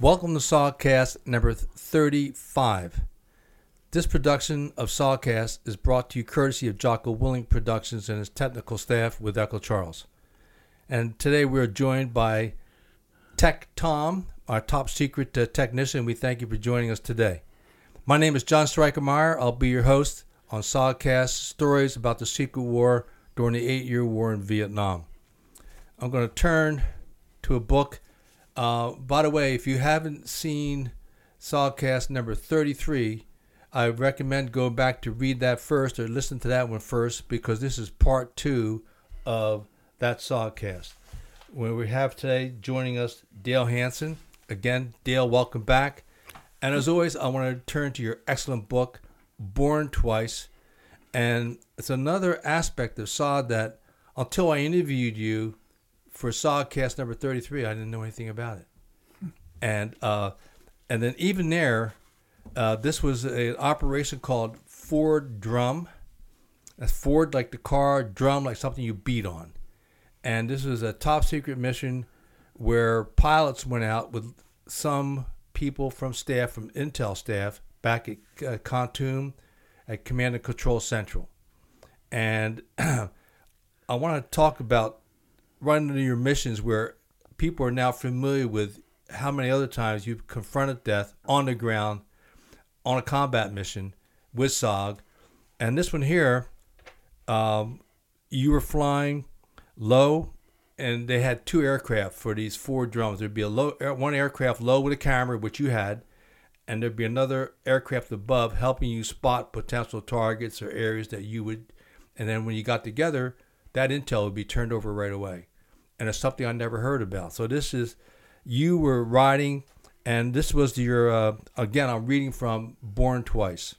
Welcome to SOGCast number 35. This production of SOGCast is brought to you courtesy of Jocko Willink Productions and his technical staff with Echo Charles. And today we're joined by Tech Tom, our top secret uh, technician. We thank you for joining us today. My name is John Stryker Meyer. I'll be your host on Sawcast stories about the Secret War during the eight year war in Vietnam. I'm going to turn to a book uh, by the way, if you haven't seen SOGCast number 33, I recommend going back to read that first or listen to that one first because this is part two of that SOGCast. Where we have today joining us Dale Hanson. Again, Dale, welcome back. And as always, I want to turn to your excellent book, Born Twice. And it's another aspect of SOG that until I interviewed you, for SOGCast number 33, I didn't know anything about it. And uh, and then even there, uh, this was an operation called Ford Drum. That's Ford like the car, drum like something you beat on. And this was a top secret mission where pilots went out with some people from staff, from Intel staff, back at uh, at Command and Control Central. And I want to talk about run into your missions where people are now familiar with how many other times you've confronted death on the ground on a combat mission with SOG. And this one here, um, you were flying low, and they had two aircraft for these four drones. There'd be a low one aircraft low with a camera, which you had, and there'd be another aircraft above helping you spot potential targets or areas that you would. And then when you got together, that intel would be turned over right away and it's something I never heard about. So this is you were riding, and this was your uh, again. I'm reading from Born Twice.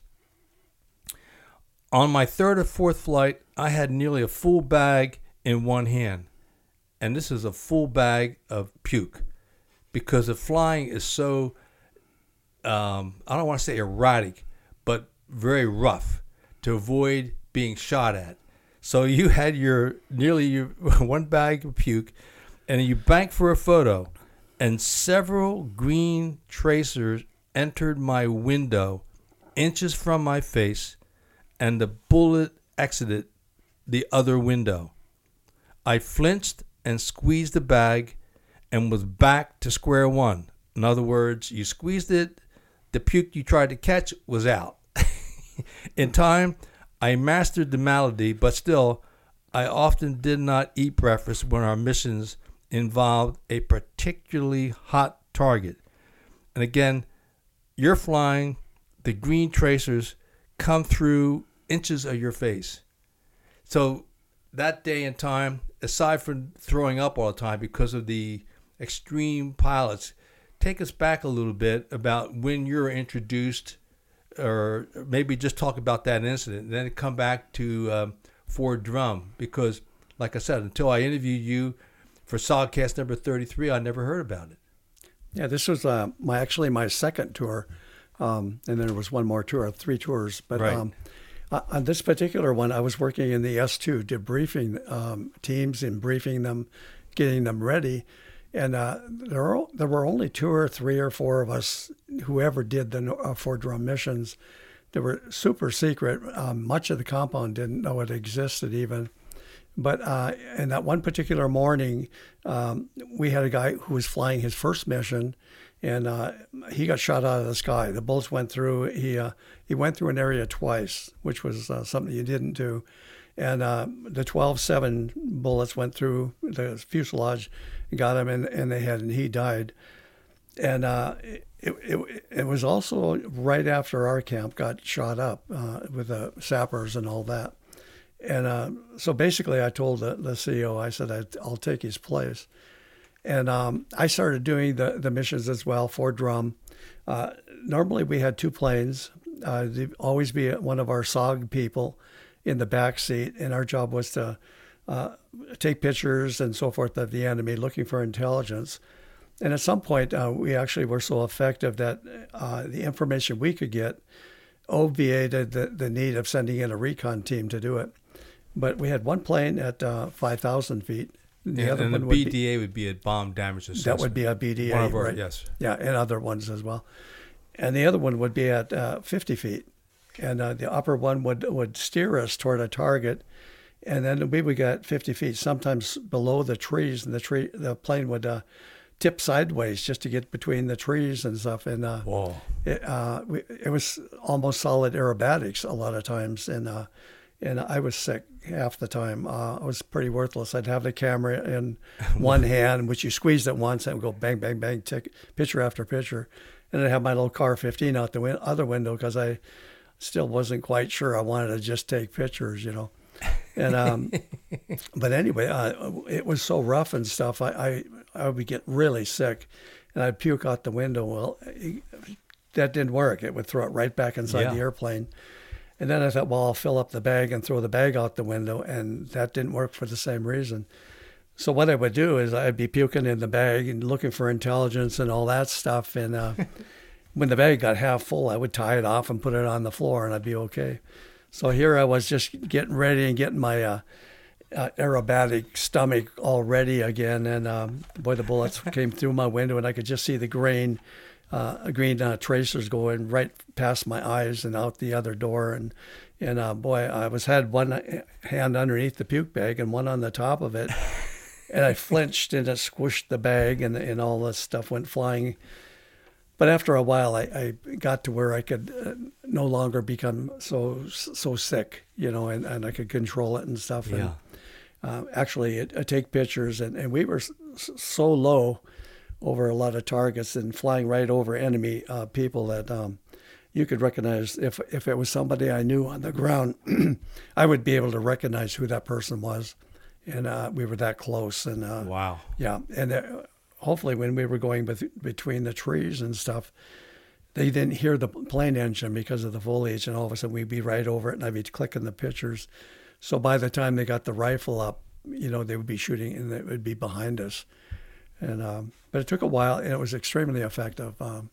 On my third or fourth flight, I had nearly a full bag in one hand, and this is a full bag of puke, because the flying is so. Um, I don't want to say erratic, but very rough to avoid being shot at. So you had your nearly your one bag of puke, and you banked for a photo, and several green tracers entered my window, inches from my face, and the bullet exited the other window. I flinched and squeezed the bag, and was back to square one. In other words, you squeezed it, the puke you tried to catch was out. In time I mastered the malady, but still, I often did not eat breakfast when our missions involved a particularly hot target. And again, you're flying, the green tracers come through inches of your face. So that day and time, aside from throwing up all the time because of the extreme pilots, take us back a little bit about when you're introduced or maybe just talk about that incident, and then come back to um, Ford Drum because, like I said, until I interviewed you for SOGCast number thirty-three, I never heard about it. Yeah, this was uh, my actually my second tour, um, and then there was one more tour, three tours. But right. um, on this particular one, I was working in the S two, debriefing um, teams and briefing them, getting them ready. And uh, there, were, there were only two or three or four of us who ever did the uh, Ford Drum missions. They were super secret. Um, much of the compound didn't know it existed even. But uh, in that one particular morning, um, we had a guy who was flying his first mission, and uh, he got shot out of the sky. The bullets went through. He uh, he went through an area twice, which was uh, something you didn't do. And uh, the 12-7 bullets went through the fuselage, got him, and, and they had, and he died. And uh, it, it, it was also right after our camp got shot up uh, with the sappers and all that. And uh, so basically, I told the, the CEO, I said, I, will take his place. and um, I started doing the the missions as well for drum. Uh, normally, we had two planes. Uh, there'd always be one of our SOG people in the back seat, and our job was to uh, take pictures and so forth of the enemy, looking for intelligence. And at some point, uh, we actually were so effective that uh, the information we could get obviated the, the need of sending in a recon team to do it. But we had one plane at uh, 5,000 feet. The other and one the BDA would be, would be a bomb damage assessment. That would be a BDA, one of our, right? Yes. Yeah, and other ones as well. And the other one would be at uh, 50 feet. And uh, the upper one would, would steer us toward a target. And then we would get 50 feet, sometimes below the trees, and the tree, the plane would uh, tip sideways just to get between the trees and stuff. And uh, Whoa. It, uh, we, it was almost solid aerobatics a lot of times, and uh, and I was sick half the time. Uh, I was pretty worthless. I'd have the camera in one hand, which you squeezed it once, and go bang, bang, bang, tick, picture after picture, and I'd have my little CAR-15 out the win- other window because I still wasn't quite sure I wanted to just take pictures, you know. And um, but anyway, uh, it was so rough and stuff. I, I I would get really sick, and I'd puke out the window. Well, that didn't work. It would throw it right back inside Yeah. the airplane. And then I thought, well, I'll fill up the bag and throw the bag out the window, and that didn't work for the same reason. So what I would do is I'd be puking in the bag and looking for intelligence and all that stuff. And uh, when the bag got half full, I would tie it off and put it on the floor, and I'd be okay. So here I was just getting ready and getting my uh, uh, aerobatic stomach all ready again, and um, boy, the bullets came through my window, and I could just see the green, uh, green uh, tracers going right past my eyes and out the other door, and and uh, boy, I was had one hand underneath the puke bag and one on the top of it, and I flinched and it squished the bag, and and all this stuff went flying. But after a while, I, I got to where I could uh, no longer become so so sick, you know, and, and I could control it and stuff. And, Yeah. uh, actually uh, take pictures, and, and we were so low over a lot of targets and flying right over enemy uh, people that um, you could recognize if if it was somebody I knew on the ground, I would be able to recognize who that person was, and uh, we were that close. And uh, Wow. yeah, and uh, hopefully when we were going between the trees and stuff. They didn't hear the plane engine because of the foliage, and all of a sudden we'd be right over it, and I'd be clicking the pictures. So by the time they got the rifle up, you know, they would be shooting and it would be behind us. And um, but it took a while and it was extremely effective. Um,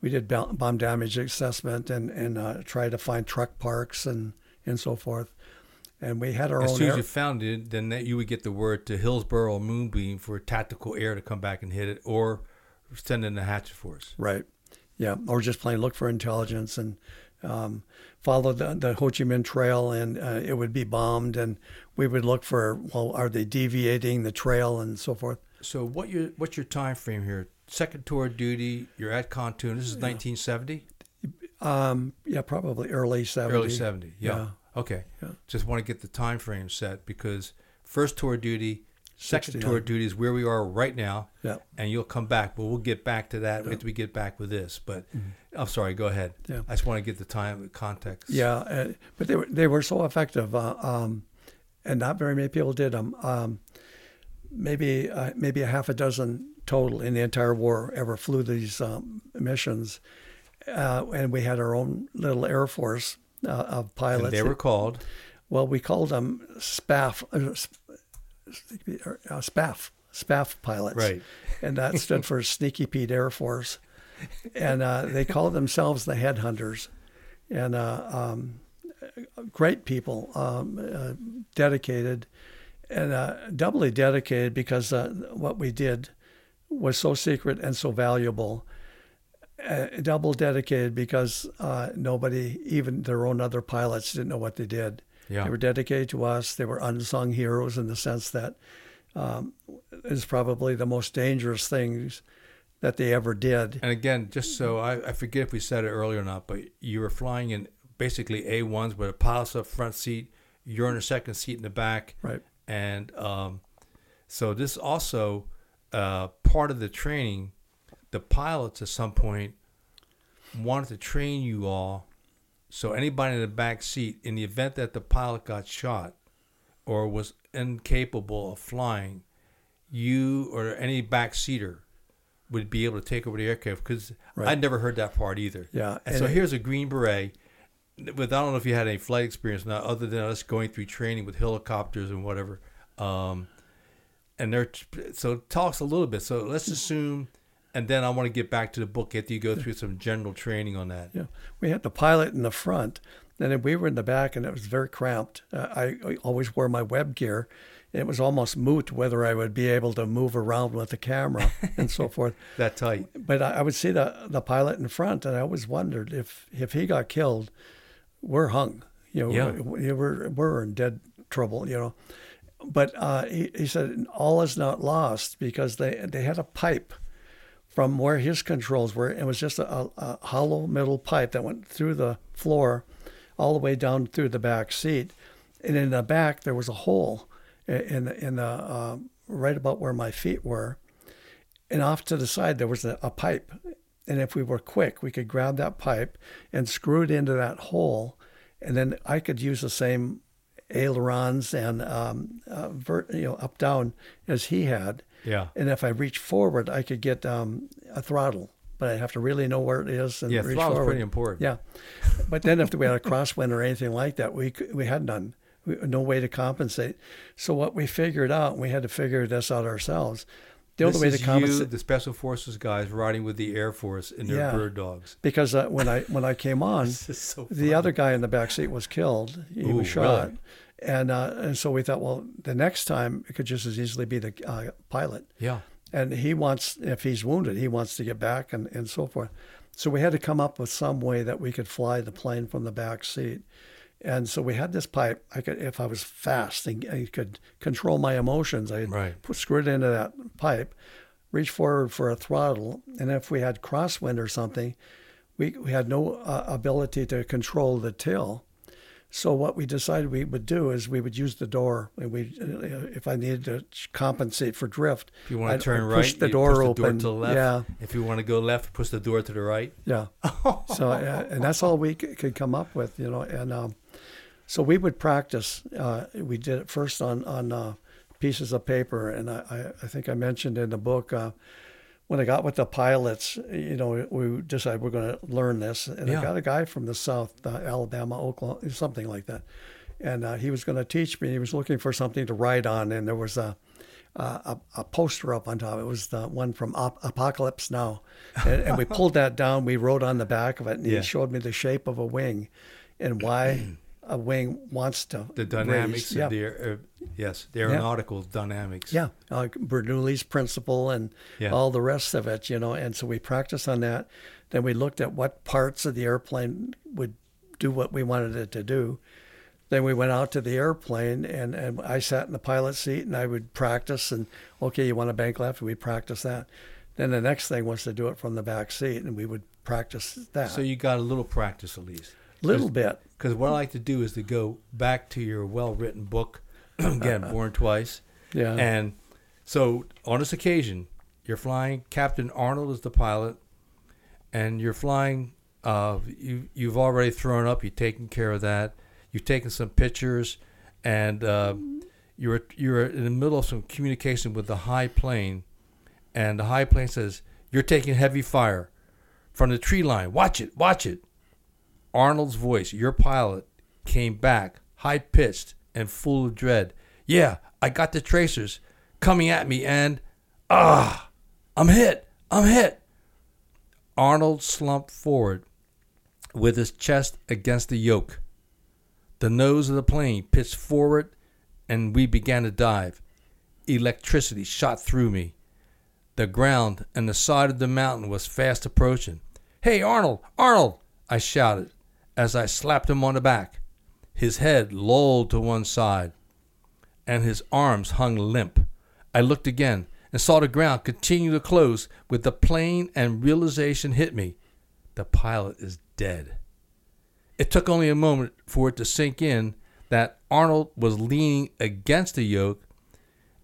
we did bomb damage assessment and and uh, tried to find truck parks and and so forth. And we had our As own soon as air- you found it, then that you would get the word to Hillsborough or Moonbeam for tactical air to come back and hit it, or send in the hatchet force. Right. Yeah. Or just plain look for intelligence and um, follow the, the Ho Chi Minh Trail, and uh, it would be bombed, and we would look for well, are they deviating the trail and so forth. So what your what's your time frame here? Second tour of duty. You're at Kontum. This is 1970, Um, yeah, probably early 70. early 70. Yeah. Yeah. Okay. Yeah. Just want to get the time frame set because first tour duty, second 69. tour duty is where we are right now. Yeah. And you'll come back, but we'll get back to that after we get back with this. But I'm sorry. Go ahead. Mm-hmm. Yeah. I just want to get the time context. Yeah, uh, but they were they were so effective, uh, um, and not very many people did them. Um, maybe uh, maybe a half a dozen total in the entire war ever flew these um, missions, uh, and we had our own little air force uh, of pilots. And they were called. well, we called them SPAF, uh, uh, SPAF, SPAF pilots, Right. And that stood for Sneaky Pete Air Force, and uh, they called themselves the Headhunters, and uh, um, great people, um, uh, dedicated, and uh, doubly dedicated because uh, what we did was so secret and so valuable. Uh, double dedicated because uh, nobody, even their own other pilots, didn't know what they did. Yeah. They were dedicated to us. They were unsung heroes in the sense that um, is probably the most dangerous things that they ever did. And again, just so I, I forget if we said it earlier or not, but you were flying in basically A1s with a pilot's up front seat, you're in a second seat in the back. Right. And um, so this also uh, part of the training, the pilots at some point wanted to train you all. So anybody in the back seat, in the event that the pilot got shot or was incapable of flying, you or any back seater would be able to take over the aircraft because Right. I'd never heard that part either. Yeah, And, and so it- here's a Green Beret. With I don't know if you had any flight experience now, other than us going through training with helicopters and whatever. Um, and they're so it talks a little bit. So let's assume, and then I want to get back to the book after you go through some general training on that. Yeah, we had the pilot in the front, and then we were in the back, and it was very cramped. Uh, I, I always wore my web gear. It was almost moot whether I would be able to move around with the camera and so forth. That tight. But I, I would see the the pilot in front, and I always wondered if if he got killed, we're hung. You know, Yeah. we, we're we're in dead trouble. You know, but uh, he, he said all is not lost because they they had a pipe from where his controls were. It was just a, a, hollow metal pipe that went through the floor, all the way down through the back seat, and in the back there was a hole in the, in the uh, right about where my feet were, and off to the side there was a, a pipe, and if we were quick, we could grab that pipe and screw it into that hole, and then I could use the same ailerons and um, uh, vert, you know up down as he had. Yeah. And if I reach forward, I could get um, a throttle, but I have to really know where it is and Yeah, reach throttle's forward. pretty important. Yeah, but then if we had a crosswind or anything like that, we we had none, we, no way to compensate. So what we figured out, we had to figure this out ourselves. The This only way to compensate, you, the Special Forces guys, riding with the Air Force in their Yeah. bird dogs. because uh, when I when I came on, so the other guy in the back seat was killed. He Ooh, was shot. really? And, uh, and so we thought, well, the next time it could just as easily be the uh, pilot. Yeah. and he wants if he's wounded he wants to get back and, and so forth so we had to come up with some way that we could fly the plane from the back seat and so we had this pipe i could if i was fast and i could control my emotions i Right. put screw it into that pipe reach forward for a throttle and if we had crosswind or something we, we had no uh, ability to control the tail so what we decided we would do is we would use the door, and we, uh, if I needed to compensate for drift, If you want to I'd- turn I'd right, push the door push the open. door to the left. Yeah, If you want to go left, push the door to the right. yeah. so uh, and that's all we c- could come up with, you know. And um, so we would practice. Uh, we did it first on on uh, pieces of paper, and I, I, I think I mentioned in the book. When I got with the pilots, you know, we decided we're going to learn this, and Yeah. I got a guy from the South, uh, Alabama, Oklahoma, something like that, and uh, he was going to teach me. He was looking for something to write on, and there was a a, a poster up on top. It was the one from Op- Apocalypse Now, and, and we pulled that down. We wrote on the back of it, and Yeah. he showed me the shape of a wing, and why a wing wants to The dynamics raise. Yeah. the uh, yes, the aeronautical dynamics. Yeah, uh, Bernoulli's principle and Yeah. all the rest of it, you know. And so we practiced on that. Then we looked at what parts of the airplane would do what we wanted it to do. Then we went out to the airplane, and, and I sat in the pilot seat, and I would practice. And okay, you want to bank left? We'd practice that. Then the next thing was to do it from the back seat, and we would practice that So you got a little practice at least. Little bit. Because what I like to do is to go back to your well-written book, again, Born Twice. Yeah. And so on this occasion, you're flying. Captain Arnold is the pilot, and you're flying. Uh, you you've already thrown up. You've taken care of that. You've taken some pictures, and uh, you're you're in the middle of some communication with the high plane, and the high plane says you're taking heavy fire from the tree line. Watch it, watch it. Arnold's voice, your pilot, came back, high pitched and full of dread. Yeah, I got the tracers coming at me, and ah, I'm hit. I'm hit. Arnold slumped forward with his chest against the yoke. The nose of the plane pitched forward, and we began to dive. Electricity shot through me. The ground and the side of the mountain was fast approaching. Hey, Arnold! Arnold! I shouted as I slapped him on the back. His head lolled to one side, and his arms hung limp. I looked again and saw the ground continue to close with the plane, and realization hit me. The pilot is dead. It took only a moment for it to sink in that Arnold was leaning against the yoke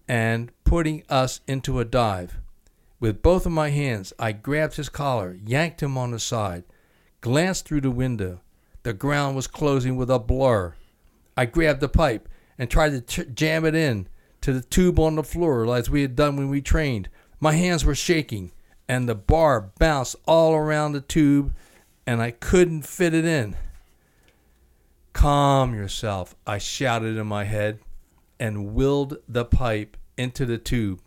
and putting us into a dive. With both of my hands, I grabbed his collar, yanked him on the side, glanced through the window. The ground was closing with a blur. I grabbed the pipe and tried to jam it in to to the tube on the floor as we had done when we trained. My hands were shaking, and the bar bounced all around the tube, and I couldn't fit it in. Calm yourself, I shouted in my head, and willed the pipe into the tube.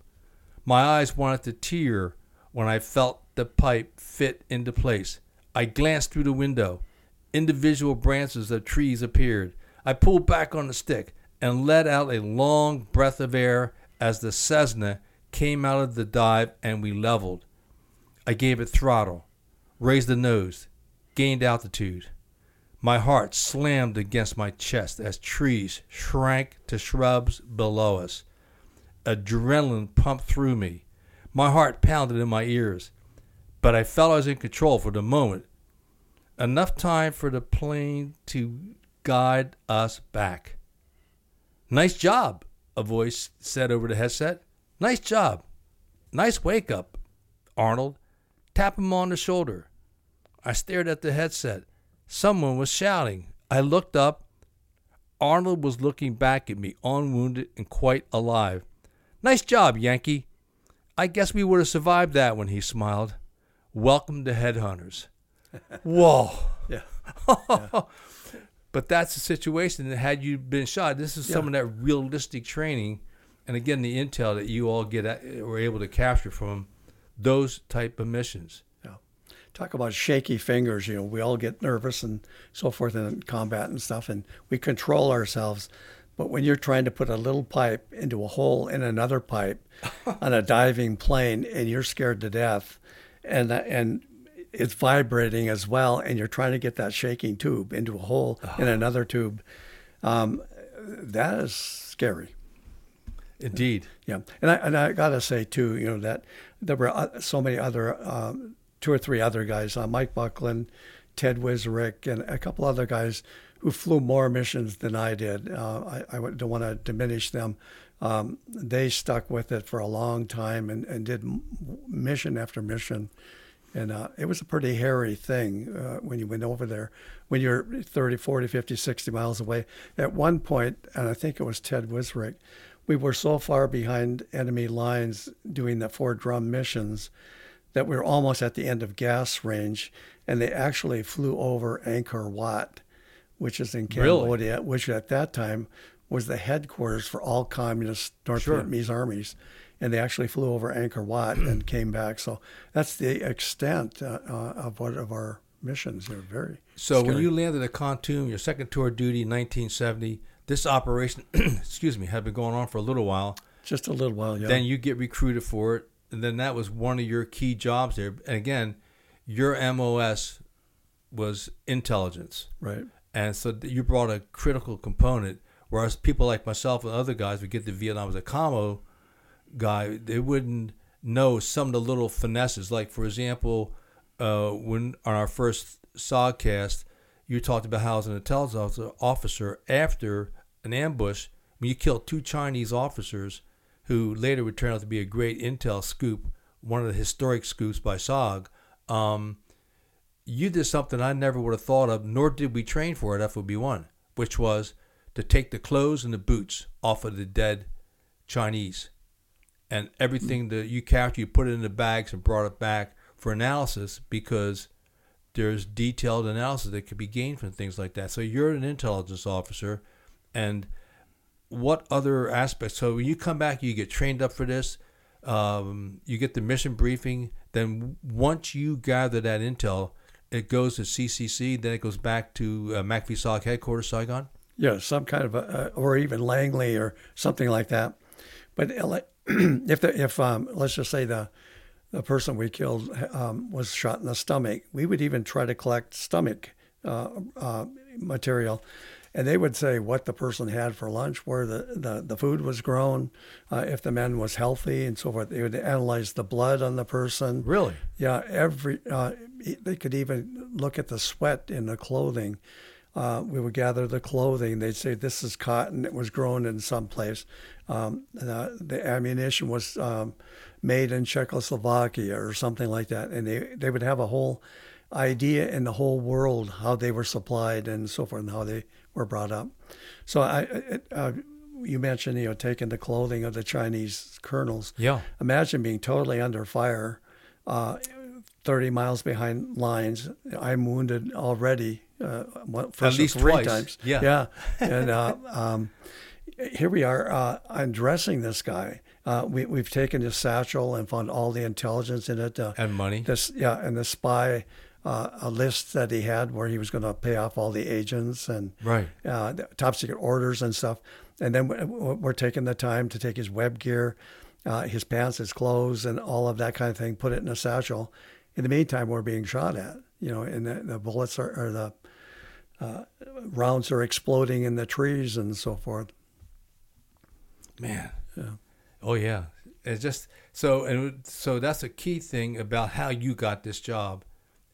My eyes wanted to tear when I felt the pipe fit into place. I glanced through the window. Individual branches of trees appeared. I pulled back on the stick and let out a long breath of air as the Cessna came out of the dive and we leveled. I gave it throttle, raised the nose, gained altitude. My heart slammed against my chest as trees shrank to shrubs below us. Adrenaline pumped through me. My heart pounded in my ears, but I felt I was in control for the moment. Enough time for the plane to guide us back. Nice job, a voice said over the headset. Nice job. Nice wake up, Arnold. Tap him on the shoulder. I stared at the headset. Someone was shouting. I looked up. Arnold was looking back at me, unwounded and quite alive. Nice job, Yankee. I guess we would have survived that one, he smiled. Welcome to Headhunters. Whoa. Yeah. yeah. but that's the situation that had you been shot, this is Yeah. some of that realistic training and again the intel that you all get at, were able to capture from those type of missions. Yeah. Talk about shaky fingers. You know, we all get nervous and so forth in combat and stuff, and we control ourselves. But when you're trying to put a little pipe into a hole in another pipe on a diving plane, and you're scared to death, and and it's vibrating as well, and you're trying to get that shaking tube into a hole in another tube, um, that is scary. Indeed. Yeah, and I and I gotta say too, you know that there were so many other, um, two or three other guys, uh, Mike Buckland, Ted Wisrick, and a couple other guys who flew more missions than I did. Uh, I, I don't want to diminish them. Um, they stuck with it for a long time and, and did mission after mission. And uh, it was a pretty hairy thing uh, when you went over there. When you're 30, 40, 50, 60 miles away. At one point, and I think it was Ted Wisrick, we were so far behind enemy lines doing the Ford Drum missions that we were almost at the end of gas range. And they actually flew over Angkor Wat, which is in Really? Cambodia, which at that time was the headquarters for all communist North Sure. Vietnamese armies and they actually flew over Angkor Wat and came back. So that's the extent uh, uh, of what of our missions. They're very So when scary. you landed at Kontum, your second tour of duty in 1970, this operation, excuse me, had been going on for a little while. just a little while, yeah. Then you get recruited for it, and then that was one of your key jobs there. And again, your MOS was intelligence. right. And so you brought a critical component, whereas people like myself and other guys would get to Vietnam as a commo guy, they wouldn't know some of the little finesses. Like, for example, uh, when on our first SOGCast, you talked about how as an intelligence officer- officer, after an ambush, when you killed two Chinese officers who later would turn out to be a great intel scoop, one of the historic scoops by SOG, um, you did something I never would have thought of, nor did we train for at FOB1, which was to take the clothes and the boots off of the dead Chinese. And everything that you captured, you put it in the bags and brought it back for analysis because there's detailed analysis that could be gained from things like that. So you're an intelligence officer, and what other aspects? So when you come back, you get trained up for this. Um, you get the mission briefing. Then once you gather that intel, it goes to CCC. Then it goes back to uh, SOG headquarters, Saigon. Yeah, some kind of a, or even Langley or something like that. But if the, if um, let's just say the the person we killed um, was shot in the stomach, we would even try to collect stomach uh, uh, material, and they would say what the person had for lunch, where the, the, the food was grown, uh, if the man was healthy, and so forth. They would analyze the blood on the person. Really? Yeah, every uh, they could even look at the sweat in the clothing. Uh, we would gather the clothing. They'd say this is cotton. It was grown in some place. Um, the, the ammunition was um, made in Czechoslovakia or something like that, and they they would have a whole idea in the whole world how they were supplied and so forth, and how they were brought up. So I, it, uh, you mentioned, you know, taking the clothing of the Chinese colonels. Yeah. Imagine being totally under fire, uh, 30 miles behind lines. I'm wounded already. Uh, first At least three twice. times. Yeah. Yeah. And uh, um, here we are uh, undressing this guy. Uh, we, we've taken his satchel and found all the intelligence in it. Uh, And money. This, yeah, and the spy uh, a list that he had where he was going to pay off all the agents and Right. uh, top secret orders and stuff. And then we- we're taking the time to take his web gear, uh, his pants, his clothes, and all of that kind of thing, put it in a satchel. In the meantime, we're being shot at, you know, and the, the bullets are, or the uh, rounds are exploding in the trees and so forth. Man. Oh yeah. It's just so and so that's a key thing about how you got this job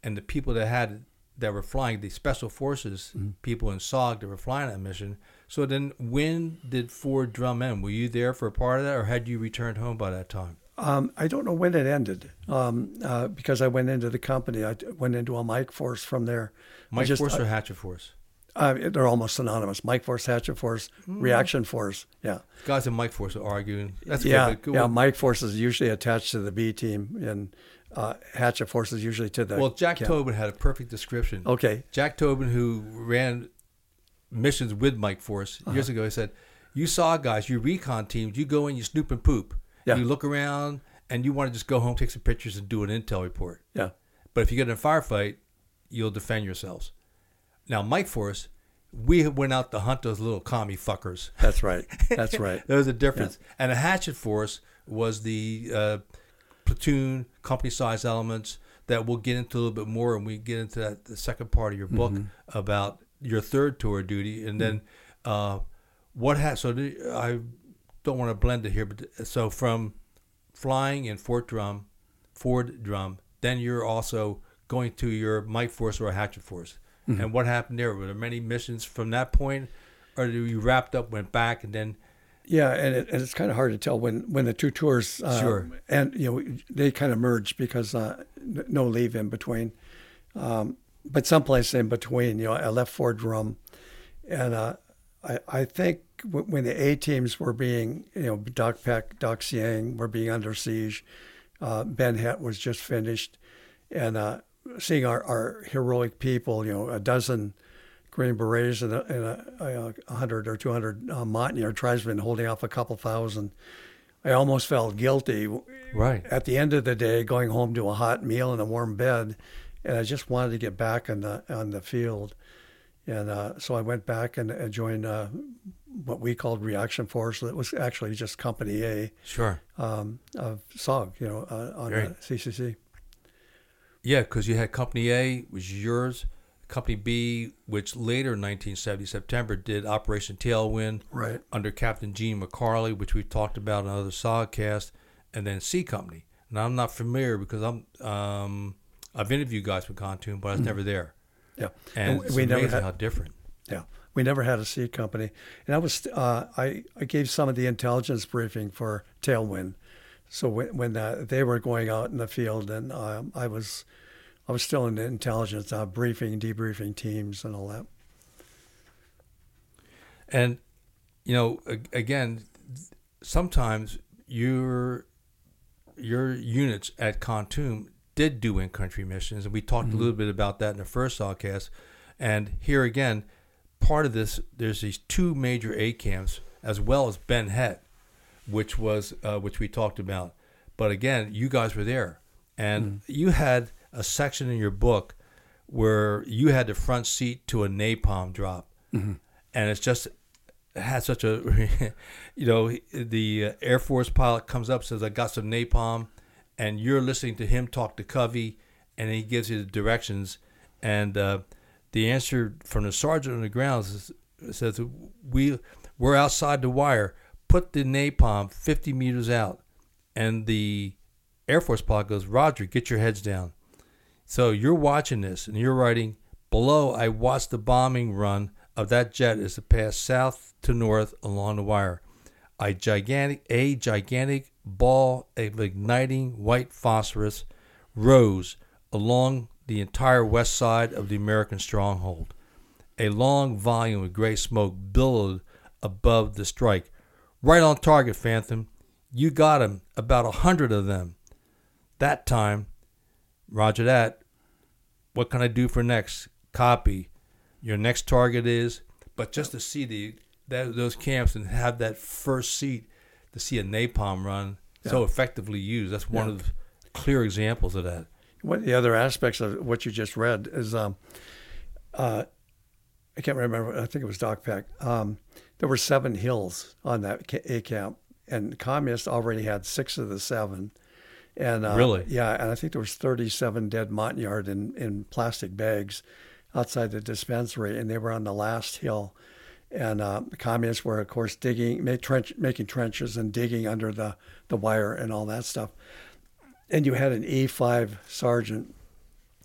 and the people that had that were flying the special forces people in SOG that were flying that mission. So then when did Ford Drum end? Were you there for a part of that or had you returned home by that time? Um, I don't know when it ended um, uh, because I went into the company. I went into a Mike Force from there. Mike just- Force I- or Hatchet Force? Uh, they're almost synonymous. Mike Force, Hatchet Force, Reaction Force. Yeah. Guys in Mike Force are arguing. That's yeah. good. but Yeah. go- Mike Force is usually attached to the B team, and uh, Hatchet Force is usually to the. Well, Jack camp. Tobin had a perfect description. Okay. Jack Tobin, who ran missions with Mike Force Uh-huh. years ago, he said, "You SOG guys, you recon teams, you go in, you snoop and poop, Yeah. you look around, and you want to just go home, take some pictures, and do an intel report. Yeah. But if you get in a firefight, you'll defend yourselves." Now, Mike Force, we went out to hunt those little commie fuckers. That's right. That's right. There's a difference. And a hatchet force was the uh, platoon, company size elements that we'll get into a little bit more, and we get into that the second part of your book about your third tour duty, and then uh, what has so I don't want to blend it here, but so from flying in Fort Drum, Ford Drum, then you're also going to your Mike Force or Hatchet Force. And what happened there? Were there many missions from that point, or did you wrapped up, went back, and then Yeah, and, it, and it's kind of hard to tell when, when the two tours uh, Sure. and you know they kind of merged because uh, no leave in between, um, but someplace in between. You know, I left Fort Drum, and uh, I I think when the A teams were being you know Dak Pek, Dak Seang were being under siege, uh, Ben Het was just finished, and uh, seeing our, our heroic people, you know, a dozen Green Berets and a, and a, a hundred or two hundred uh, tribesmen holding off a couple thousand. I almost felt guilty. Right. At the end of the day, going home to a hot meal and a warm bed, and I just wanted to get back on the on the field, and uh, so I went back and, and joined uh, what we called Reaction Force. It was actually just Company A sure, um, of SOG, you know, uh, on Right. CCC. yeah, because you had Company A was yours, Company B, which later in 1970 September did Operation Tailwind, Right. under Captain Gene McCarley, which we talked about in another Sogcast, and then C Company. Now I'm not familiar because I'm um, I've interviewed guys with Kontum, but I was never there, Yeah, and, it's amazing how different. Yeah, we never had a seed company, and I was uh, I I gave some of the intelligence briefing for Tailwind. So when when uh, they were going out in the field, and um, I was I was still in the intelligence uh, briefing, debriefing teams, and all that. And you know, again, sometimes your your units at Kontum did do in-country missions, and we talked a little bit about that in the first podcast. And here again, part of this, there's these two major A camps as well as Ben Het, which was uh, which we talked about. But again, you guys were there, and you had a section in your book where you had the front seat to a napalm drop, and it's just it had such a, you know, the uh, Air Force pilot comes up says I got some napalm, and you're listening to him talk to Covey, and he gives you the directions, and uh, the answer from the sergeant on the ground says, says we we're outside the wire. Put the napalm 50 meters out, and the Air Force pilot goes, Roger, get your heads down. So you're watching this and you're writing below. I watched the bombing run of that jet as it passed south to north along the wire. A gigantic, a gigantic ball of igniting white phosphorus rose along the entire west side of the American stronghold. A long volume of gray smoke billowed above the strike. Right on target, Phantom. You got him. About a hundred of them. That time. Roger that. What can I do for next? Copy. Your next target is. But just to see the that, those camps and have that first seat to see a napalm run so effectively used. That's one Yeah. of the clear examples of that. One of the other aspects of what you just read is, um, uh, I can't remember. I think it was Dak Pek. Um, there were seven hills on that A camp, and communists already had six of the seven. And uh, Really? yeah, and I think there was 37 dead Montagnard in in plastic bags outside the dispensary, and they were on the last hill. And uh, the communists were, of course, digging, trench, making trenches and digging under the, the wire and all that stuff. And you had an E5 sergeant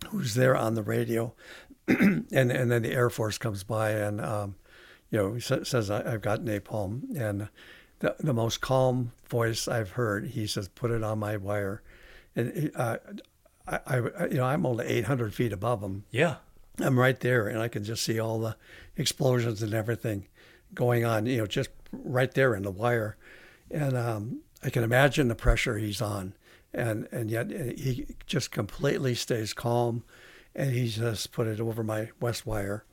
who's there on the radio, and and then the Air Force comes by and um, you know says I, I've got napalm, and the the most calm voice I've heard. He says, "Put it on my wire," and uh, I, I you know I'm only 800 feet above him. Yeah. I'm right there, and I can just see all the explosions and everything going on. You know, just right there in the wire, and um, I can imagine the pressure he's on, and and yet he just completely stays calm, and he just put it over my west wire,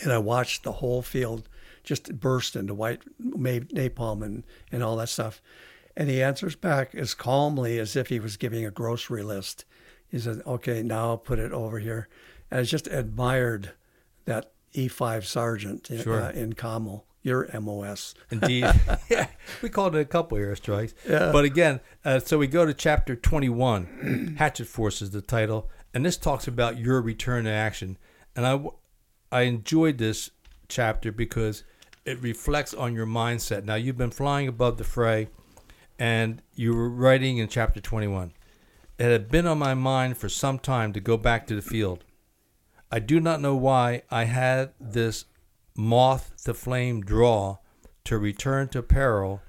and I watched the whole field just burst into white napalm and and all that stuff, and he answers back as calmly as if he was giving a grocery list. He said, "Okay, now I'll put it over here." I just admired that E5 sergeant in, Sure. uh, in your MOS. Indeed. yeah, we called it a couple airstrikes. Yeah. But again, uh, so we go to chapter 21, Hatchet Force is the title, and this talks about your return to action. And I, I enjoyed this chapter because it reflects on your mindset. Now, you've been flying above the fray, and you were writing in chapter 21. It had been on my mind for some time to go back to the field. I do not know why I had this moth to flame draw to return to peril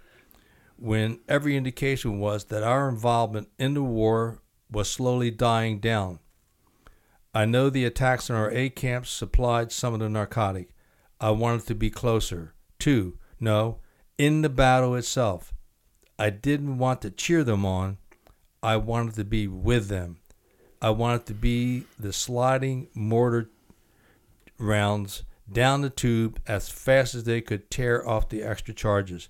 when every indication was that our involvement in the war was slowly dying down. I know the attacks on our A camps supplied some of the narcotic. I wanted to be closer. Two, no, in the battle itself. I didn't want to cheer them on. I wanted to be with them. I wanted to be the sliding mortar rounds down the tube as fast as they could tear off the extra charges.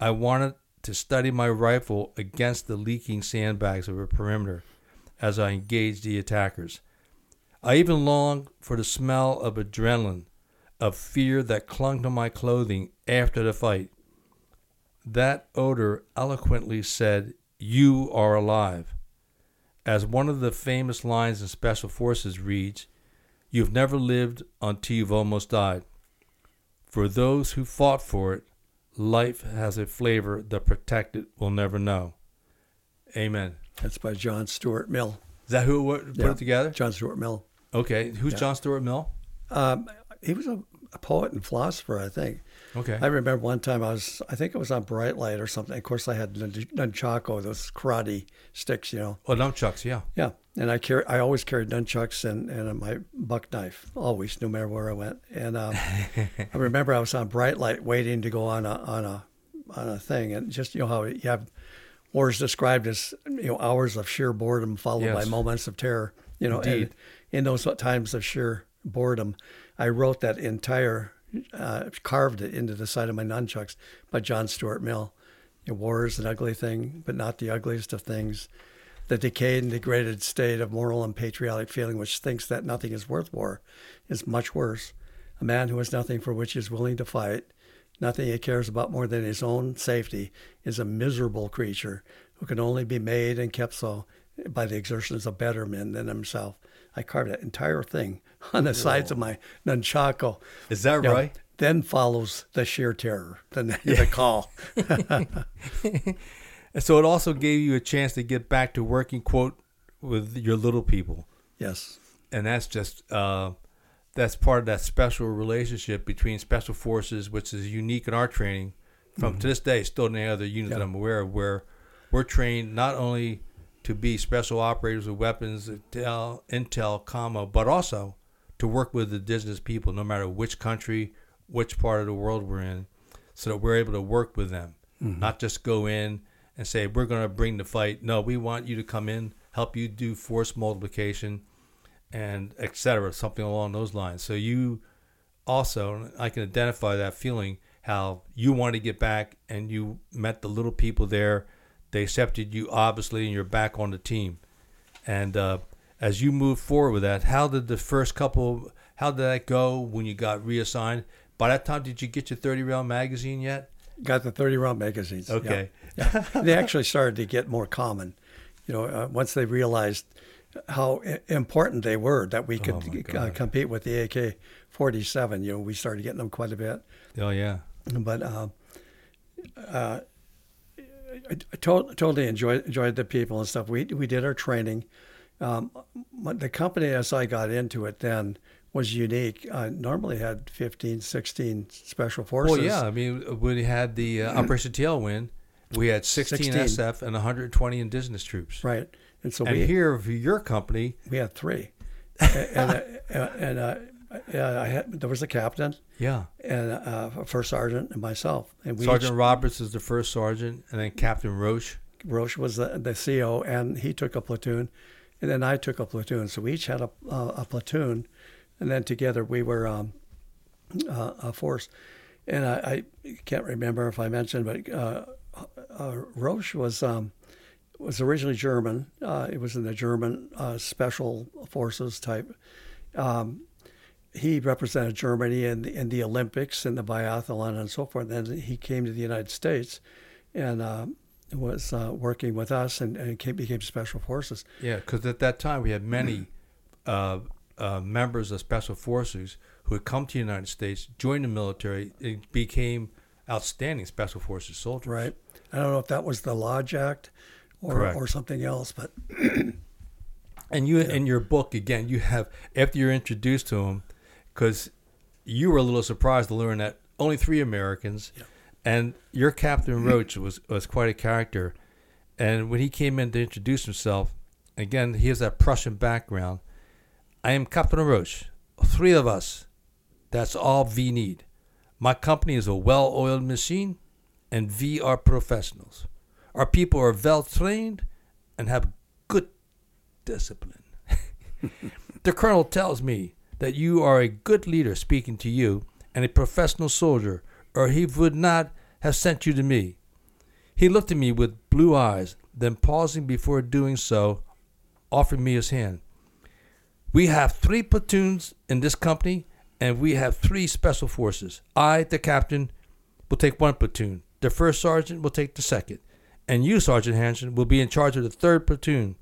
I wanted to study my rifle against the leaking sandbags of a perimeter as I engaged the attackers. I even longed for the smell of adrenaline, of fear that clung to my clothing after the fight. That odor eloquently said, You are alive. As one of the famous lines in Special Forces reads, You've never lived until you've almost died. For those who fought for it, life has a flavor the protected will never know. Amen. That's by John Stuart Mill. Is that who put Yeah. it together? John Stuart Mill. Okay. Who's John Stuart Mill? Um, he was a, a poet and philosopher, I think. Okay. I remember one time I was, I think it was on Bright Light or something. Of course, I had nun- nunchako, those karate sticks, you know. oh, nunchucks, yeah. Yeah, and I carry, I always carried nunchucks and, and my buck knife, always, no matter where I went. And um, I remember I was on Bright Light waiting to go on a on a on a thing, and just you know how you have wars described as you know hours of sheer boredom followed by moments of terror. You know, and Indeed. in those times of sheer boredom, I wrote that entire, uh, carved it into the side of my nunchucks by John Stuart Mill. You know, war is an ugly thing, but not the ugliest of things. The decayed and degraded state of moral and patriotic feeling which thinks that nothing is worth war is much worse. A man who has nothing for which he is willing to fight, nothing he cares about more than his own safety, is a miserable creature who can only be made and kept so by the exertions of better men than himself. I carved that entire thing on the sides of my nunchako. Is that Yeah. right? Then follows the sheer terror, the, the call. And so it also gave you a chance to get back to working, quote, with your little people. Yes. and that's just uh, that's part of that special relationship between special forces, which is unique in our training. From to this day, still in any other unit that I'm aware of, where we're trained not only to be special operators with weapons, intel, intel, commo, but also to work with indigenous people, no matter which country, which part of the world we're in, so that we're able to work with them. mm-hmm. not just go in and say we're going to bring the fight. No, we want you to come in, help you do force multiplication, and etc. Something along those lines. So you also, I can identify that feeling how you want to get back and you met the little people there. They accepted you obviously, and you're back on the team. And uh, as you move forward with that, how did the first couple? How did that go when you got reassigned? By that time, did you get your 30 round magazine yet? Got the 30 round magazines. Okay. Yeah. yeah. they actually started to get more common. You know, uh, once they realized how important they were that we could oh uh, compete with the AK 47, you know, we started getting them quite a bit. Oh, yeah. But uh, uh, I, I to- totally enjoyed, enjoyed the people and stuff. We, we did our training. Um, the company, as I got into it then, was unique. Uh, normally had 15, 16 special forces. Well, yeah. I mean, we had the uh, Operation Tailwind. We had 16, 16, SF and 120 indigenous troops. Right. And so and we, here for your company, we had three. and uh, and uh, yeah, I had there was a captain. Yeah. And uh, a first sergeant and myself. And we Sergeant each, Roberts is the first sergeant, and then Captain Roche. Roche was the, the CO, and he took a platoon, and then I took a platoon. So we each had a, a platoon and then together we were um, uh, a force. And I, I, can't remember if I mentioned, but uh, uh, Roche was um, was originally German. Uh, it was in the German uh, special forces type. Um, he represented Germany in the, in the Olympics and the biathlon and so forth. And then he came to the United States and uh, was working with us and, and came, became special forces. Yeah, because at that time we had many uh, members of special forces who had come to the United States, joined the military, and became outstanding special forces soldiers. Right. I don't know if that was the Lodge Act or, or something else, but. and you, yeah. in your book, again, you have, after you're introduced to him, because you were a little surprised to learn that only three Americans, yeah. And your Captain Roche was, was quite a character. And when he came in to introduce himself, again, he has that Prussian background I am Captain Roche. Three of us. That's all we need. My company is a well oiled machine, and we are professionals. Our people are well trained and have good discipline. the colonel tells me that you are a good leader speaking to you and a professional soldier, or he would not have sent you to me. He looked at me with blue eyes, then pausing before doing so, offered me his hand. We have three platoons in this company, and we have three special forces. I, the captain, will take one platoon. The first sergeant will take the second. And you, Sergeant Hanson, will be in charge of the third platoon.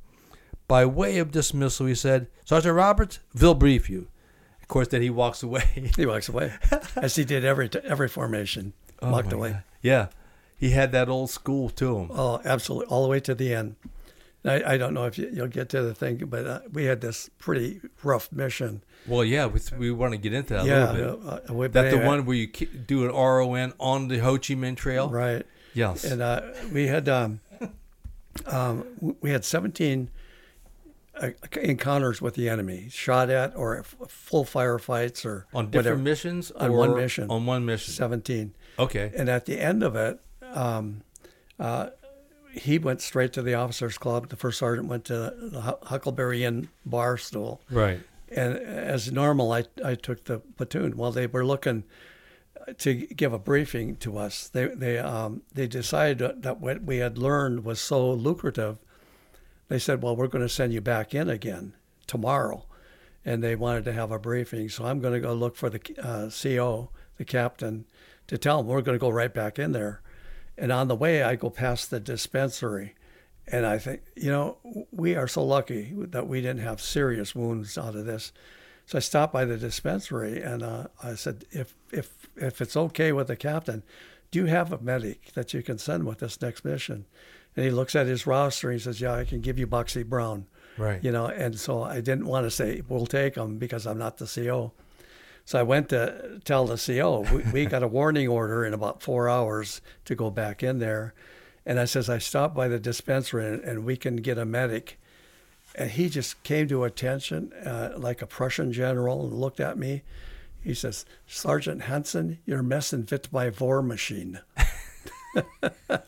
By way of dismissal, he said, Sergeant Roberts, we'll brief you. Course, then he walks away. he walks away, as he did every every formation. Oh walked away. God. Yeah, he had that old school to him. Oh, absolutely, all the way to the end. I, I don't know if you, will get to the thing, but uh, we had this pretty rough mission. Well, yeah, we, we want to get into that yeah, a little bit. Uh, uh, that the one where you do an RON on the Ho Chi Minh Trail, right? Yes. And uh, we had um, um, we had seventeen uh, encounters with the enemy, shot at or full firefights or on different whatever. missions. On one mission. On one mission. Seventeen. Okay. And at the end of it. Um, uh, he went straight to the officers' club. The first sergeant went to the Huckleberry Inn bar stool. Right. And as normal, I, I took the platoon. While they were looking to give a briefing to us, they they um, they decided that what we had learned was so lucrative. They said, "Well, we're going to send you back in again tomorrow," and they wanted to have a briefing. So I'm going to go look for the uh, CO, the captain, to tell him we're going to go right back in there and on the way, I go past the dispensary. And I think, you know, we are so lucky that we didn't have serious wounds out of this. So I stopped by the dispensary and uh, I said, if, if, if it's okay with the captain, do you have a medic that you can send with this next mission? And he looks at his roster and he says, yeah, I can give you Bucksy Brown. Right. You know, and so I didn't want to say, we'll take him because I'm not the CO. So I went to tell the CO, we, we got a warning order in about four hours to go back in there. And I says, I stopped by the dispensary and, and we can get a medic. And he just came to attention uh, like a Prussian general and looked at me. He says, Sergeant Hanson, you're messing with my war machine.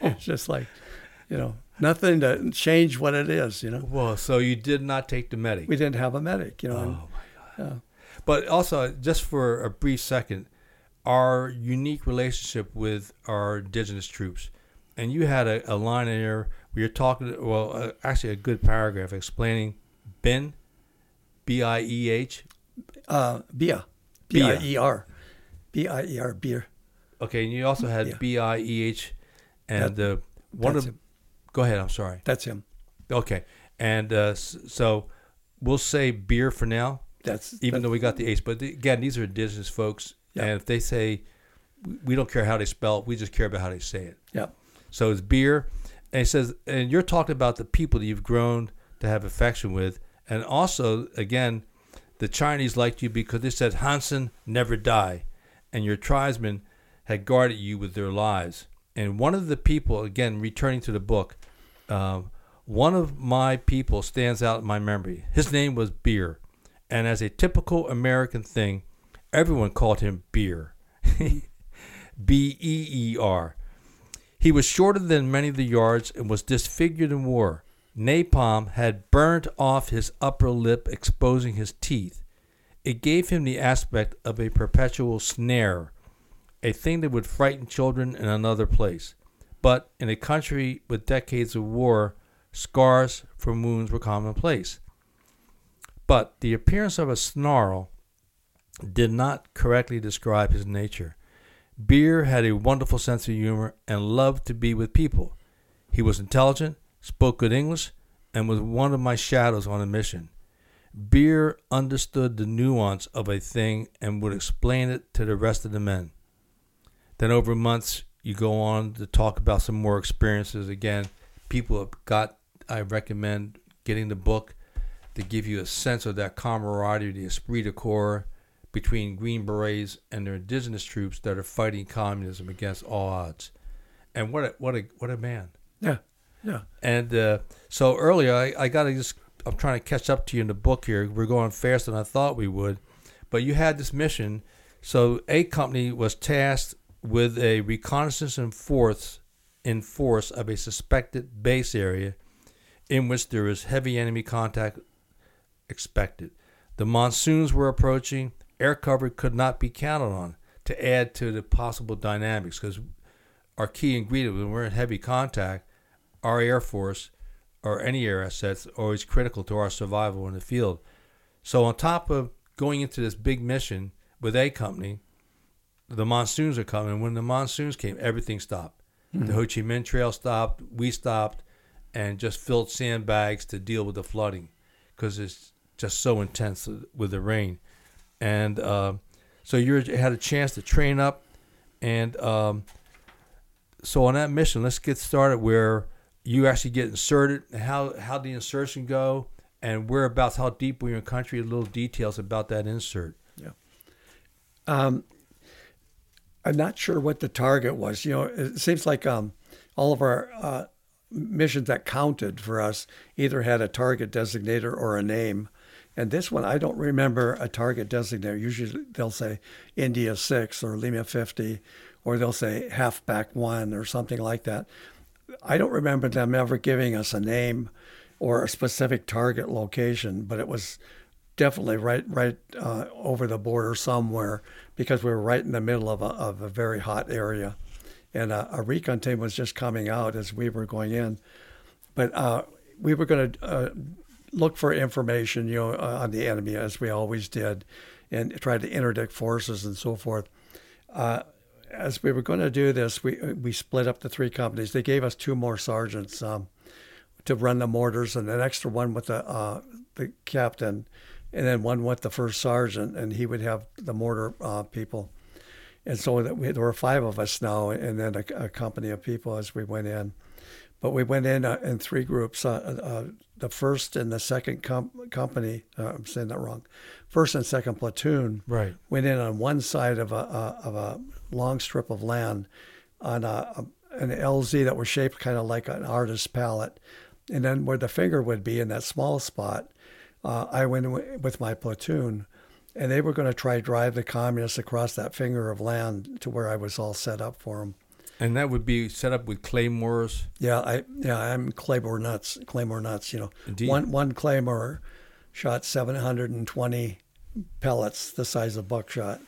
it's just like, you know, nothing to change what it is. You know. Well, so you did not take the medic. We didn't have a medic. You know. Oh and- my god! But also, just for a brief second, our unique relationship with our indigenous troops, and you had a, a line in there where you're talking. Well, uh, actually, a good paragraph explaining Ben, B I E H. Uh, Bia, B I E R, B I E R, beer. Okay, and you also had Yeah. B I E H, and uh, one that's of. him. Go ahead. I'm sorry. That's him. Okay, and uh, so we'll say beer for now. That's even that- though we got the ace. But the- again, these are indigenous folks, Yeah. and if they say we- we don't care how they spell it, we just care about how they say it. yeah, So it's beer, and he says, and you're talking about the people that you've grown to have affection with, and also again, the Chinese liked you because they said Hanson never die, and your tribesmen had guarded you with their lives. And one of the people, again, returning to the book, um, one of my people stands out in my memory. His name was Beer, and as a typical American thing, everyone called him Beer. B E E R. He was shorter than many of the yards and was disfigured in war. Napalm had burnt off his upper lip, exposing his teeth. It gave him the aspect of a perpetual snare, a thing that would frighten children in another place. But in a country with decades of war, scars from wounds were commonplace. But the appearance of a snarl did not correctly describe his nature. Beer had a wonderful sense of humor and loved to be with people. He was intelligent, spoke good English, and was one of my shadows on a mission. Beer understood the nuance of a thing and would explain it to the rest of the men. Then over months, you go on to talk about some more experiences. Again, people have got, I recommend getting the book to give you a sense of that camaraderie, the esprit de corps between Green Berets and their indigenous troops that are fighting communism against all odds. And what a what a what a man! yeah, yeah. And uh, so earlier, I, I got to just I'm trying to catch up to you in the book here. We're going faster than I thought we would, but you had this mission. So a company was tasked with a reconnaissance in force in force of a suspected base area in which there is heavy enemy contact expected. The monsoons were approaching. Air cover could not be counted on to add to the possible dynamics because our key ingredient when we're in heavy contact, our Air Force or any air assets are always critical to our survival in the field. So on top of going into this big mission with a company, the monsoons are coming. When the monsoons came, everything stopped. The Ho Chi Minh Trail stopped. We stopped, and just filled sandbags to deal with the flooding, because it's just so intense with the rain. And uh, so you had a chance to train up, and um, so on that mission, let's get started where you actually get inserted. How how the insertion go, and whereabouts, how deep were you in country? Little details about that insert. Yeah. Um, I'm not sure what the target was. You know, it seems like um, all of our uh, missions that counted for us either had a target designator or a name. And this one, I don't remember a target designator. Usually they'll say India 6 or Lima 50, or they'll say halfback 1 or something like that. I don't remember them ever giving us a name or a specific target location, but it was definitely right right uh, over the border somewhere because we were right in the middle of a, of a very hot area. And uh, a recon team was just coming out as we were going in. But uh, we were going to uh, look for information, you know, uh, on the enemy as we always did, and try to interdict forces and so forth. As we were going to do this, we we split up the three companies. They gave us two more sergeants um, to run the mortars, and an extra one with the the captain, and then one went the first sergeant, and he would have the mortar uh, people. And so that we, there were five of us now, and then a, a company of people as we went in. But we went in uh, in three groups. Uh, uh, the first and the second com- company, uh, I'm saying that wrong. First and second platoon Right. went in on one side of a, of a long strip of land on a, a an LZ that was shaped kind of like an artist's palette, and then where the finger would be in that small spot, uh, I went wi- with my platoon, and they were going to try drive the communists across that finger of land to where I was all set up for them. And that would be set up with claymores. Yeah, I yeah I'm claymore nuts. Claymore nuts. You know, Indeed. one one claymore shot 720 pellets the size of buckshot,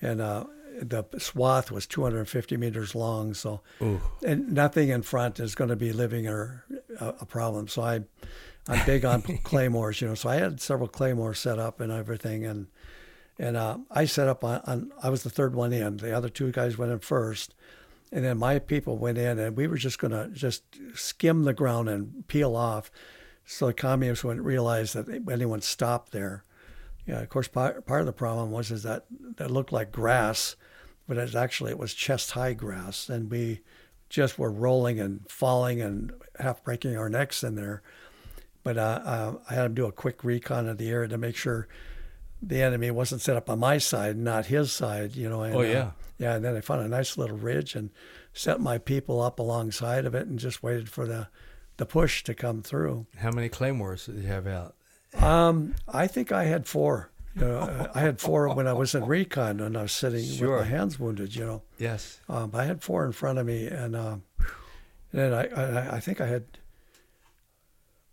and uh, the swath was 250 meters long. So, Ooh. and nothing in front is going to be living or a, a problem. So I, I'm big on claymores. You know, so I had several claymores set up and everything, and and uh, I set up on, on. I was the third one in. The other two guys went in first. And then my people went in, and we were just going to just skim the ground and peel off, so the communists wouldn't realize that anyone stopped there. Yeah, of course, part, part of the problem was is that that looked like grass, but it actually it was chest high grass, and we just were rolling and falling and half breaking our necks in there. But uh, uh, I had to do a quick recon of the area to make sure the enemy wasn't set up on my side, not his side. You know. And, Oh, uh, yeah. yeah, and then I found a nice little ridge and set my people up alongside of it and just waited for the the push to come through. How many claymores did you have out? Um, I think I had four. You know, I had four when I was in recon and I was sitting Sure. with my hands wounded. You know, Yes. um, I had four in front of me, and, um, and I, I I think I had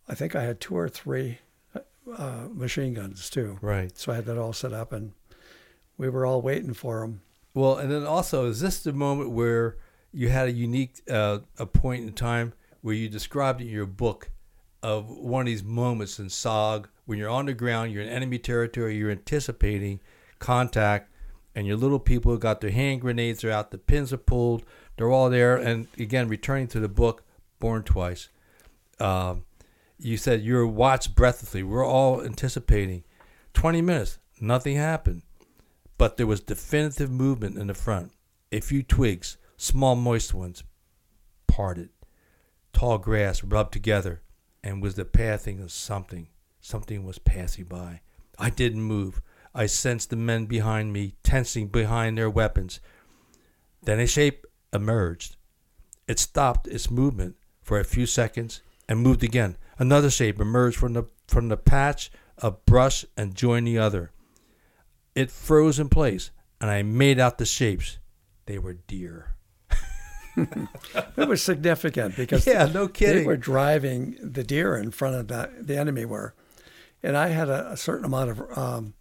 I think I had two or three uh, machine guns too. Right. So I had that all set up, and we were all waiting for them. Well, and then also, is this the moment where you had a unique uh, a point in time where you described in your book of one of these moments in SOG when you're on the ground, you're in enemy territory, you're anticipating contact, and your little people got their hand grenades are out, the pins are pulled, they're all there, and again, returning to the book, Born Twice. Um, you said you were watched breathlessly. We're all anticipating. 20 minutes, nothing happened but there was definitive movement in the front. A few twigs, small moist ones, parted. Tall grass rubbed together, and was the pathing of something. Something was passing by. I didn't move. I sensed the men behind me tensing behind their weapons. Then a shape emerged. It stopped its movement for a few seconds and moved again. Another shape emerged from the from the patch of brush and joined the other. It froze in place, and I made out the shapes. They were deer. It was significant because Yeah, no kidding. they were driving the deer in front of the, the enemy were, and I had a, a certain amount of um,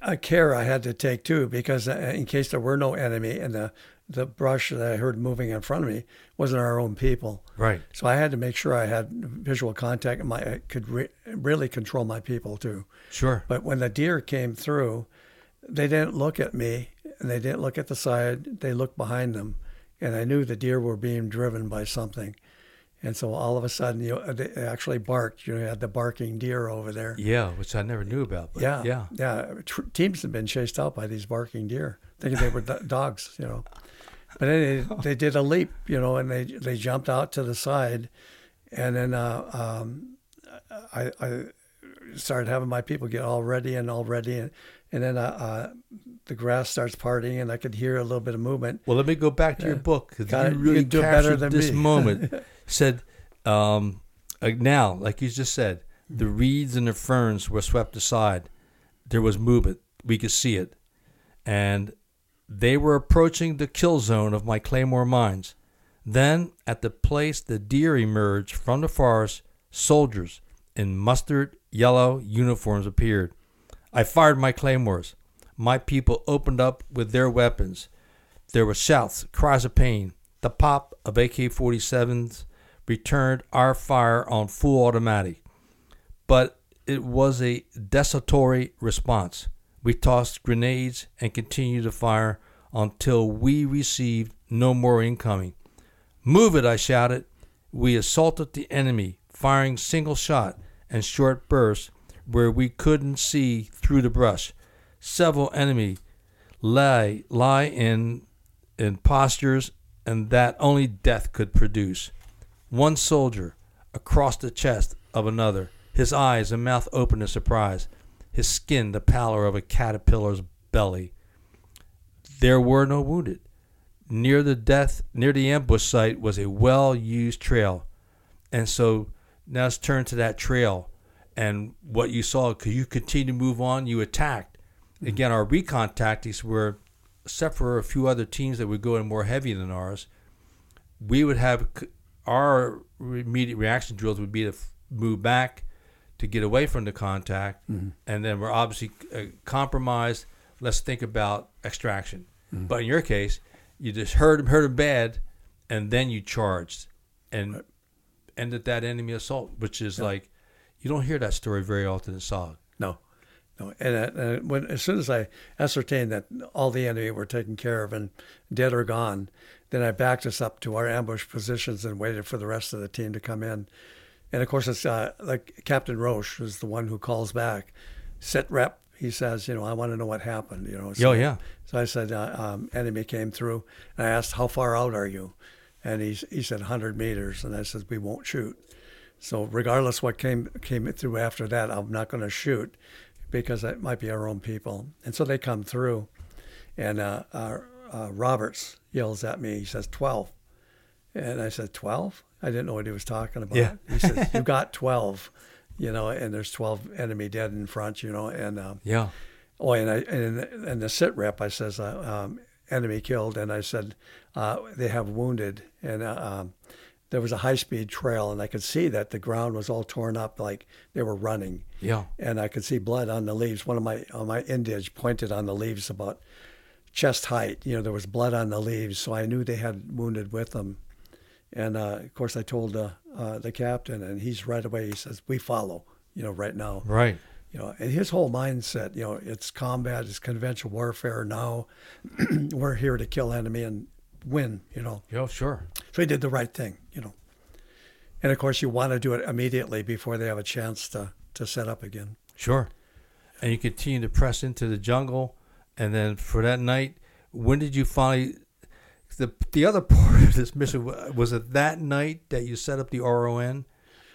a care I had to take too because uh, in case there were no enemy and the the brush that I heard moving in front of me wasn't our own people. Right. So I had to make sure I had visual contact and my I could re- really control my people too. Sure. But when the deer came through, they didn't look at me and they didn't look at the side. They looked behind them, and I knew the deer were being driven by something. And so all of a sudden, you know, they actually barked. You know, you had the barking deer over there. Yeah, which I never knew about. But Yeah, yeah. yeah. Tr- teams have been chased out by these barking deer, thinking they were do- dogs. You know, but then they, they did a leap. You know, and they they jumped out to the side, and then uh, um, I, I started having my people get all ready and all ready, and and then uh, uh, the grass starts parting, and I could hear a little bit of movement. Well, let me go back to your book because you. You really better captured than this me. moment. Said um, uh, now, like you just said, the reeds and the ferns were swept aside. There was movement. We could see it, and they were approaching the kill zone of my claymore mines. Then, at the place the deer emerged from the forest, soldiers in mustard yellow uniforms appeared. I fired my claymores. My people opened up with their weapons. There were shouts, cries of pain. The pop of AK 47s returned our fire on full automatic. But it was a desultory response. We tossed grenades and continued to fire until we received no more incoming. Move it, I shouted. We assaulted the enemy, firing single shot and short bursts where we couldn't see through the brush. Several enemy lay lie in in postures and that only death could produce. One soldier across the chest of another, his eyes and mouth open in surprise, his skin the pallor of a caterpillar's belly. There were no wounded. Near the death, near the ambush site was a well-used trail, and so now let's turn to that trail and what you saw. Could you continue to move on? You attacked. Mm-hmm. Again, our recon tactics were except for a few other teams that would go in more heavy than ours, we would have our immediate reaction drills would be to move back to get away from the contact, mm-hmm. and then we're obviously uh, compromised. Let's think about extraction. Mm-hmm. But in your case, you just heard him, heard him bad, and then you charged and right. ended that enemy assault, which is yeah. like you don't hear that story very often in SOG. No, no. And, uh, and when as soon as I ascertained that all the enemy were taken care of and dead or gone, then I backed us up to our ambush positions and waited for the rest of the team to come in. And of course, it's uh, like Captain Roche is the one who calls back. Sit rep, he says, you know, I want to know what happened. You know. So, oh yeah. So I said, uh, um, enemy came through, and I asked, how far out are you? And he he said 100 meters, and I said, we won't shoot. So regardless what came came through after that, I'm not going to shoot because it might be our own people. And so they come through, and uh, our uh, Roberts yells at me. He says, 12. And I said, 12? I didn't know what he was talking about. Yeah. he says, You got 12, you know, and there's 12 enemy dead in front, you know. And um, yeah. Oh, and I and, and the sit rep, I says, uh, um, enemy killed. And I said, uh, They have wounded. And uh, um, there was a high speed trail, and I could see that the ground was all torn up like they were running. Yeah. And I could see blood on the leaves. One of my, on my indige pointed on the leaves about chest height. You know, there was blood on the leaves, so I knew they had wounded with them. And uh, of course, I told uh, uh, the captain, and he's right away. He says, "We follow." You know, right now. Right. You know, and his whole mindset, you know, it's combat, it's conventional warfare. Now, we're here to kill enemy and win. You know. Yeah, sure. So he did the right thing. You know. And of course, you want to do it immediately before they have a chance to to set up again. Sure. And you continue to press into the jungle and then for that night, when did you finally? The the other part of this mission was it that night that you set up the RON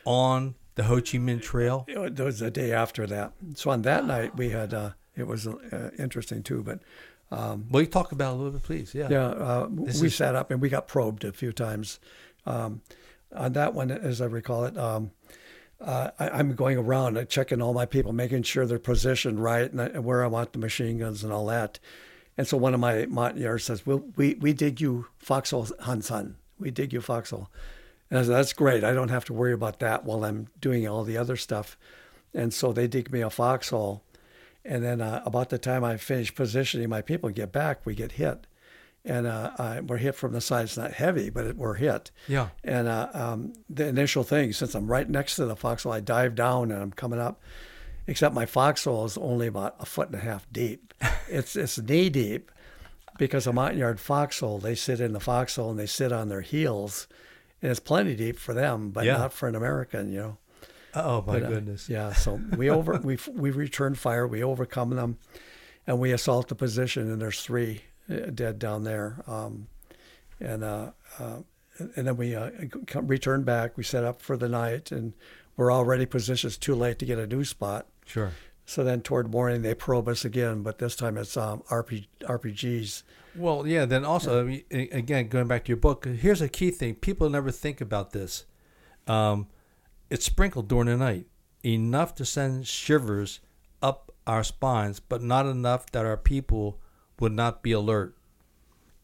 on the Ho Chi Minh Trail. It was the day after that. So on that night we had uh, it was uh, interesting too, but. Um, well, you talk about a little bit, please. Yeah. Yeah. Uh, we is... sat up and we got probed a few times. Um, on that one, as I recall it, um, uh, I, am going around checking all my people, making sure they're positioned right and, and, where I want the machine guns and all that. And so one of my Montagnards says, well, we, we dig you foxhole, Hanson. We dig you foxhole. And I said, that's great. I don't have to worry about that while I'm doing all the other stuff. And so they dig me a foxhole. And then uh, about the time I finish positioning my people get back, we get hit and uh, uh, we're hit from the side. It's not heavy, but it, we're hit. Yeah. And uh, um, the initial thing, since I'm right next to the foxhole, I dive down and I'm coming up. Except my foxhole is only about a foot and a half deep. it's it's knee deep, because a Montagnard foxhole, they sit in the foxhole and they sit on their heels, and it's plenty deep for them, but yeah. not for an American, you know. Oh my but, uh, goodness. Yeah. So we over we we return fire, we overcome them, and we assault the position, and there's three uh, dead down there. Um, and uh, uh, and then we uh, returned back. We set up for the night, and we're already positioned. It's too late to get a new spot. Sure. So then toward morning they probe us again, but this time it's um, RP, RPGs. Well, yeah. Then also, yeah. I mean, again, going back to your book, here's a key thing: people never think about this. Um, it's sprinkled during the night, enough to send shivers up our spines, but not enough that our people would not be alert.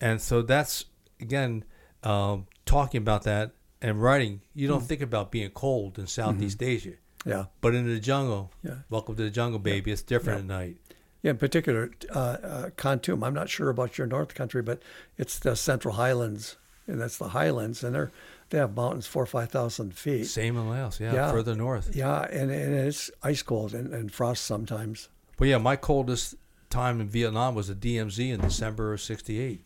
And so that's, again, um, talking about that and writing, you don't mm think about being cold in Southeast mm-hmm. Asia. Yeah. But in the jungle, yeah. welcome to the jungle, baby. Yeah. It's different yeah. at night. Yeah, in particular, uh, uh, Kontum. I'm not sure about your North Country, but it's the Central Highlands, and that's the Highlands, and they're they have mountains four or five thousand feet. Same in Laos, yeah, yeah, further north. Yeah, and, and it's ice cold and, and frost sometimes. Well, yeah, my coldest time in Vietnam was the DMZ in December of '68.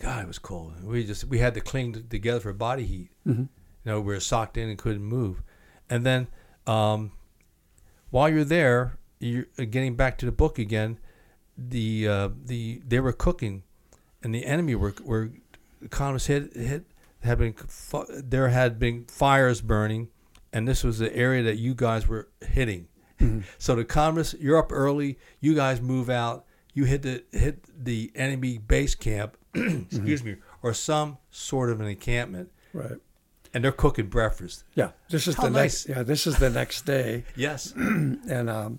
God, it was cold. We just we had to cling together for body heat. Mm-hmm. You know, we were socked in and couldn't move. And then um, while you're there, you're uh, getting back to the book again. The uh, the they were cooking, and the enemy were were communists hit hit had been there had been fires burning, and this was the area that you guys were hitting. Mm-hmm. So the communists, you're up early. You guys move out. You hit the hit the enemy base camp. excuse mm-hmm. me, or some sort of an encampment. Right. And they're cooking breakfast. Yeah, this is How the nice. next. Yeah, this is the next day. yes. and um,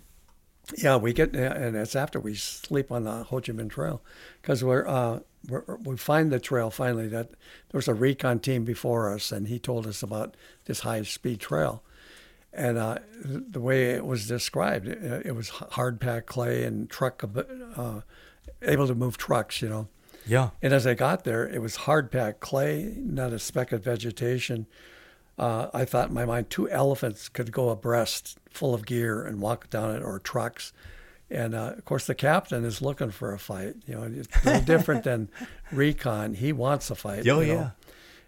Yeah, we get, and it's after we sleep on the Ho Chi Minh Trail, because we're, uh, we're we find the trail finally. That there was a recon team before us, and he told us about this high speed trail, and uh, the way it was described, it, it was hard packed clay and truck, uh, able to move trucks, you know. Yeah. And as I got there, it was hard packed clay, not a speck of vegetation. Uh, I thought in my mind two elephants could go abreast, full of gear, and walk down it, or trucks. And uh, of course, the captain is looking for a fight. You know, it's little different than recon. He wants a fight. Oh you know? yeah.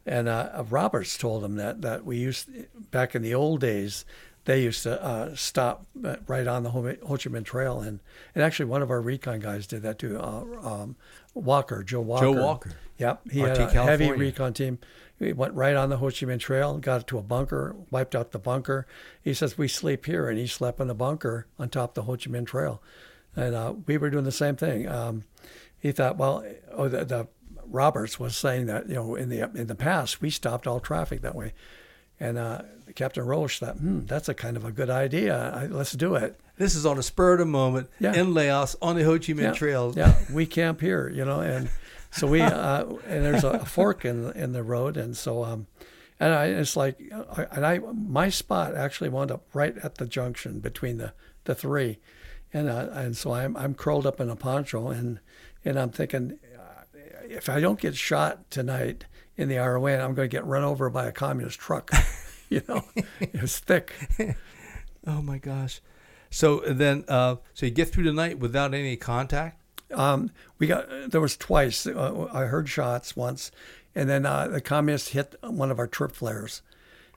And uh, Roberts told him that that we used back in the old days. They used to uh, stop uh, right on the Ho Chi Minh Trail, and and actually one of our recon guys did that too. Uh, um, Walker, Joe Walker. Joe Walker. Yep, he RT had a heavy recon team. He went right on the Ho Chi Minh Trail, got to a bunker, wiped out the bunker. He says we sleep here, and he slept in the bunker on top of the Ho Chi Minh Trail, and uh, we were doing the same thing. Um, he thought, well, oh, the, the Roberts was saying that you know in the in the past we stopped all traffic that way, and uh, Captain Roche thought, hmm, that's a kind of a good idea. I, let's do it. This is on the spur of the moment Yeah. in Laos on the Ho Chi Minh yeah, Trail. Yeah, we camp here, you know, and so we uh, and there's a fork in in the road, and so um, and I it's like and I my spot actually wound up right at the junction between the the three, and uh, and so I'm I'm curled up in a poncho, and and I'm thinking uh, if I don't get shot tonight in the RON, I'm going to get run over by a communist truck. you know, it's thick. Oh my gosh. So then, uh, so you get through the night without any contact. Um, we got there was twice. Uh, I heard shots once, and then uh, the communists hit one of our trip flares,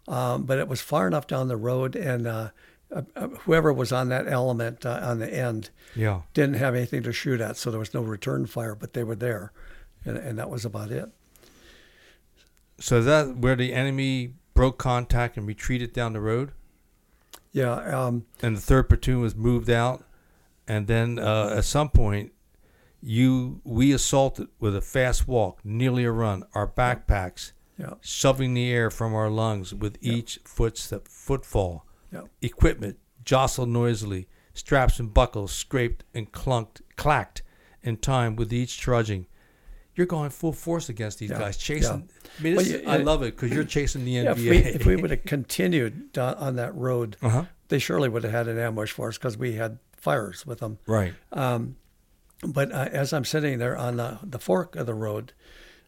um, but it was far enough down the road, and uh, uh, uh, whoever was on that element uh, on the end Yeah. didn't have anything to shoot at, so there was no return fire, but they were there, and, and that was about it. So is that where the enemy broke contact and retreated down the road, Yeah, um, and the third platoon was moved out, and then uh, at some point, you we assaulted with a fast walk, nearly a run, our backpacks, yeah, shoving the air from our lungs with each footstep footfall. yeah. Equipment jostled noisily, straps and buckles scraped and clunked, clacked in time with each trudging. You're going full force against these Yeah, guys, chasing. I mean, Well, you- I love it because you're chasing the Yeah, NVA. if we, if we would have continued on that road, uh-huh. they surely would have had an ambush for us because we had fires with them. Right. But uh, as I'm sitting there on the, the fork of the road,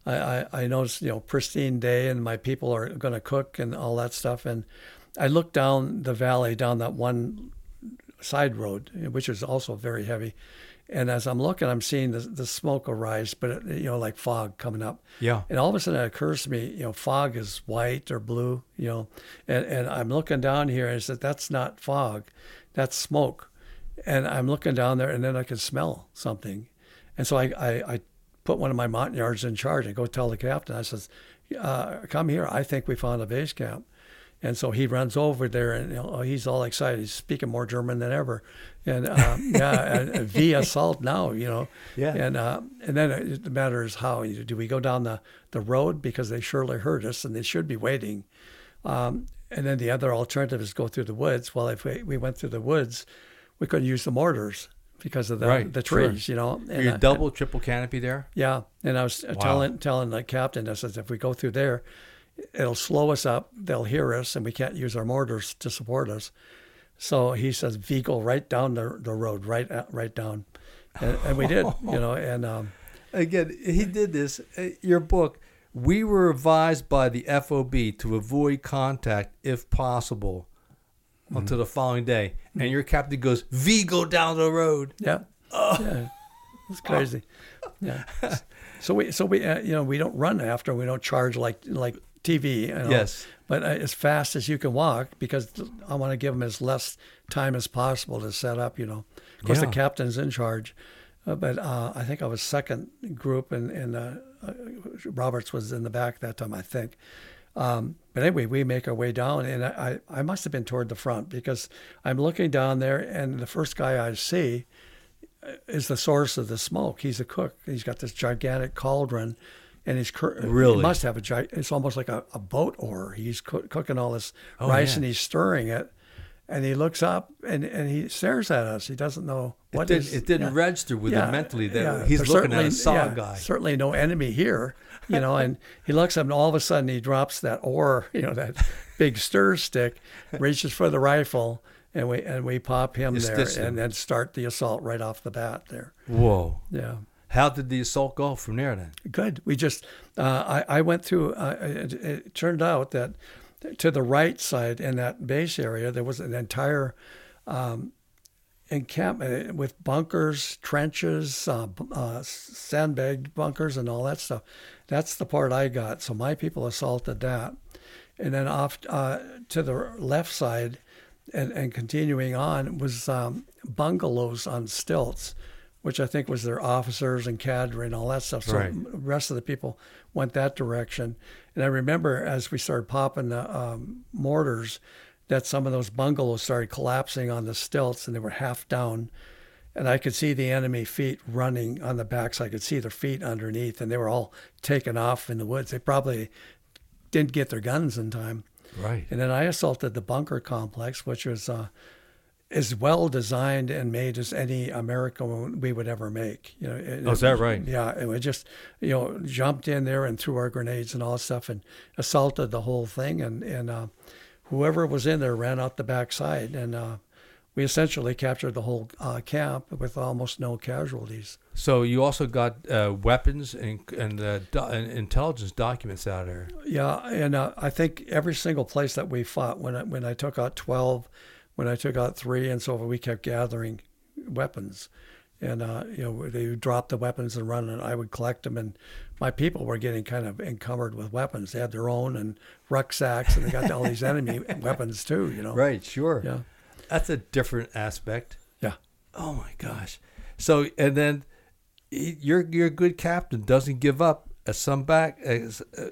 I, I, I noticed, you know, pristine day and my people are going to cook and all that stuff. And I look down the valley, down that one side road, which is also very heavy. And as I'm looking, I'm seeing the, the smoke arise, but, it, you know, like fog coming up. Yeah. And all of a sudden it occurs to me, you know, fog is white or blue, you know, and, and I'm looking down here and I said, that's not fog, that's smoke. And I'm looking down there and then I can smell something. And so I, I, I put one of my Montagnards in charge and go tell the captain, I says, uh, come here, I think we found a base camp. And so he runs over there, and you know, he's all excited. He's speaking more German than ever, and um, yeah, and, and V assault now, you know. Yeah. And uh, and then it, the matter is how do we go down the the road because they surely heard us and they should be waiting. Um, and then the other alternative is go through the woods. Well, if we, we went through the woods, we couldn't use the mortars because of the Right, the sure. trees, you know. And, you uh, double, triple canopy there? yeah, and I was uh, Wow. telling telling the captain, I says, if we go through there, it'll slow us up. They'll hear us, and we can't use our mortars to support us. So he says, "V, go right down the, the road, right right down," and, and we did, you know. And um, Again, he did this. Uh, Your book, we were advised by the FOB to avoid contact if possible until the following day. And your captain goes, V, go down the road. yeah, yeah, it's crazy. Yeah. So we so we uh, you know we don't run after, we don't charge like like TV. You know? Yes. But uh, as fast as you can walk, because I want to give them as less time as possible to set up. You know, of course Yeah. the captain's in charge, uh, but uh, I think I was second group, and and uh, uh, Roberts was in the back that time, I think. Um, but anyway, we make our way down, and I, I I must have been toward the front because I'm looking down there, and the first guy I see is the source of the smoke. He's a cook. He's got this gigantic cauldron, and he's cur- uh, Really? he must have a giant. It's almost like a, a boat oar. He's coo- cooking all this Oh, rice yeah. and he's stirring it, and he looks up and, and he stares at us. He doesn't know It, what did, is- it didn't yeah. register with him mentally that yeah. he's There's looking at a certainly- saw yeah, guy. Certainly no enemy here, you know. And he looks up, and all of a sudden he drops that oar, you know, that big stir stick, reaches for the rifle, and we and we pop him You there, him. and then start the assault right off the bat there. Whoa. Yeah. How did the assault go from there then? Good. We just, uh, I, I went through, uh, it, it turned out that to the right side in that base area, there was an entire um, encampment with bunkers, trenches, uh, uh, sandbag bunkers, and all that stuff. That's the part I got. So my people assaulted that. And then off uh, to the left side and, and continuing on was um, bungalows on stilts, which I think was their officers and cadre and all that stuff. So Right. the rest of the people went that direction. And I remember as we started popping the um, mortars, that some of those bungalows started collapsing on the stilts and they were half down. And I could see the enemy feet running on the backs. I could see their feet underneath, and they were all taken off in the woods. They probably didn't get their guns in time. Right. And then I assaulted the bunker complex, which was uh, as well designed and made as any American we would ever make. You know, it- Oh, is that right? Yeah, and we just you know jumped in there and threw our grenades and all that stuff and assaulted the whole thing. And and uh, whoever was in there ran out the backside, and uh, we essentially captured the whole uh, camp with almost no casualties. So you also got uh, weapons and and, uh, do- and intelligence documents out there. Yeah, and uh, I think every single place that we fought, when I, when I took out twelve, when I took out three, and so forth, we kept gathering weapons, and uh, you know they would drop the weapons and run, and I would collect them, and my people were getting kind of encumbered with weapons. They had their own and rucksacks, and they got all these enemy weapons too. You know, Right. Sure. Yeah, That's a different aspect. yeah, Oh my gosh. So and then your your good captain doesn't give up as some back. As, uh,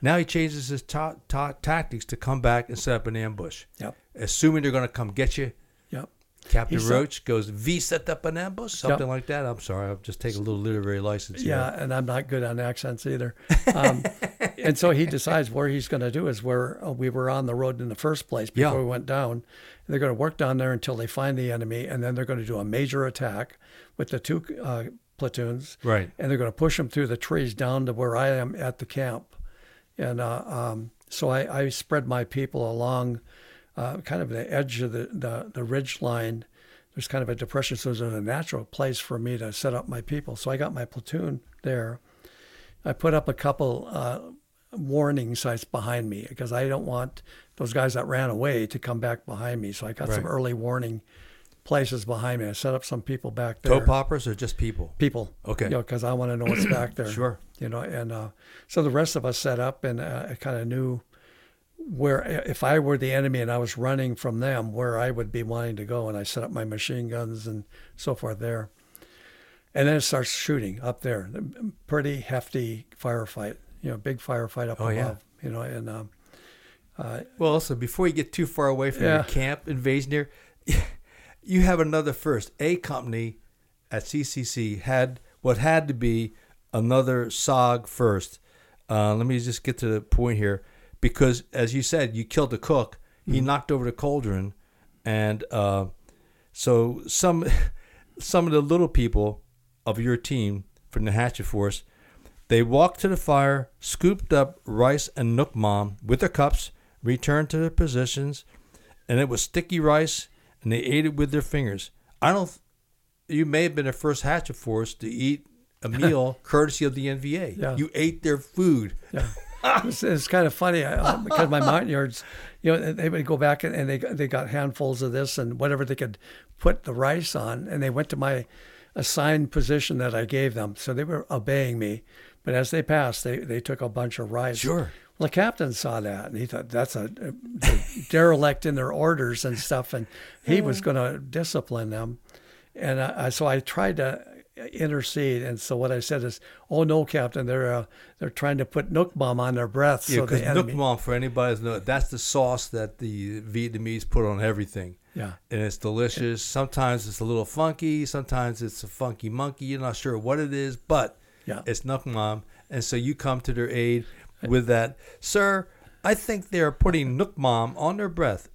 now he changes his ta- ta- tactics to come back and set up an ambush, yep, assuming they're going to come get you. yep. Captain He set- Roche goes, "V set up an ambush," something like that. I'm sorry, I'll just take a little literary license. here. Yeah, and I'm not good on accents either. Um, and so he decides where he's going to do is where uh, we were on the road in the first place before Yeah. we went down. And they're going to work down there until they find the enemy, and then they're going to do a major attack with the two uh, platoons. Right. And they're going to push them through the trees down to where I am at the camp. And uh, um, so I, I spread my people along uh, kind of the edge of the, the, the ridge line. There's kind of a depression, so there's a natural place for me to set up my people. So I got my platoon there. I put up a couple uh, warning sites behind me because I don't want those guys that ran away to come back behind me. So I got some early warning places behind me. I set up some people back there Toe poppers or just people? people. Okay. You know, because I want to know what's back there. Sure. You know, and uh, so the rest of us set up, and uh, I kind of knew where if I were the enemy and I was running from them, where I would be wanting to go, and I set up my machine guns and so forth there. And then it starts shooting up there. Pretty hefty firefight. You know, big firefight up Oh, above. yeah. You know, and um, Well, also before you get too far away from Yeah. your camp invasion here, you have another first. A company at CCC had what had to be another SOG first. Uh, let me just get to the point here, because as you said, you killed the cook. He knocked over the cauldron, and uh, so some some of the little people of your team from the Hatchet Force they walked to the fire, scooped up rice and nuoc mam with their cups, returned to their positions, and it was sticky rice, and they ate it with their fingers. I don't. You may have been the first hatchet force to eat a meal courtesy of the NVA. Yeah. You ate their food. Yeah. it's, it's kind of funny uh, because my Montagnards, you know, they would go back and, and they they got handfuls of this and whatever they could put the rice on, and they went to my assigned position that I gave them, so they were obeying me. But as they passed, they they took a bunch of rice. Sure. Well, the captain saw that, and he thought that's a, a derelict in their orders and stuff, and he was going to discipline them. And I, I, so I tried to intercede, and so what I said is, "Oh no, Captain, they're uh, they're trying to put nuoc mam on their breath." Yeah, so because the nook enemy, for anybody's who knows, that's the sauce that the Vietnamese put on everything. yeah, and it's delicious. Sometimes it's a little funky. Sometimes it's a funky monkey. You're not sure what it is, but Yeah. it's Nuoc Mam. And so you come to their aid with that. Sir, I think they're putting Nuoc Mam on their breath.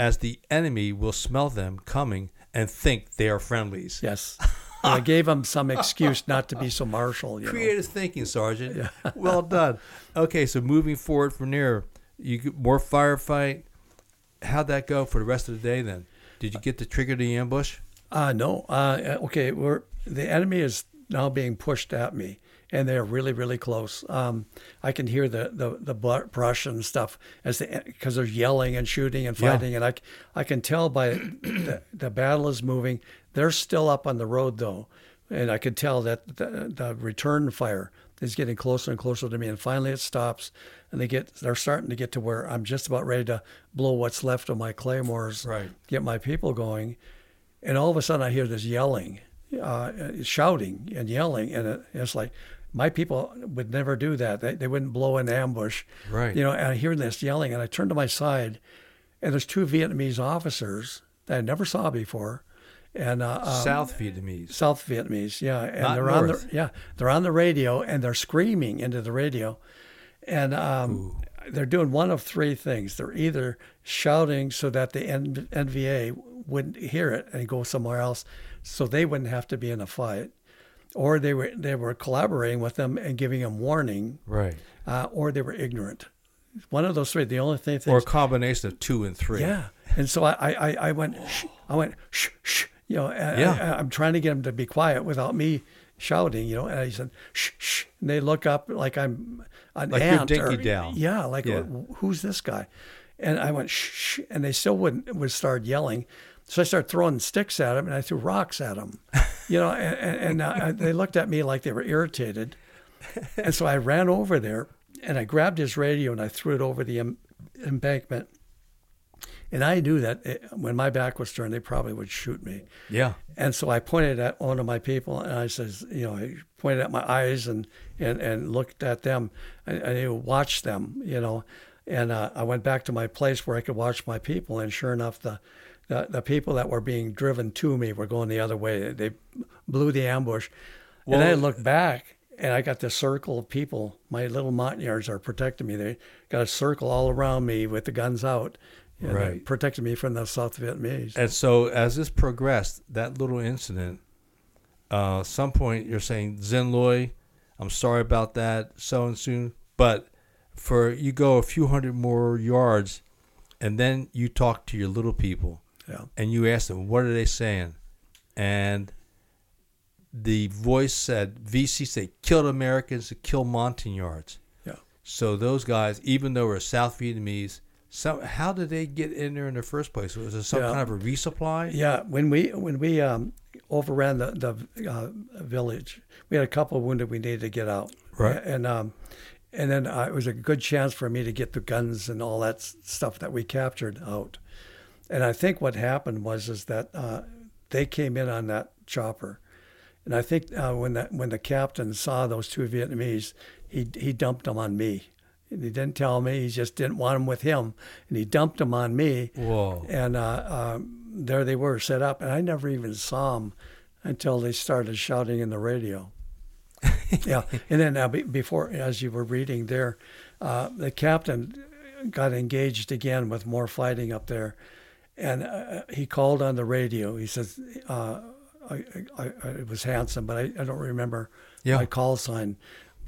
as the enemy will smell them coming and think they are friendlies. Yes. I gave him some excuse not to be so martial. You know. Creative thinking, Sergeant. well done. Okay, so moving forward from there, you get more firefight. How'd that go for the rest of the day then? Did you get to trigger the ambush? Uh, no. Uh, okay, we're the enemy is now being pushed at me, and they're really, really close. Um, I can hear the the, the brush and stuff as they because they're yelling and shooting and Yeah. fighting, and I can tell by the, the battle is moving. They're still up on the road though, and I can tell that the, the return fire is getting closer and closer to me, and finally it stops, and they get they're starting to get to where I'm just about ready to blow what's left of my claymores, Right. get my people going and all of a sudden I hear this yelling, uh, shouting and yelling, and it, it's like my people would never do that. They, they wouldn't blow an ambush, Right. You know. And I hear this yelling, and I turn to my side, and there's two Vietnamese officers that I never saw before, and uh, um, South Vietnamese. South Vietnamese, yeah, and Not they're on the yeah they're on the radio and they're screaming into the radio, and um, they're doing one of three things. They're either shouting so that the N- NVA wouldn't hear it and go somewhere else, so they wouldn't have to be in a fight, or they were they were collaborating with them and giving them warning, Right. uh, or they were ignorant. One of those three. The only thing Or a combination of two and three. yeah. And so I, I, I went, I went, shh, shh, you know, and Yeah. I, am trying to get them to be quiet without me shouting, you know, and I said, shh, shh. And they look up like I'm an Like ant. Or, Down. Yeah. Like, Yeah. Who's this guy? And I went, shh, shh. And they still wouldn't, would start yelling. So I started throwing sticks at them and I threw rocks at them, you know, and, and, and uh, they looked at me like they were irritated. And so I ran over there and I grabbed his radio and I threw it over the em- embankment. And I knew that it, when my back was turned, they probably would shoot me. Yeah. And so I pointed at one of my people and I says, you know, I pointed at my eyes and, and, and looked at them and, and watched them, you know. And uh, I went back to my place where I could watch my people. And sure enough, the, the, the people that were being driven to me were going the other way. They blew the ambush. and I looked back and I got this circle of people. My little Montagnards are protecting me. They got a circle all around me with the guns out. And Right. protecting me from the South Vietnamese. And so as this progressed, that little incident, uh, some point you're saying, Zen Loy, I'm sorry about that, so and soon. But for you go a few hundred more yards and then you talk to your little people Yeah. and you ask them, what are they saying? And the voice said, VC said, killed Americans to kill Montagnards. Yeah. So those guys, even though we're South Vietnamese, so how did they get in there in the first place? Was it some Yeah. kind of a resupply? Yeah, when we when we um, overran the the uh, village, we had a couple wounded we needed to get out. Right. And um, and then uh, it was a good chance for me to get the guns and all that stuff that we captured out. And I think what happened was is that uh, they came in on that chopper, and I think uh, when that when the captain saw those two Vietnamese, he he dumped them on me. And he didn't tell me. He just didn't want them with him, and he dumped them on me. Whoa. And uh, um, there they were set up, and I never even saw them until they started shouting in the radio. yeah, and then uh, be- before, as you were reading there, uh, the captain got engaged again with more fighting up there, and uh, he called on the radio. He says, uh, I, I, I, "It was handsome, but I, I don't remember Yeah. my call sign."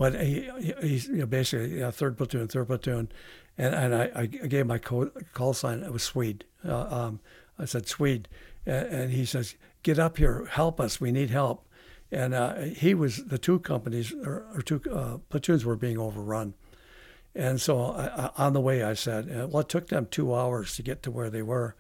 But he, he he's you know basically yeah, third platoon, third platoon, and and I, I gave my call, sign. It was Swede. Uh, um, I said Swede, and, and he says, "Get up here, help us. We need help." And uh, he was the two companies or, or two uh, platoons were being overrun, and so I, I, on the way I said, uh, "Well, it took them two hours to get to where they were."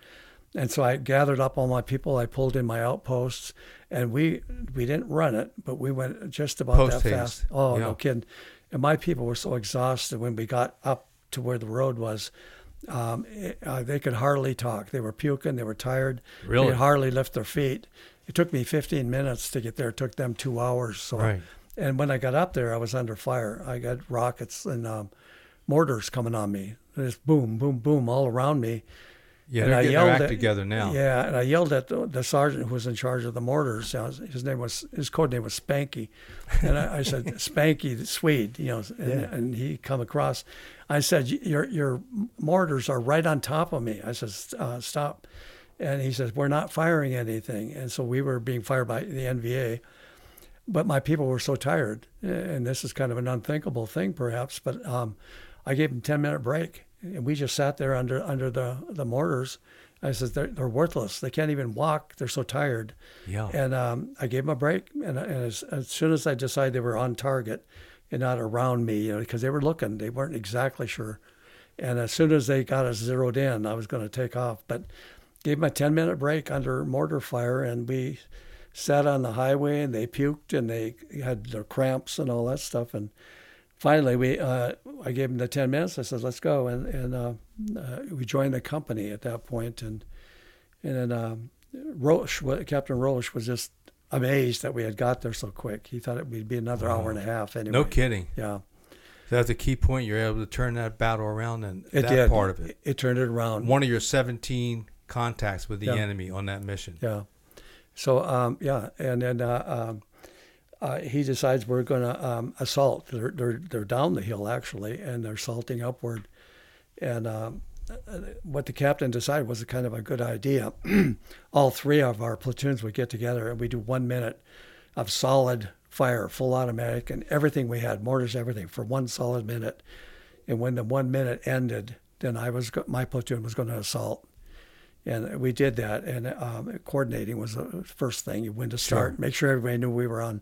And so I gathered up all my people. I pulled in my outposts, and we we didn't run it, but we went just about Post that haste. fast. Oh Yeah. no kidding! And my people were so exhausted when we got up to where the road was. Um, it, uh, they could hardly talk. They were puking. They were tired. Really? They hardly lift their feet. It took me 15 minutes to get there. It took them two hours. So, Right. and when I got up there, I was under fire. I got rockets and um, mortars coming on me. Just boom, boom, boom all around me. Yeah, And they're I getting their yelled act at- together now. Yeah, and I yelled at the, the sergeant who was in charge of the mortars. His name was his code name was Spanky, and I, I said Spanky the Swede, you know, and, and he come across. I said your your mortars are right on top of me. I said uh, stop, and he says we're not firing anything, and so we were being fired by the NVA. But my people were so tired, and this is kind of an unthinkable thing, perhaps. But um, I gave them ten minute break, and we just sat there under under the the mortars. I said they're, they're worthless. They can't even walk. They're so tired. Yeah. And um, I gave them a break, and, and as, as soon as I decided they were on target and not around me, you know, because they were looking, they weren't exactly sure. And as soon as they got us zeroed in, I was going to take off. But gave them a 10 minute break under mortar fire, and we sat on the highway, and they puked, and they had their cramps and all that stuff. And finally, we uh, I gave him the 10 minutes. I said, let's go. And, and uh, uh, we joined the company at that point, and and then um, Roche, Captain Roche, was just amazed that we had got there so quick. He thought it would be another hour and a half. Anyway, No kidding. Yeah, That's a key point. You're able to turn that battle around and it that did. part of it. It, turned it around. One of your 17 contacts with the Yeah. enemy on that mission. Yeah. So um, yeah, and then uh, um, uh, he decides we're going to um, assault. They're, they're they're down the hill actually, and they're salting upward. And um, uh, what the captain decided was a kind of a good idea. All three of our platoons would get together and we do one minute of solid fire, full automatic, and everything we had, mortars, everything, for one solid minute. And when the one minute ended, then I was my platoon was going to assault and we did that. And um, coordinating was the first thing. You when to start, make sure everybody knew we were on,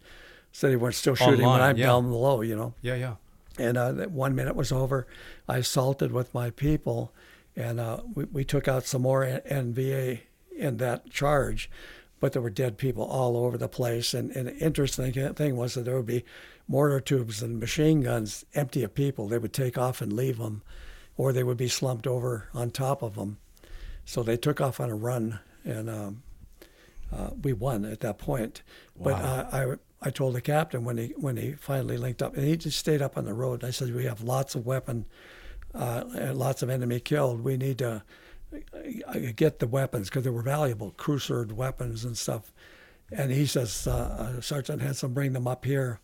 so they weren't still shooting when I'm yeah. down below. You know. Yeah, yeah. And uh, that one minute was over. I assaulted with my people, and uh, we, we took out some more NVA in that charge, but there were dead people all over the place. And, and the interesting thing was that there would be mortar tubes and machine guns empty of people. They would take off and leave them, or they would be slumped over on top of them. So they took off on a run, and um, uh, we won at that point. Wow. But uh, I, told the captain when he when he finally linked up, and he just stayed up on the road. I said, "We have lots of weapon, uh, and lots of enemy killed. We need to uh, get the weapons because they were valuable, crew-served weapons and stuff." And he says, uh, uh, "Sergeant Hanson, bring them up here."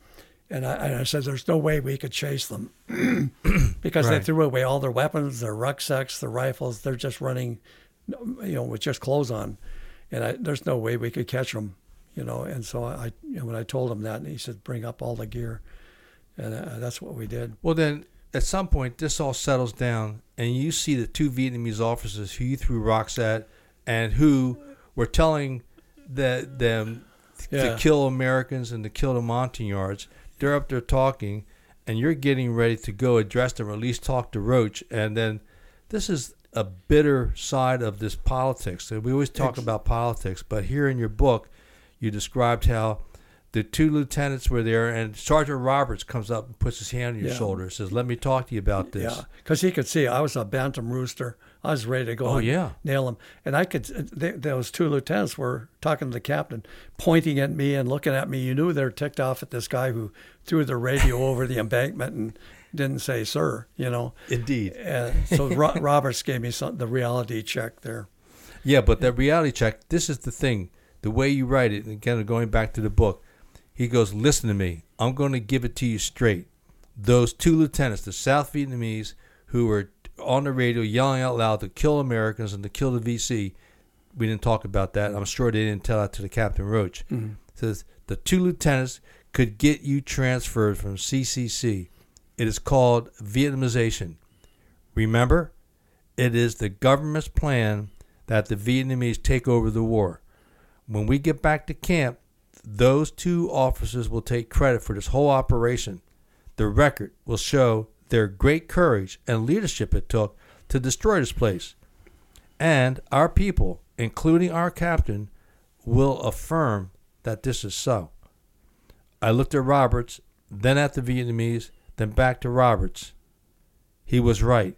And I, and I said, "There's no way we could chase them because they threw away all their weapons, their rucksacks, their rifles. They're just running, you know, with just clothes on, and I, there's no way we could catch them, you know." And so I, you know, when I told him that, and he said, "Bring up all the gear," and uh, that's what we did. Well, then at some point, this all settles down, and you see the two Vietnamese officers who you threw rocks at and who were telling the, them Yeah. to kill Americans and to kill the Montagnards. They're up there talking, and you're getting ready to go address them or at least talk to Roche. And then this is a bitter side of this politics. We always talk about politics, but here in your book, you described how the two lieutenants were there, and Sergeant Roberts comes up and puts his hand on your Yeah. shoulder and says, "Let me talk to you about this." Yeah, because he could see I was a bantam rooster. I was ready to go. Oh, and yeah. nail him. And I could. Uh, they, those two lieutenants were talking to the captain, pointing at me and looking at me. You knew they were ticked off at this guy who threw the radio over the embankment and didn't say "sir." You know. Indeed. And so Ro- Roberts gave me some, the reality check there. Yeah, but that reality check, this is the thing. The way you write it, and again, going back to the book, he goes, Listen to me. I'm going to give it to you straight. Those two lieutenants, the South Vietnamese, who were on the radio yelling out loud to kill Americans and to kill the VC, we didn't talk about that. I'm sure they didn't tell that to the Captain Roche. Mm-hmm. Says the two lieutenants could get you transferred from CCC. It is called Vietnamization. Remember, it is the government's plan that the Vietnamese take over the war. When we get back to camp, those two officers will take credit for this whole operation. The record will show their great courage and leadership it took to destroy this place. And our people, including our captain, will affirm that this is so. I looked at Roberts, then at the Vietnamese, then back to Roberts. He was right.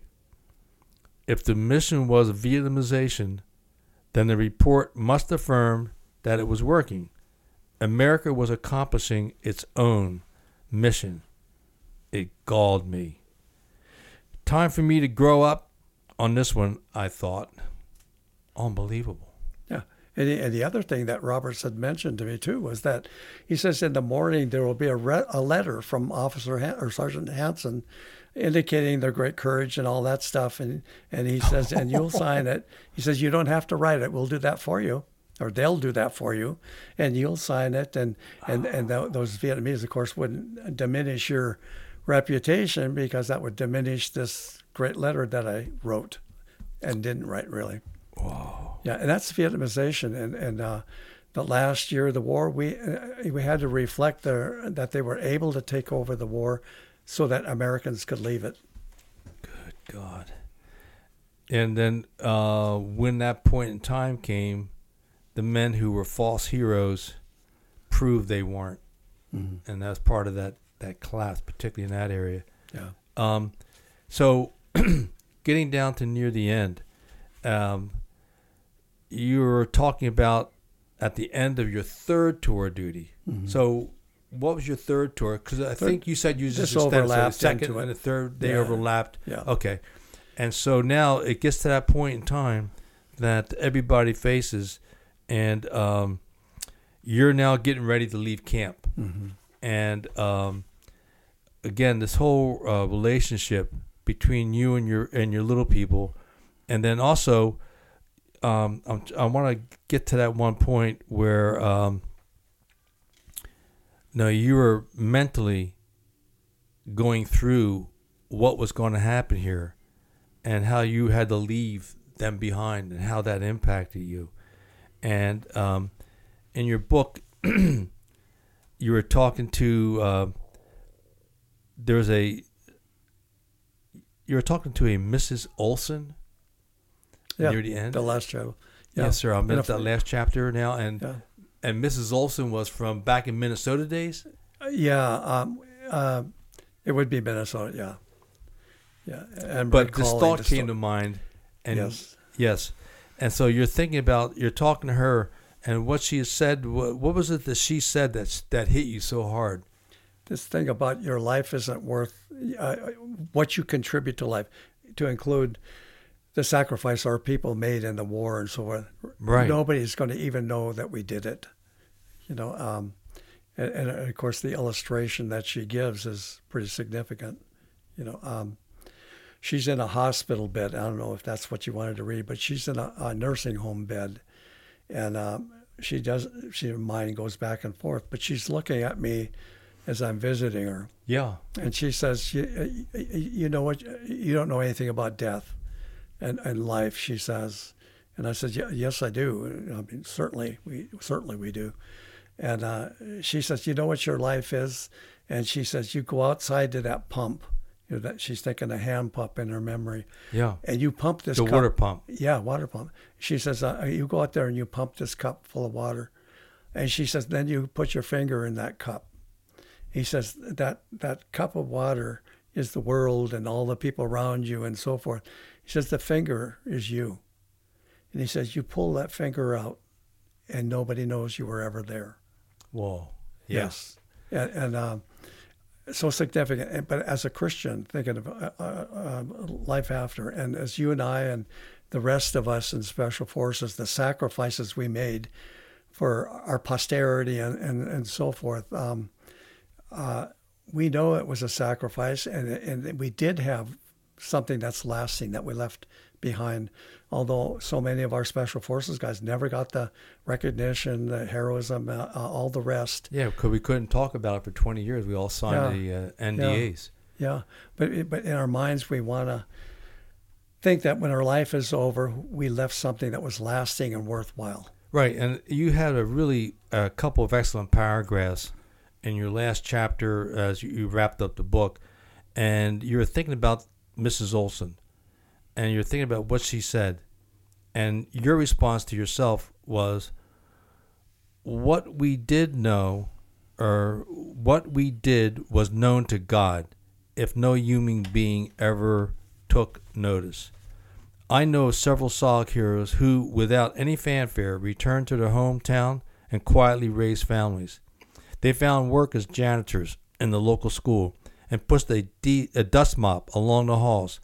If the mission was Vietnamization, then the report must affirm that it was working. America was accomplishing its own mission. It galled me. Time for me to grow up on this one, I thought. Unbelievable. Yeah. And the, and the other thing that Roberts had mentioned to me too was that he says in the morning there will be a, re- a letter from Officer Han- or Sergeant Hanson indicating their great courage and all that stuff. And, and he says, and you'll sign it. He says, you don't have to write it. We'll do that for you. Or they'll do that for you, and you'll sign it, and and and th- those Vietnamese, of course, wouldn't diminish your reputation because that would diminish this great letter that I wrote, and didn't write really. Wow. Yeah, and that's Vietnamization, and and uh, the last year of the war, we uh, we had to reflect their, that they were able to take over the war, so that Americans could leave it. Good God. And then uh, when that point in time came, the men who were false heroes proved they weren't, Mm-hmm. and that's part of that that class, particularly in that area. Yeah. Um, so, getting down to near the end, um, you were talking about at the end of your third tour of duty. So, what was your third tour? Because I think you said you just so the second and the third they Yeah. overlapped. Yeah. Okay, and so now it gets to that point in time that everybody faces, and um, you're now getting ready to leave camp, and um, again, this whole uh, relationship between you and your and your little people, and then also, um, I'm, I want to get to that one point where, um, no, you were mentally going through what was going to happen here, and how you had to leave them behind, and how that impacted you, and um, in your book. you were talking to uh, there was a you were talking to a Mrs. Olson Yeah. near the end. The last chapter. Yeah. Yes, sir. I'm in that last chapter now, and Yeah. and Mrs. Olson was from back in Minnesota days. Yeah, um, uh, it would be Minnesota. Yeah, yeah. And But this thought came to mind, and Yes. yes, and so you're thinking about you're talking to her, and what she said. What, what was it that she said that that hit you so hard? this thing about your life isn't worth uh, what you contribute to life, to include the sacrifice our people made in the war and so forth. Right. Nobody's going to even know that we did it. You know, um, and, and of course the illustration that she gives is pretty significant. You know, um, she's in a hospital bed. I don't know if that's what you wanted to read, but she's in a, a nursing home bed, and um, she does. She her mind goes back and forth, but she's looking at me as I'm visiting her, Yeah, and she says, "You, you know what? You don't know anything about death and, and life." She says, and I said, "Yeah, "Yes, I do. I mean, certainly we certainly we do." And uh, she says, "You know what your life is?" And she says, "You go outside to that pump." You know, that she's thinking a hand pump in her memory, yeah. and you pump this The cup- water pump. yeah, water pump. She says, uh, you go out there and you pump this cup full of water. And she says, then you put your finger in that cup. He says, that, that cup of water is the world and all the people around you and so forth. He says, the finger is you. And he says, you pull that finger out and nobody knows you were ever there. Whoa. Yes. And, and um, so significant. But as a Christian, thinking of uh, uh, uh, life after, and as you and I and the rest of us in special forces, the sacrifices we made for our posterity and, and, and so forth, um, uh, we know it was a sacrifice, and, and we did have something that's lasting that we left behind. Although so many of our special forces guys never got the recognition, the heroism, uh, uh, all the rest. Yeah, because we couldn't talk about it for 20 years. We all signed the uh, NDAs. Yeah, but but in our minds we want to think that when our life is over, we left something that was lasting and worthwhile. Right, and you had a really a couple of excellent paragraphs in your last chapter as you wrapped up the book, and you were thinking about Mrs. Olson, and you're thinking about what she said, and your response to yourself was, "What we did know, or what we did was known to God, if no human being ever took notice." I know several SOG heroes who, without any fanfare, returned to their hometown and quietly raised families. They found work as janitors in the local school and pushed a, de- a dust mop along the halls,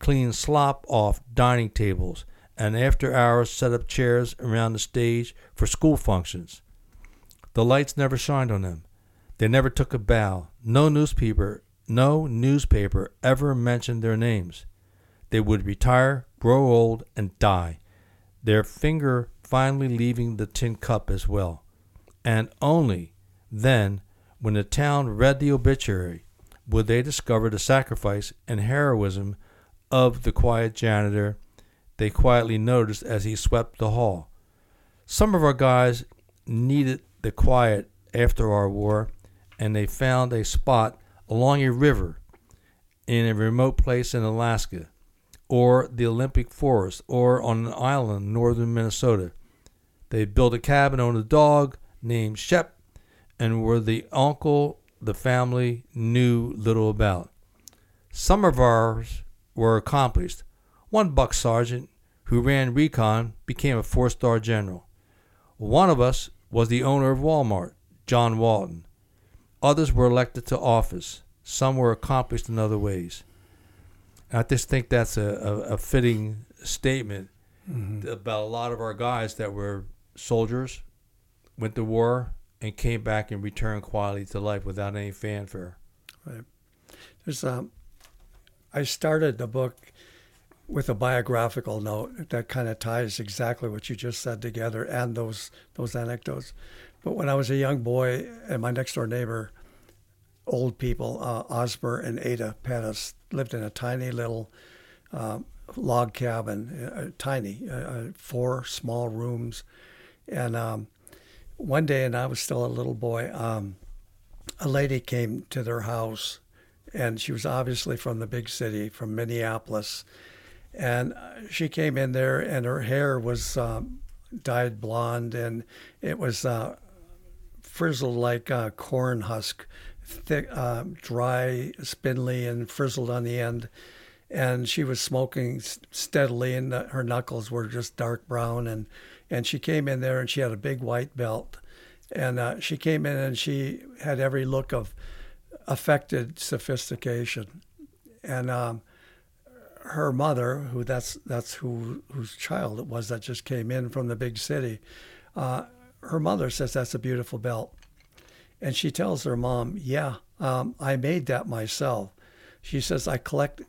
cleaned slop off dining tables, and after hours set up chairs around the stage for school functions. The lights never shined on them. They never took a bow. No newspaper, no newspaper ever mentioned their names. They would retire, grow old, and die, their finger finally leaving the tin cup as well. And only then, when the town read the obituary, would they discover the sacrifice and heroism of the quiet janitor they quietly noticed as he swept the hall. Some of our guys needed the quiet after our war, and they found a spot along a river in a remote place in Alaska, or the Olympic Forest, or on an island in northern Minnesota. They built a cabin on a dog named Shep, and were the uncle the family knew little about. Some of ours were accomplished. One buck sergeant who ran recon became a four star general. One of us was the owner of Walmart, John Walton. Others were elected to office. Some were accomplished in other ways. I just think that's a, a, a fitting statement mm-hmm. about a lot of our guys that were soldiers, went to war, and came back and returned quietly to life without any fanfare. Right. There's um, I started the book with a biographical note that kind of ties exactly what you just said together and those those anecdotes. But when I was a young boy, and my next door neighbor, old people, uh, and Ada Pettis, lived in a tiny little uh, log cabin, uh, tiny, uh, uh, four small rooms, and um, one day, and I was still a little boy, um, a lady came to their house, and she was obviously from the big city, from Minneapolis. And she came in there, and her hair was um, dyed blonde, and it was uh, frizzled like a corn husk, thick, uh, dry, spindly, and frizzled on the end. And she was smoking steadily, and her knuckles were just dark brown, and and she came in there and she had a big white belt and uh, she came in and she had every look of affected sophistication and um, her mother who that's that's who whose child it was that just came in from the big city uh, her mother says that's a beautiful belt. And she tells her mom yeah um, i made that myself. She says i collect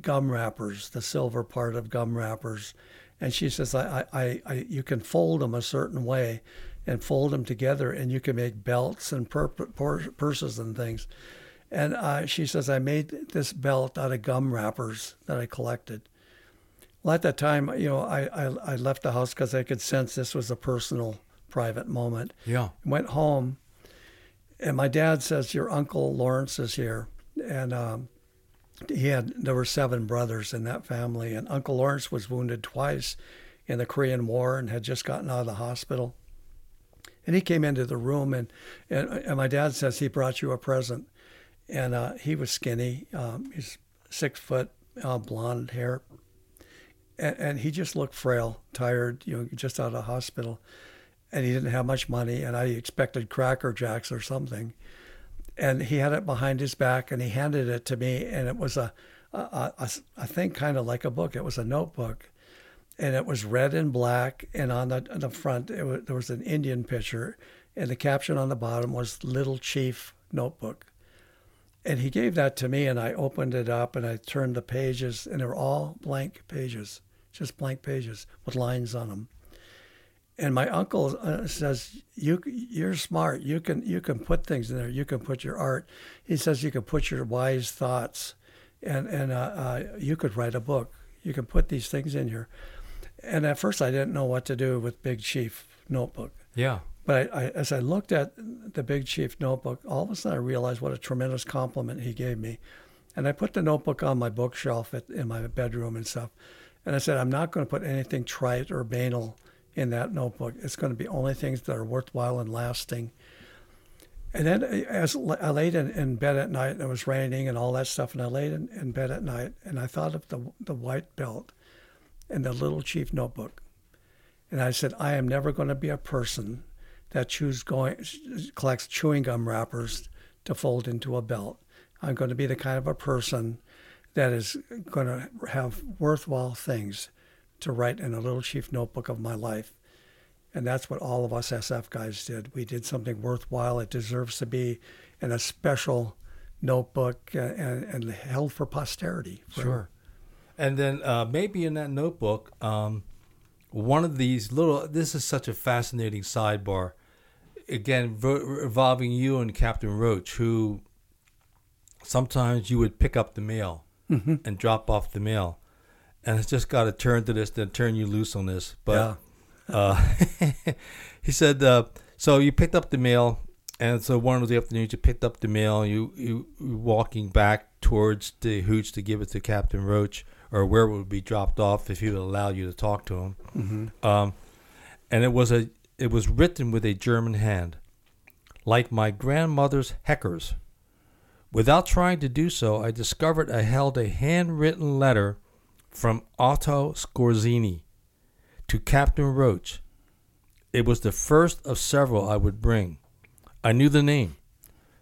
gum wrappers the silver part of gum wrappers. And she says, I, I, I, you can fold them a certain way and fold them together, and you can make belts and pur- pur- purses and things. And uh, she says, I made this belt out of gum wrappers that I collected. Well, at that time, you know, I, I, I left the house because I could sense this was a personal, private moment. Yeah. Went home, and my dad says, Your uncle Lawrence is here. And um, he had there were seven brothers in that family, and Uncle Lawrence was wounded twice in the Korean War and had just gotten out of the hospital. And he came into the room, and and, and my dad says he brought you a present, and uh, he was skinny. Um, he's six foot, uh, blonde hair, and, and he just looked frail, tired, you know, just out of hospital, and he didn't have much money, and I expected Cracker Jacks or something. And he had it behind his back and he handed it to me and it was a, a, a, a thing kind of like a book. It was a notebook and it was red and black and on the, on the front was, there was an indian picture and the caption on the bottom was little chief notebook and he gave that to me and i opened it up and i turned the pages and they were all blank pages just blank pages with lines on them and my uncle uh, says you you're smart. You can you can put things in there. You can put your art. He says you can put your wise thoughts and and uh, uh, you could write a book. You can put these things in here. And at first i didn't know what to do with big chief notebook. Yeah but I, I, as i looked at the big chief notebook all of a sudden i realized what a tremendous compliment he gave me and i put the notebook on my bookshelf at, in my bedroom and stuff and i said i'm not going to put anything trite or banal in that notebook. It's going to be only things that are worthwhile and lasting. And then eh, as I laid in, in bed at night, and it was raining and all that stuff, and I laid in, in bed at night, and I thought of the, the white belt and the little chief notebook. And I said, I am never going to be a person that chews going, collects chewing gum wrappers to fold into a belt. I'm going to be the kind of a person that is going to have worthwhile things to write in a little chief notebook of my life. And that's what all of us SF guys did. We did something worthwhile. It deserves to be in a special notebook and, and, held for posterity. Sure. And then uh, maybe in that notebook, um, one of these little, this is such a fascinating sidebar. Again, involving you and Captain Roche, who sometimes you would pick up the mail Mm-hmm. and drop off the mail. And it's just got to turn to this, then turn you loose on this. But uh, he said, uh, so you picked up the mail, and so one of the afternoons you picked up the mail, you you walking back towards the hooch to give it to Captain Roche, or where it would be dropped off if he would allow you to talk to him. Mm-hmm. Um, and it was a it was written with a German hand, like my grandmother's Hecker's. Without trying to do so, I discovered I held a handwritten letter from Otto Skorzeny to Captain Roche. It was the first of several I would bring. I knew the name.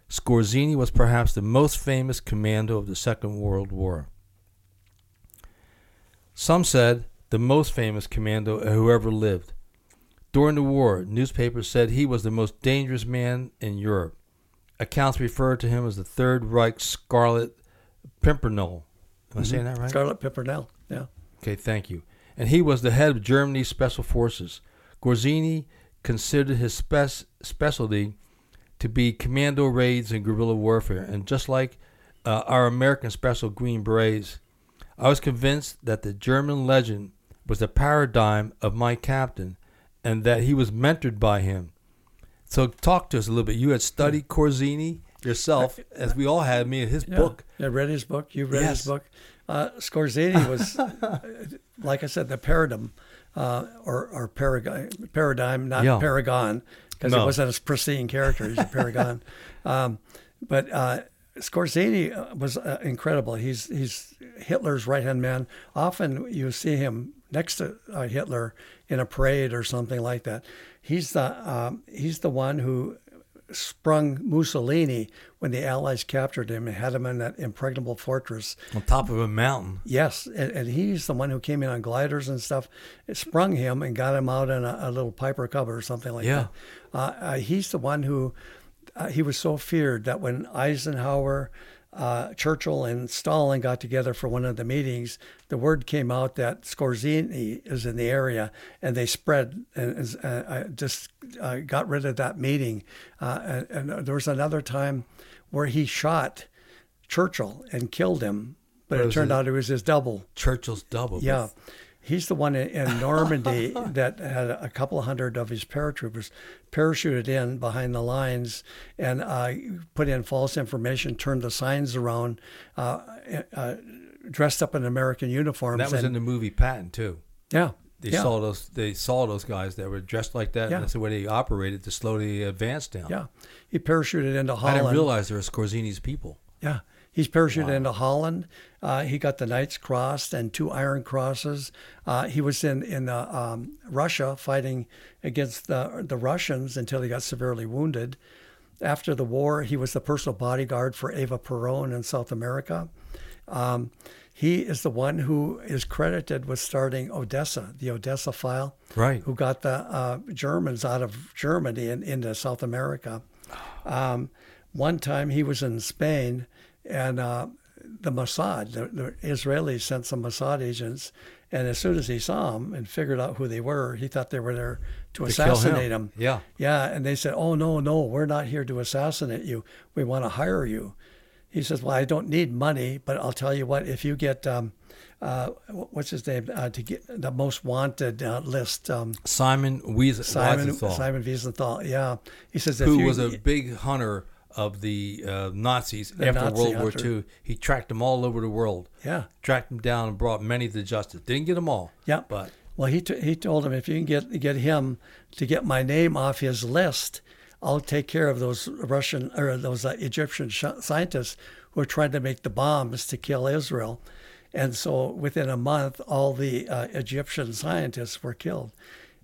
Skorzeny was perhaps the most famous commando of the Second World War. Some said the most famous commando who ever lived. During the war, newspapers said he was the most dangerous man in Europe. Accounts referred to him as the Third Reich Scarlet Pimpernel. Am I saying that right? Scarlet Pimpernel. Yeah. Okay, thank you. And he was the head of Germany's special forces. Skorzeny considered his spec- specialty to be commando raids and guerrilla warfare. And just like uh, our American special Green Berets, I was convinced that the German legend was the paradigm of my captain and that he was mentored by him. So talk to us a little bit. You had studied Skorzeny yourself, as we all had. Me, in his Yeah. book. I read his book. You read Yes. his book. Uh, Skorzeny was, like I said, the paradigm uh, or, or paradigm, paradigm, not Yeah. paragon, because No. he wasn't a pristine character. He's a paragon. um, but uh, Skorzeny uh, was uh, incredible. He's he's Hitler's right hand man. Often you see him next to uh, Hitler in a parade or something like that. He's the um, he's the one who sprung Mussolini when the Allies captured him and had him in that impregnable fortress. On top of a mountain. Yes, and, and he's the one who came in on gliders and stuff. Sprung him and got him out in a, a little Piper Cub or something like Yeah. that. Uh, uh, he's the one who uh, he was so feared that when Eisenhower, uh, Churchill, and Stalin got together for one of the meetings, the word came out that Skorzeny is in the area, and they spread and uh, just uh, got rid of that meeting. Uh, and, and there was another time where he shot Churchill and killed him, but it turned out it was his double. Churchill's double. Yeah. He's the one in, in Normandy that had a couple hundred of his paratroopers parachuted in behind the lines and uh, put in false information, turned the signs around, uh, uh, dressed up in American uniforms. That was and, in the movie Patton too. yeah. They yeah. saw those. They saw those guys that were dressed like that. Yeah. And that's the way they operated to slow the advance down. Yeah. He parachuted into Holland. I didn't realize there were Skorzeny's people. Yeah. He's parachuted into Holland. Uh, he got the Knight's Cross and two Iron Crosses. Uh, he was in in uh, um, Russia fighting against the the Russians until he got severely wounded. After the war, he was the personal bodyguard for Eva Peron in South America. Um, he is the one who is credited with starting Odessa, the Odessa file, Right. who got the uh, Germans out of Germany and into South America. Um, one time he was in Spain, and uh, the Mossad, the, the Israelis sent some Mossad agents, and as soon as he saw them and figured out who they were, he thought they were there to, To kill him. assassinate him. Yeah. Yeah, and they said, "Oh no, no, we're not here to assassinate you. We want to hire you." He says, "Well, I don't need money, but I'll tell you what. If you get, um, uh, what's his name, uh, to get the most wanted uh, list, um, Simon Wies- Simon Wiesenthal, Simon Wiesenthal. Yeah, he says who you, was a big hunter of the uh, Nazis The after Nazi World War. II. He tracked them all over the world. yeah, Tracked them down and brought many to justice. Didn't get them all. yeah. But well, he t- he told him if you can get get him to get my name off his list, I'll take care of those Russian or those uh, Egyptian sh- scientists who are trying to make the bombs to kill Israel. And so within a month, all the uh, Egyptian scientists were killed.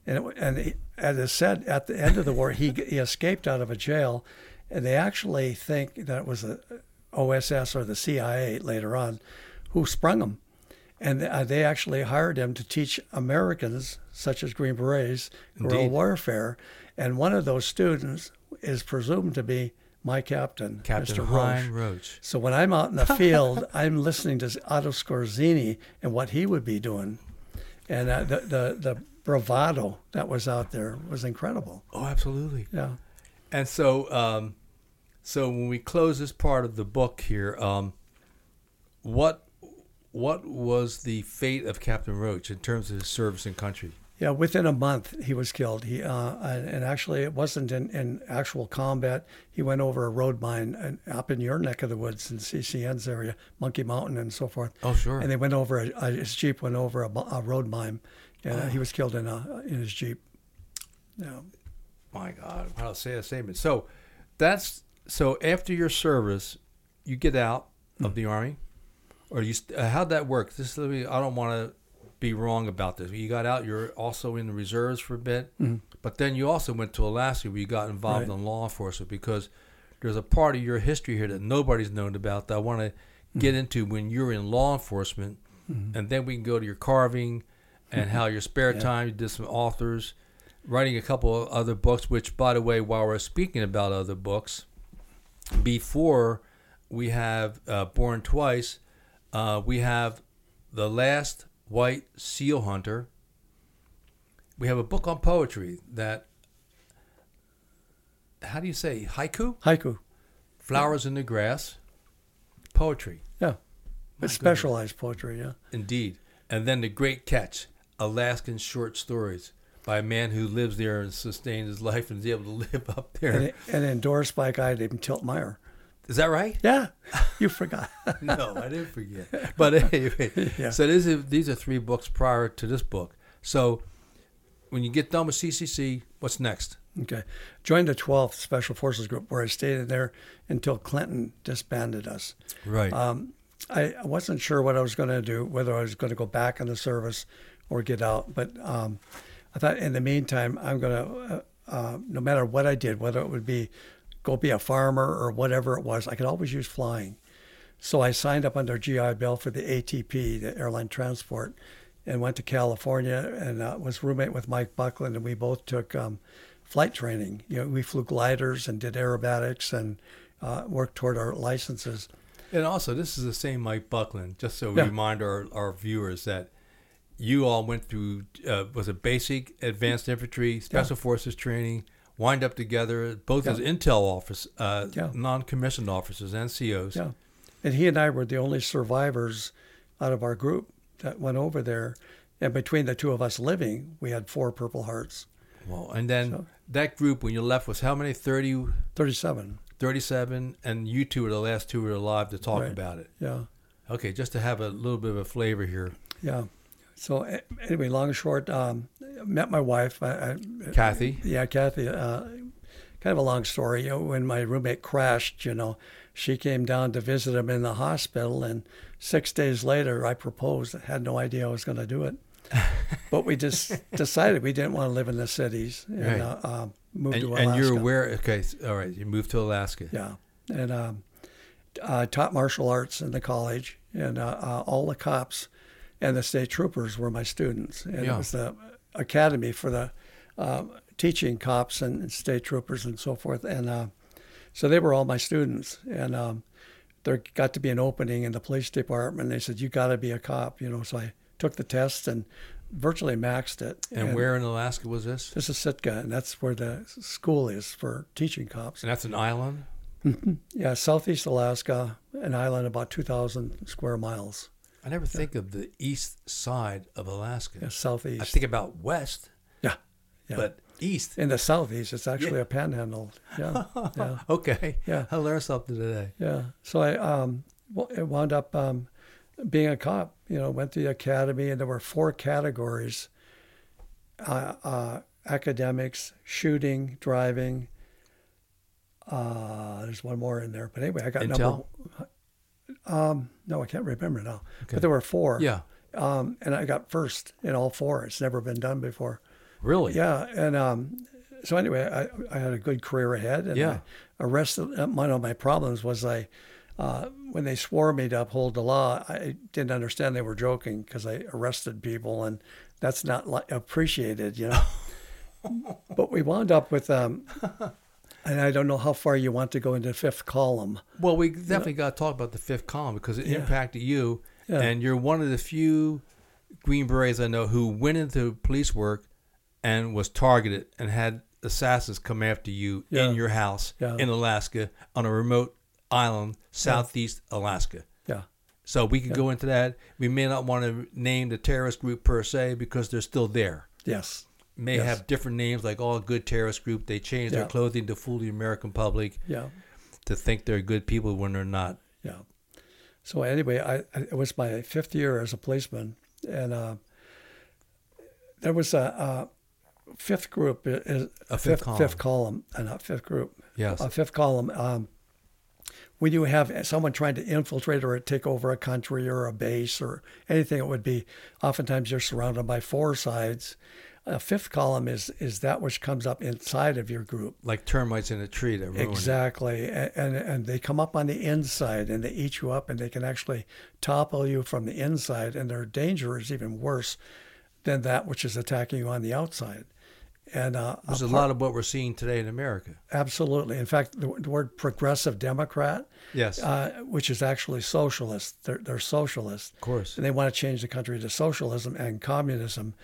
And, it, and he, as I said, at the end of the war, he, he escaped out of a jail. And they actually think that it was the OSS or the CIA later on who sprung him. and uh, they actually hired him to teach Americans, such as Green Berets, guerrilla warfare. And one of those students is presumed to be my captain, Captain Mr. Roche. Roach. So when I'm out in the field, I'm listening to Otto Skorzeny and what he would be doing, and uh, the, the the bravado that was out there was incredible. Oh, absolutely. Yeah. And so, um, so when we close this part of the book here, um, what what was the fate of Captain Roche in terms of his service in country? Yeah, within a month he was killed. He uh, and and actually it wasn't in, in actual combat. He went over a road mine and up in your neck of the woods in CCN's area, Monkey Mountain and so forth. Oh, sure. And they went over a, a, his jeep went over a, a road mine, and uh, he was killed in a in his jeep. Yeah. My God, what a sad statement. So that's so after your service, you get out of hmm. the army, or you st- uh, how'd that work? This. I don't want to be wrong about this. You got out. You're also in the reserves for a bit, hmm. but then you also went to Alaska where you got involved Right. in law enforcement because there's a part of your history here that nobody's known about that I want to hmm. get into when you're in law enforcement, and then we can go to your carving and mm-hmm. how your spare time you did some authors writing a couple of other books, which, by the way, while we're speaking about other books, before we have uh, Born Twice, uh, we have The Last White Seal Hunter. We have a book on poetry that, how do you say, haiku? Haiku. Flowers in the Grass. Poetry, Yeah. It's specialized poetry. Yeah. indeed. And then The Great Catch, Alaskan Short Stories by a man who lives there and sustained his life and is able to live up there. And, and endorsed by a guy named Tilt Meyer. Is that right? Yeah. You forgot. no, I didn't forget. But anyway, Yeah. so these are these are three books prior to this book. So when you get done with CCC, what's next? Okay. Joined the 12th Special Forces Group, where I stayed in there until Clinton disbanded us. Right. Um, I I wasn't sure what I was going to do, whether I was going to go back in the service or get out. But um, I thought in the meantime, I'm going to, uh, uh, no matter what I did, whether it would be go be a farmer or whatever it was, I could always use flying. So I signed up under GI Bill for the ATP, the airline transport, and went to California and uh, was roommate with Mike Buckland, and we both took um, flight training. You know, we flew gliders and did aerobatics and uh, worked toward our licenses. and also, this is the same Mike Buckland. Just so we Yeah. remind our, our viewers that you all went through uh, was a basic, advanced infantry, special forces training, wind up together both Yeah. as intel office, uh, Yeah. non-commissioned officers, NCOs. Yeah. And he and I were the only survivors out of our group that went over there. And between the two of us living, we had four Purple Hearts, Well, and then So- that group when you left was how many? 30, 37. 37, and you two were the last two who were alive to talk Right. about it. Yeah. Okay, just to have a little bit of a flavor here. Yeah. So anyway, long and short, um, met my wife. I, I, Kathy? Yeah, Kathy. Uh, kind of a long story. You know, when my roommate crashed, you know, she came down to visit him in the hospital, and six days later, I proposed. I had no idea I was going to do it, but we just decided we didn't want to live in the cities and Right. uh, uh, moved And, to Alaska. and you're aware, okay, all right, you moved to Alaska. Yeah, and um, I taught martial arts in the college, and uh, uh, all the cops and the state troopers were my students, and Yeah. it was the academy for the uh, teaching cops and state troopers and so forth, and uh, so they were all my students, and um, there got to be an opening in the police department. They said you got to be a cop, you know. So I took the test and virtually maxed it. And, where in Alaska was this? This is Sitka, and that's where the school is for teaching cops. And that's an island? Yeah, Southeast Alaska, an island about 2,000 square miles. I never think of the east side of Alaska. Yeah, southeast. I think about west, yeah, yeah. but east. in the southeast, it's actually a panhandle. Yeah, yeah, Okay. Yeah. I learned something today. yeah. So I um, wound up um, being a cop. You know, went to the academy, and there were four categories: uh, uh, academics, shooting, driving. Uh, there's one more in there, but anyway, I got Intel? number. Um, no, I can't remember now. But there were four. Yeah. um, and I got first in all four. It's never been done before. Really? Yeah, and um, so anyway, I, I had a good career ahead. And Yeah. I arrested. uh, One of my problems was I uh, when they swore me to uphold the law, I didn't understand they were joking because I arrested people, and that's not li- appreciated, you know. but we wound up with, um, and I don't know how far you want to go into the fifth column. Well, we definitely got to talk about the fifth column because it Yeah. impacted you, Yeah. and you're one of the few Green Berets I know who went into police work and was targeted and had assassins come after you Yeah. in your house Yeah. in Alaska on a remote island, southeast Alaska. Yeah. So we could go into that. We may not want to name the terrorist group per se because they're still there. Yes. May Yes. have different names like all good terrorist group. They change their clothing to fool the American public Yeah. to think they're good people when they're not. Yeah. So anyway, I, I it was my fifth year as a policeman, and uh, there was a, a fifth group, uh, is A fifth column. fifth column, and a fifth group. Yes. A fifth column. Um, when you have someone trying to infiltrate or take over a country or a base or anything, it would be oftentimes you're surrounded by four sides. A fifth column is is that which comes up inside of your group. like termites in a tree that ruin. Exactly, A- and and they come up on the inside and they eat you up, and they can actually topple you from the inside, and their danger is even worse than that which is attacking you on the outside. And uh, There's a part- lot of what we're seeing today in America. absolutely. In fact, the, the word progressive Democrat, Yes. uh, which is actually socialist, they're, they're socialists, of course. and they want to change the country to socialism and communism.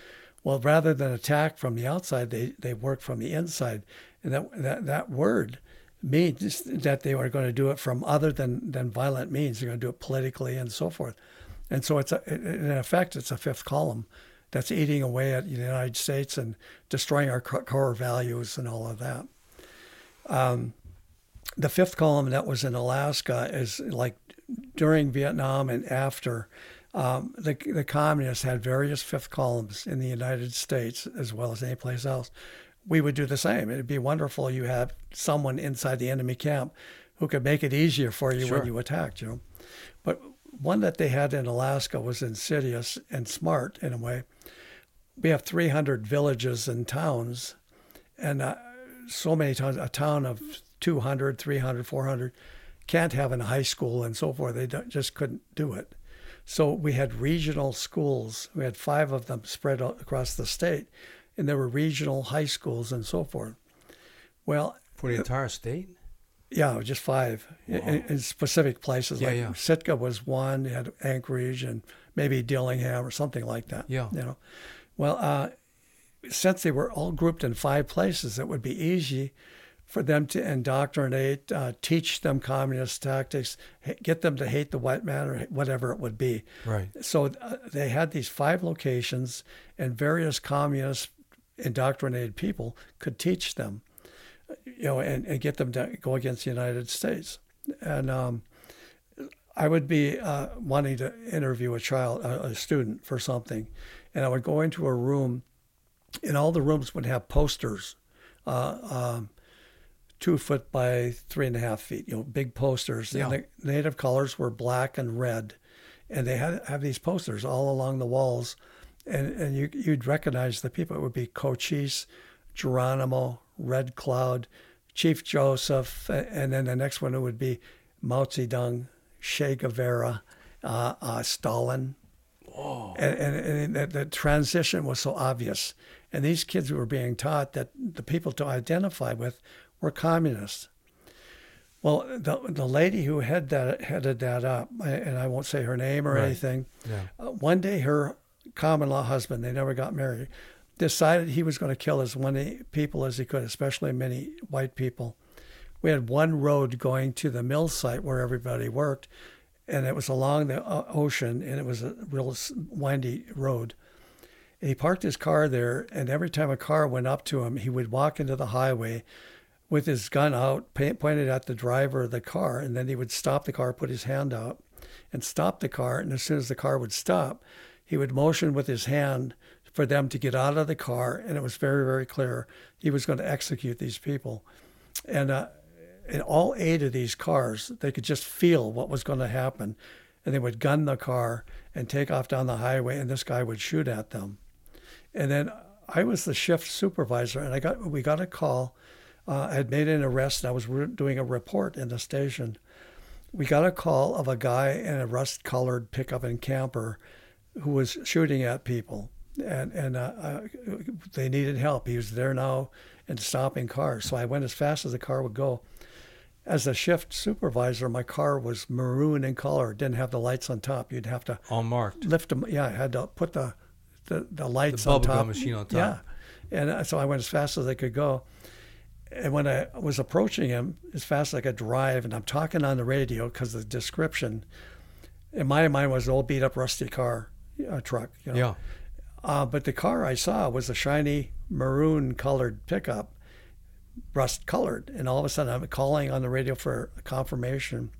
Well, rather than attack from the outside, they, they work from the inside. And that, that, that word means that they are going to do it from other than, than violent means. They're going to do it politically and so forth. And so it's a, in effect, it's a fifth column that's eating away at the United States and destroying our core values and all of that. Um, the fifth column that was in Alaska is like during Vietnam and after. Um, the, the communists had various fifth columns in the United States as well as any place else. We would do the same. It'd be wonderful you have someone inside the enemy camp who could make it easier for you Sure. when you attacked, you know. But one that they had in Alaska was insidious and smart in a way. We have 300 villages and towns, and uh, so many towns, a town of 200, 300, 400 can't have a high school and so forth. They just couldn't do it. So we had regional schools. We had five of them spread across the state, and there were regional high schools and so forth. Well, For the entire state? yeah, just five in, in specific places. Yeah, like yeah. Sitka was one. You had Anchorage and maybe Dillingham or something like that. Yeah. You know, well, uh, since they were all grouped in five places, it would be easy for them to indoctrinate, uh, teach them communist tactics, get them to hate the white man or whatever it would be. Right. So uh, they had these five locations, and various communist indoctrinated people could teach them, you know, and, and get them to go against the United States. And um, I would be uh, wanting to interview a child, a, a student for something, and I would go into a room, and all the rooms would have posters, uh, um, two foot by three and a half feet, you know, big posters. Yeah. And the native colors were black and red, and they had have these posters all along the walls, and and you you'd recognize the people. It would be Cochise, Geronimo, Red Cloud, Chief Joseph, and then the next one it would be Mao Zedong, Che Guevara, uh, uh, Stalin. And, and, and the, the transition was so obvious. And these kids were being taught that the people to identify with were communists. Well, the, the lady who had that, headed that up, and I won't say her name or Right. anything, Yeah. uh, one day her common law husband, they never got married, decided he was going to kill as many people as he could, especially many white people. We had one road going to the mill site where everybody worked, and it was along the uh, ocean, and it was a real windy road. And he parked his car there, and every time a car went up to him, he would walk into the highway with his gun out, pointed at the driver of the car, and then he would stop the car, put his hand out, and stop the car. And as soon as the car would stop, he would motion with his hand for them to get out of the car, and it was very, very clear he was going to execute these people. And uh, in all eight of these cars, they could just feel what was going to happen, and they would gun the car and take off down the highway, and this guy would shoot at them. And then I was the shift supervisor, and I got we got a call. Uh, I had made an arrest, and I was re- doing a report in the station. we got a call of a guy in a rust-colored pickup and camper who was shooting at people, and and uh, uh, they needed help. He was there now and stopping cars. So I went as fast as the car would go. As a shift supervisor, my car was maroon in color. Didn't have the lights on top. You'd have to all marked. lift them. Yeah, I had to put the the, the lights The on top. machine on top. Yeah, and uh, so I went as fast as I could go. And when I was approaching him as fast as I could drive, and I'm talking on the radio because the description in my mind was an old beat up rusty car uh, truck. You know? Yeah. Uh, but the car I saw was a shiny maroon colored pickup, rust colored. And all of a sudden, I'm calling on the radio for confirmation.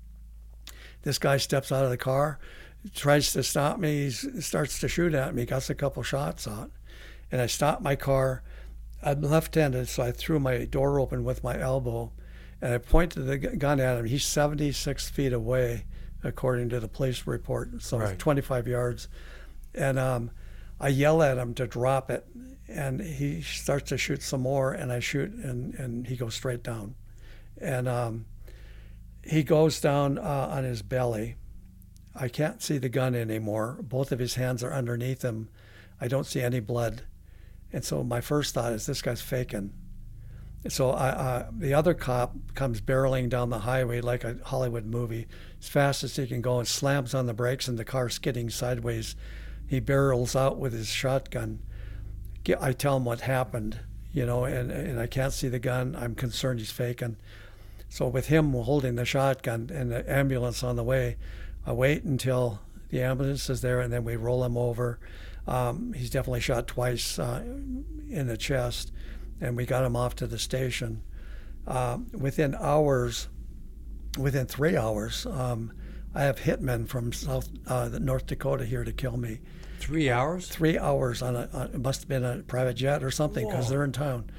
This guy steps out of the car, tries to stop me, he starts to shoot at me, gets a couple shots out. And I stop my car. I'm left handed, so I threw my door open with my elbow and I pointed the gun at him. He's 76 feet away, according to the police report, so Right. 25 yards. And um, I yell at him to drop it, and he starts to shoot some more, and I shoot, and, and he goes straight down. And um, he goes down uh, on his belly. I can't see the gun anymore. Both of his hands are underneath him. I don't see any blood. And so my first thought is this guy's faking. So I, the other cop comes barreling down the highway like a Hollywood movie, as fast as he can go, and slams on the brakes, and the car skidding sideways. He barrels out with his shotgun. I tell him what happened, you know, and, and I can't see the gun. I'm concerned he's faking. So with him holding the shotgun and the ambulance on the way, I wait until the ambulance is there, and then we roll him over. Um, he's definitely shot twice uh, in the chest, and we got him off to the station. Uh, within hours, within three hours, um, I have hitmen from South uh, North Dakota here to kill me. Three hours. Three hours on a, on, it must have been a private jet or something because they're in town.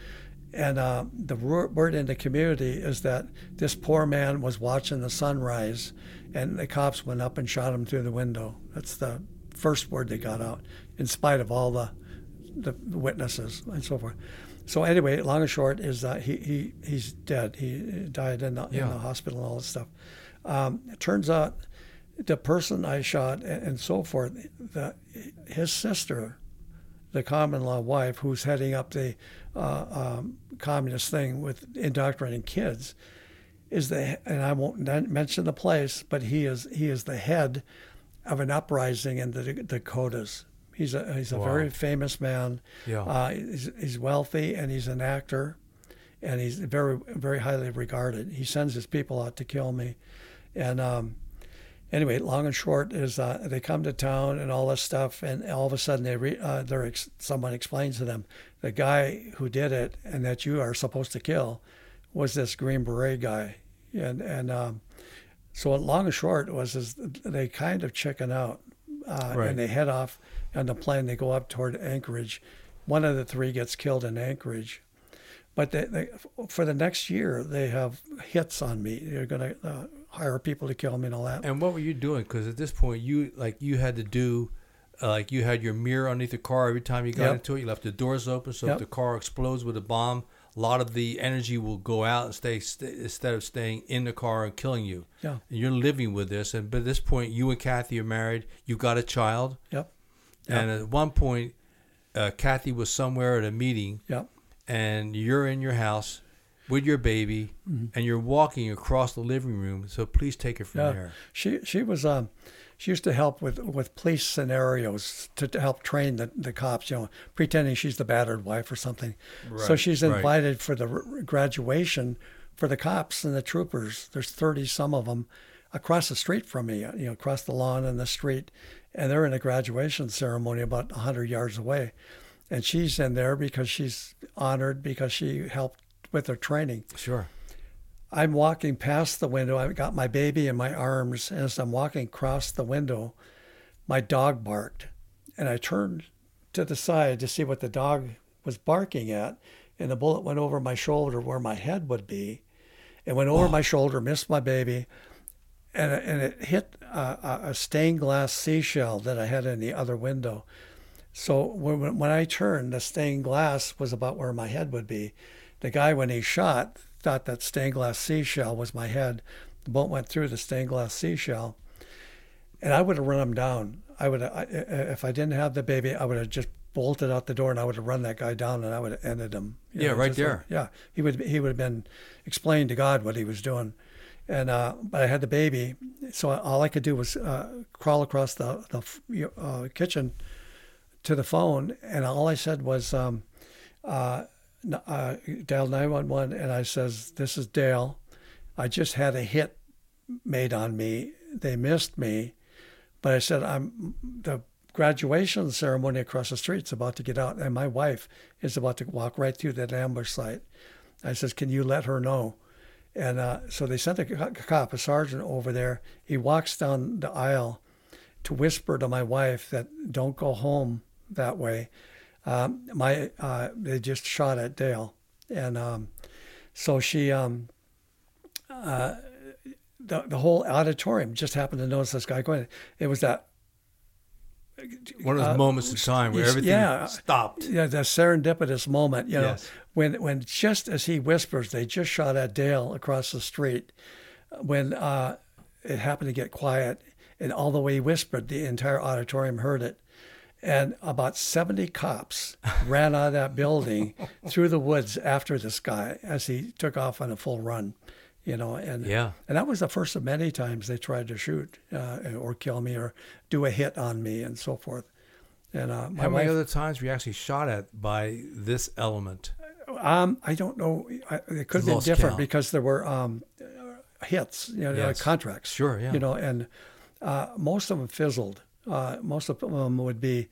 And uh, the word in the community is that this poor man was watching the sunrise, and the cops went up and shot him through the window. That's the first word they got out, in spite of all the the witnesses and so forth. So anyway, long and short is that he, he he's dead. He died in the, Yeah. in the hospital and all this stuff. Um, it turns out the person I shot and, and so forth, the, his sister, the common law wife, who's heading up the uh, um, communist thing with indoctrinating kids, is the and I won't mention the place, but he is he is the head of an uprising in the Dakotas. He's a he's a Wow. very famous man. Yeah. Uh, he's, he's wealthy and he's an actor, and he's very very highly regarded. He sends his people out to kill me, and um, anyway, long and short is uh, they come to town and all this stuff, and all of a sudden they re- uh, they're ex- someone explains to them the guy who did it and that you are supposed to kill was this Green Beret guy, and and um, so long and short was is they kind of chicken out, uh, Right. and they head off on the plane. They go up toward Anchorage. One of the three gets killed in Anchorage. But they, they, for the next year, they have hits on me. They're going to uh, hire people to kill me and all that. And what were you doing? Because at this point, you like you had to do, uh, like you had your mirror underneath the car every time you got Yep. into it. You left the doors open, so Yep. if the car explodes with a bomb, a lot of the energy will go out and stay st- instead of staying in the car and killing you. Yeah. And you're living with this, and but at this point, you and Kathy are married. You've got a child, Yep. and at one point, uh, Kathy was somewhere at a meeting, Yep. and you're in your house with your baby, Mm-hmm. and you're walking across the living room. So please take it from Yeah. there. She she was um she used to help with with police scenarios to, to help train the, the cops, you know, pretending she's the battered wife or something. Right, so Right, she's right. invited for the r- graduation for the cops and the troopers. There's 30 some of them across the street from me, you know, across the lawn and the street, and they're in a graduation ceremony about 100 yards away. And she's in there because she's honored because she helped with their training. Sure. I'm walking past the window. I've got my baby in my arms. And as I'm walking across the window, my dog barked. And I turned to the side to see what the dog was barking at. And the bullet went over my shoulder where my head would be. It went over my shoulder, missed my baby. And, and it hit a, a- a stained glass seashell that I had in the other window. So when, when I turned, the stained glass was about where my head would be. The guy, when he shot, thought that stained glass seashell was my head, The boat went through the stained glass seashell, and I would have run him down. I would, I, if I didn't have the baby, I would have just bolted out the door and I would have run that guy down and I would have ended him. You yeah, know, right there. Like, yeah, he would he would have been explained to God what he was doing, and uh, but I had the baby, so all I could do was uh, crawl across the the uh, kitchen to the phone, and all I said was. Um, uh, dial 911 and I says, This is Dale. I just had a hit made on me. They missed me. But I said, I'm the graduation ceremony across the street is about to get out, and my wife is about to walk right through that ambush site. I says, Can you let her know? And uh, so they sent a cop, a sergeant over there. He walks down the aisle to whisper to my wife that don't go home that way. Um, my uh, they just shot at Dale, and um, so she um, uh, the the whole auditorium just happened to notice this guy going. It was that one of those uh, moments in time where everything yeah, stopped. Yeah, that serendipitous moment. You know, yes. when when just as he whispers, they just shot at Dale across the street. When uh, it happened to get quiet, and all the way he whispered, the entire auditorium heard it and about 70 cops ran out of that building through the woods after this guy as he took off on a full run you know and yeah and that was the first of many times they tried to shoot uh, or kill me or do a hit on me and so forth and uh, how many other times were you actually shot at by this element um, I don't know. I, it could have been different count. because there were um, hits, you know, yes. contracts. Sure, yeah. You know, and uh, most of them fizzled uh, most of them would be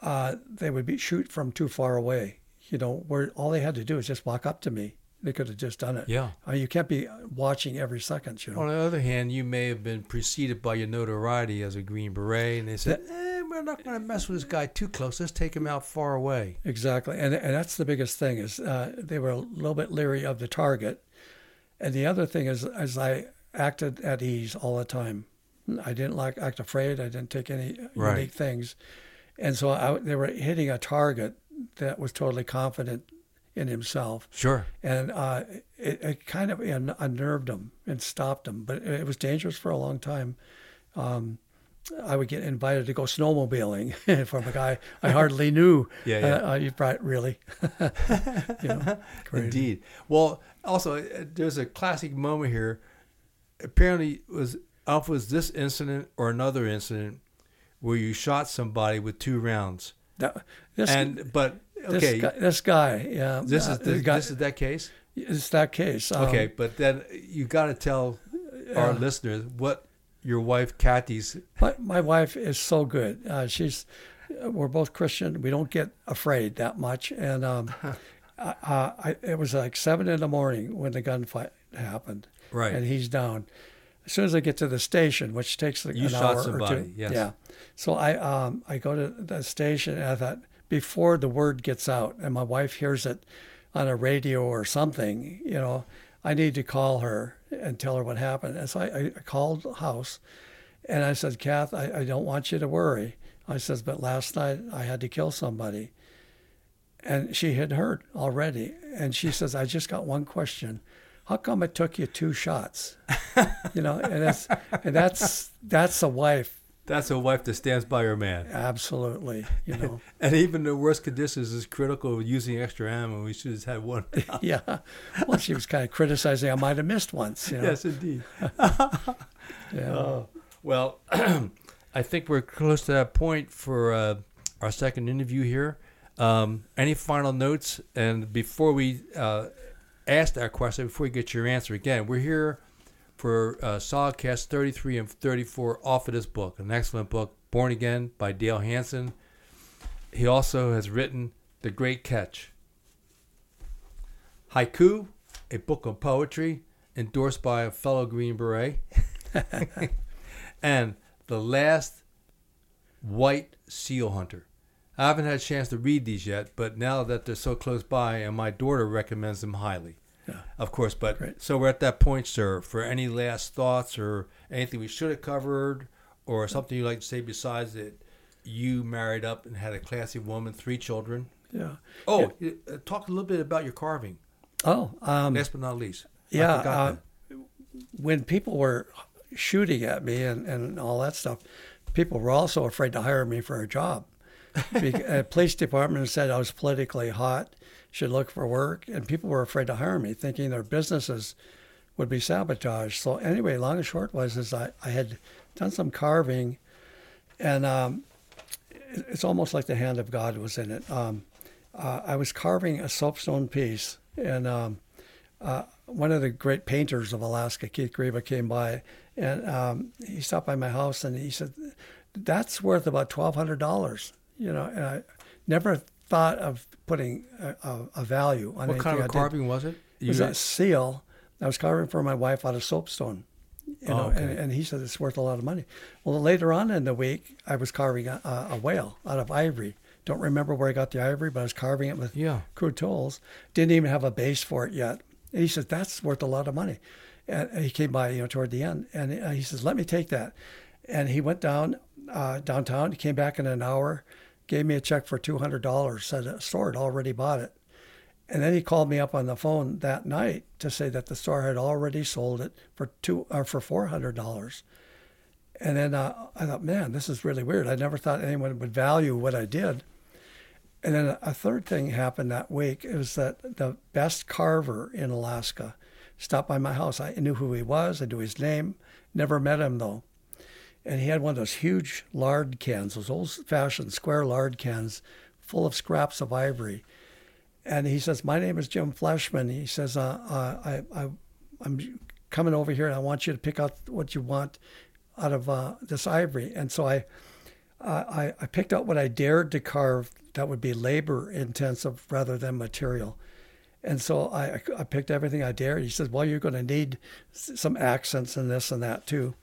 uh, they would be shoot from too far away. You know, where all they had to do is just walk up to me. They could have just done it. Yeah. Uh, you can't be watching every second. You know. On the other hand, you may have been preceded by your notoriety as a Green Beret, and they said, that, eh, "We're not going to mess with this guy too close. Let's take him out far away." Exactly, and and that's the biggest thing is uh, they were a little bit leery of the target, and the other thing is as I acted at ease all the time. I didn't like act afraid. I didn't take any right. unique things, and so I, they were hitting a target that was totally confident in himself. Sure. And uh, it, it, kind of unnerved him and stopped him, but it was dangerous for a long time. Um, I would get invited to go snowmobiling from a guy I hardly knew. yeah, yeah. Uh, you brought really. you know, Indeed. Well, also, uh, there's a classic moment here. Apparently, was Alpha was this incident or another incident where you shot somebody with two rounds. That, this, and but okay, this guy, this guy yeah. This is this, guy, this is that case. It's that case. Um, okay, but then you got to tell our listeners what your wife Kathy's. My, my wife is so good. Uh, she's we're both Christian. We don't get afraid that much, and um, uh, I, it was like seven in the morning when the gunfight happened. Right, and he's down as soon as I get to the station, which takes like you an hour somebody, or two. Yes. Yeah. So I um I go to the station and I thought before the word gets out and my wife hears it on a radio or something, you know, I need to call her and tell her what happened. And so I, I called the house and I said, Kath, I, I don't want you to worry. I says, but last night I had to kill somebody. And she had heard already. And she says, I just got one question how come it took you two shots? you know, and that's and that's that's a wife. That's a wife that stands by her man. Absolutely, you know. and even the worst conditions is critical using extra ammo. We should have had one. yeah. Well, she was kind of criticizing. I might have missed once. You know? Yes, indeed. yeah. Uh, well, I think we're close to that point for uh, our second interview here. Um, any final notes? And before we uh, ask that question before you get your answer. Again, we're here for uh, SOGcast 33 and 34 off of this book, an excellent book, Born Again by Dale Hanson. He also has written The Great Catch. Haiku, a book of poetry endorsed by a fellow Green Beret. and The Last White Seal Hunter. I haven't had a chance to read these yet, but now that they're so close by, and my daughter recommends them highly. Yeah. Of course, but Great. so we're at that point, sir. For any last thoughts or anything we should have covered, or something you'd like to say besides that you married up and had a classy woman, three children. Yeah. Oh, yeah. Uh, talk a little bit about your carving. Oh, um, last but not least. Yeah. Uh, when people were shooting at me and, and all that stuff, people were also afraid to hire me for a job. A police department said I was politically hot, should look for work, and people were afraid to hire me, thinking their businesses would be sabotaged. So anyway, long and short was is I, I had done some carving, and um, it's almost like the hand of God was in it. Um, uh, I was carving a soapstone piece, and um, uh, one of the great painters of Alaska, Keith Greba, came by, and um, he stopped by my house, and he said, "That's worth about twelve hundred dollars." You know, and I never thought of putting a, a, a value on what kind of I carving did. was it? It was a seal. I was carving for my wife out of soapstone. You know, Oh, okay. and, and he said it's worth a lot of money. Well, later on in the week, I was carving a, a whale out of ivory. Don't remember where I got the ivory, but I was carving it with Yeah. crude tools. Didn't even have a base for it yet. And he said that's worth a lot of money. And he came by, you know, toward the end, and uh, he says, "Let me take that." And he went down uh, downtown. He came back in an hour, gave me a check for two hundred dollars. Said a store had already bought it. And then he called me up on the phone that night to say that the store had already sold it for two or for four hundred dollars. And then uh, I thought, man, this is really weird. I never thought anyone would value what I did. And then a third thing happened that week. Was that the best carver in Alaska stopped by my house. I knew who he was. I knew his name. Never met him though. And he had one of those huge lard cans, those old-fashioned square lard cans, full of scraps of ivory and he says, "My name is Jim Fleshman." He says, uh, uh, I, I, "I'm coming over here, and I want you to pick out what you want out of uh, this ivory." And so I, uh, I, I picked out what I dared to carve that would be labor intensive rather than material. And so I, I picked everything I dared. He says, "Well, you're going to need some accents and this and that too."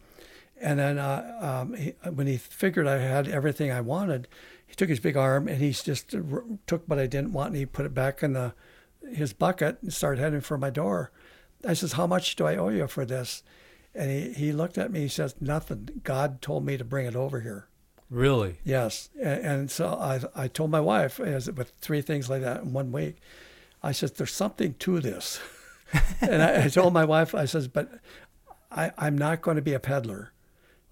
And then uh, um, he, when he figured I had everything I wanted, he took his big arm and he just r- took what I didn't want and he put it back in the his bucket and started heading for my door. I says, "How much do I owe you for this?" And he, he looked at me. He says, "Nothing. God told me to bring it over here." Really? Yes, and, and so I I told my wife as with three things like that in one week. I said, "There's something to this," and I, I told my wife, I says, "But I I'm not going to be a peddler."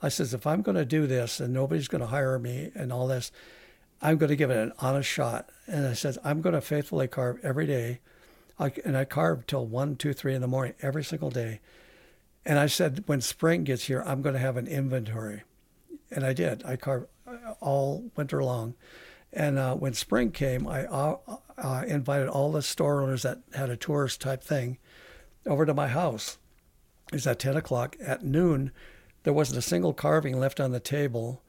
I says, "If I'm going to do this and nobody's going to hire me and all this, I'm going to give it an honest shot." And I said, "I'm going to faithfully carve every day," I, and I carved till one, two, three in the morning every single day. And I said, "When spring gets here, I'm going to have an inventory." and I did. I carved all winter long. And uh, when spring came, I uh, uh, invited all the store owners that had a tourist type thing over to my house. It was at 10 o'clock. At noon, there wasn't a single carving left on the table.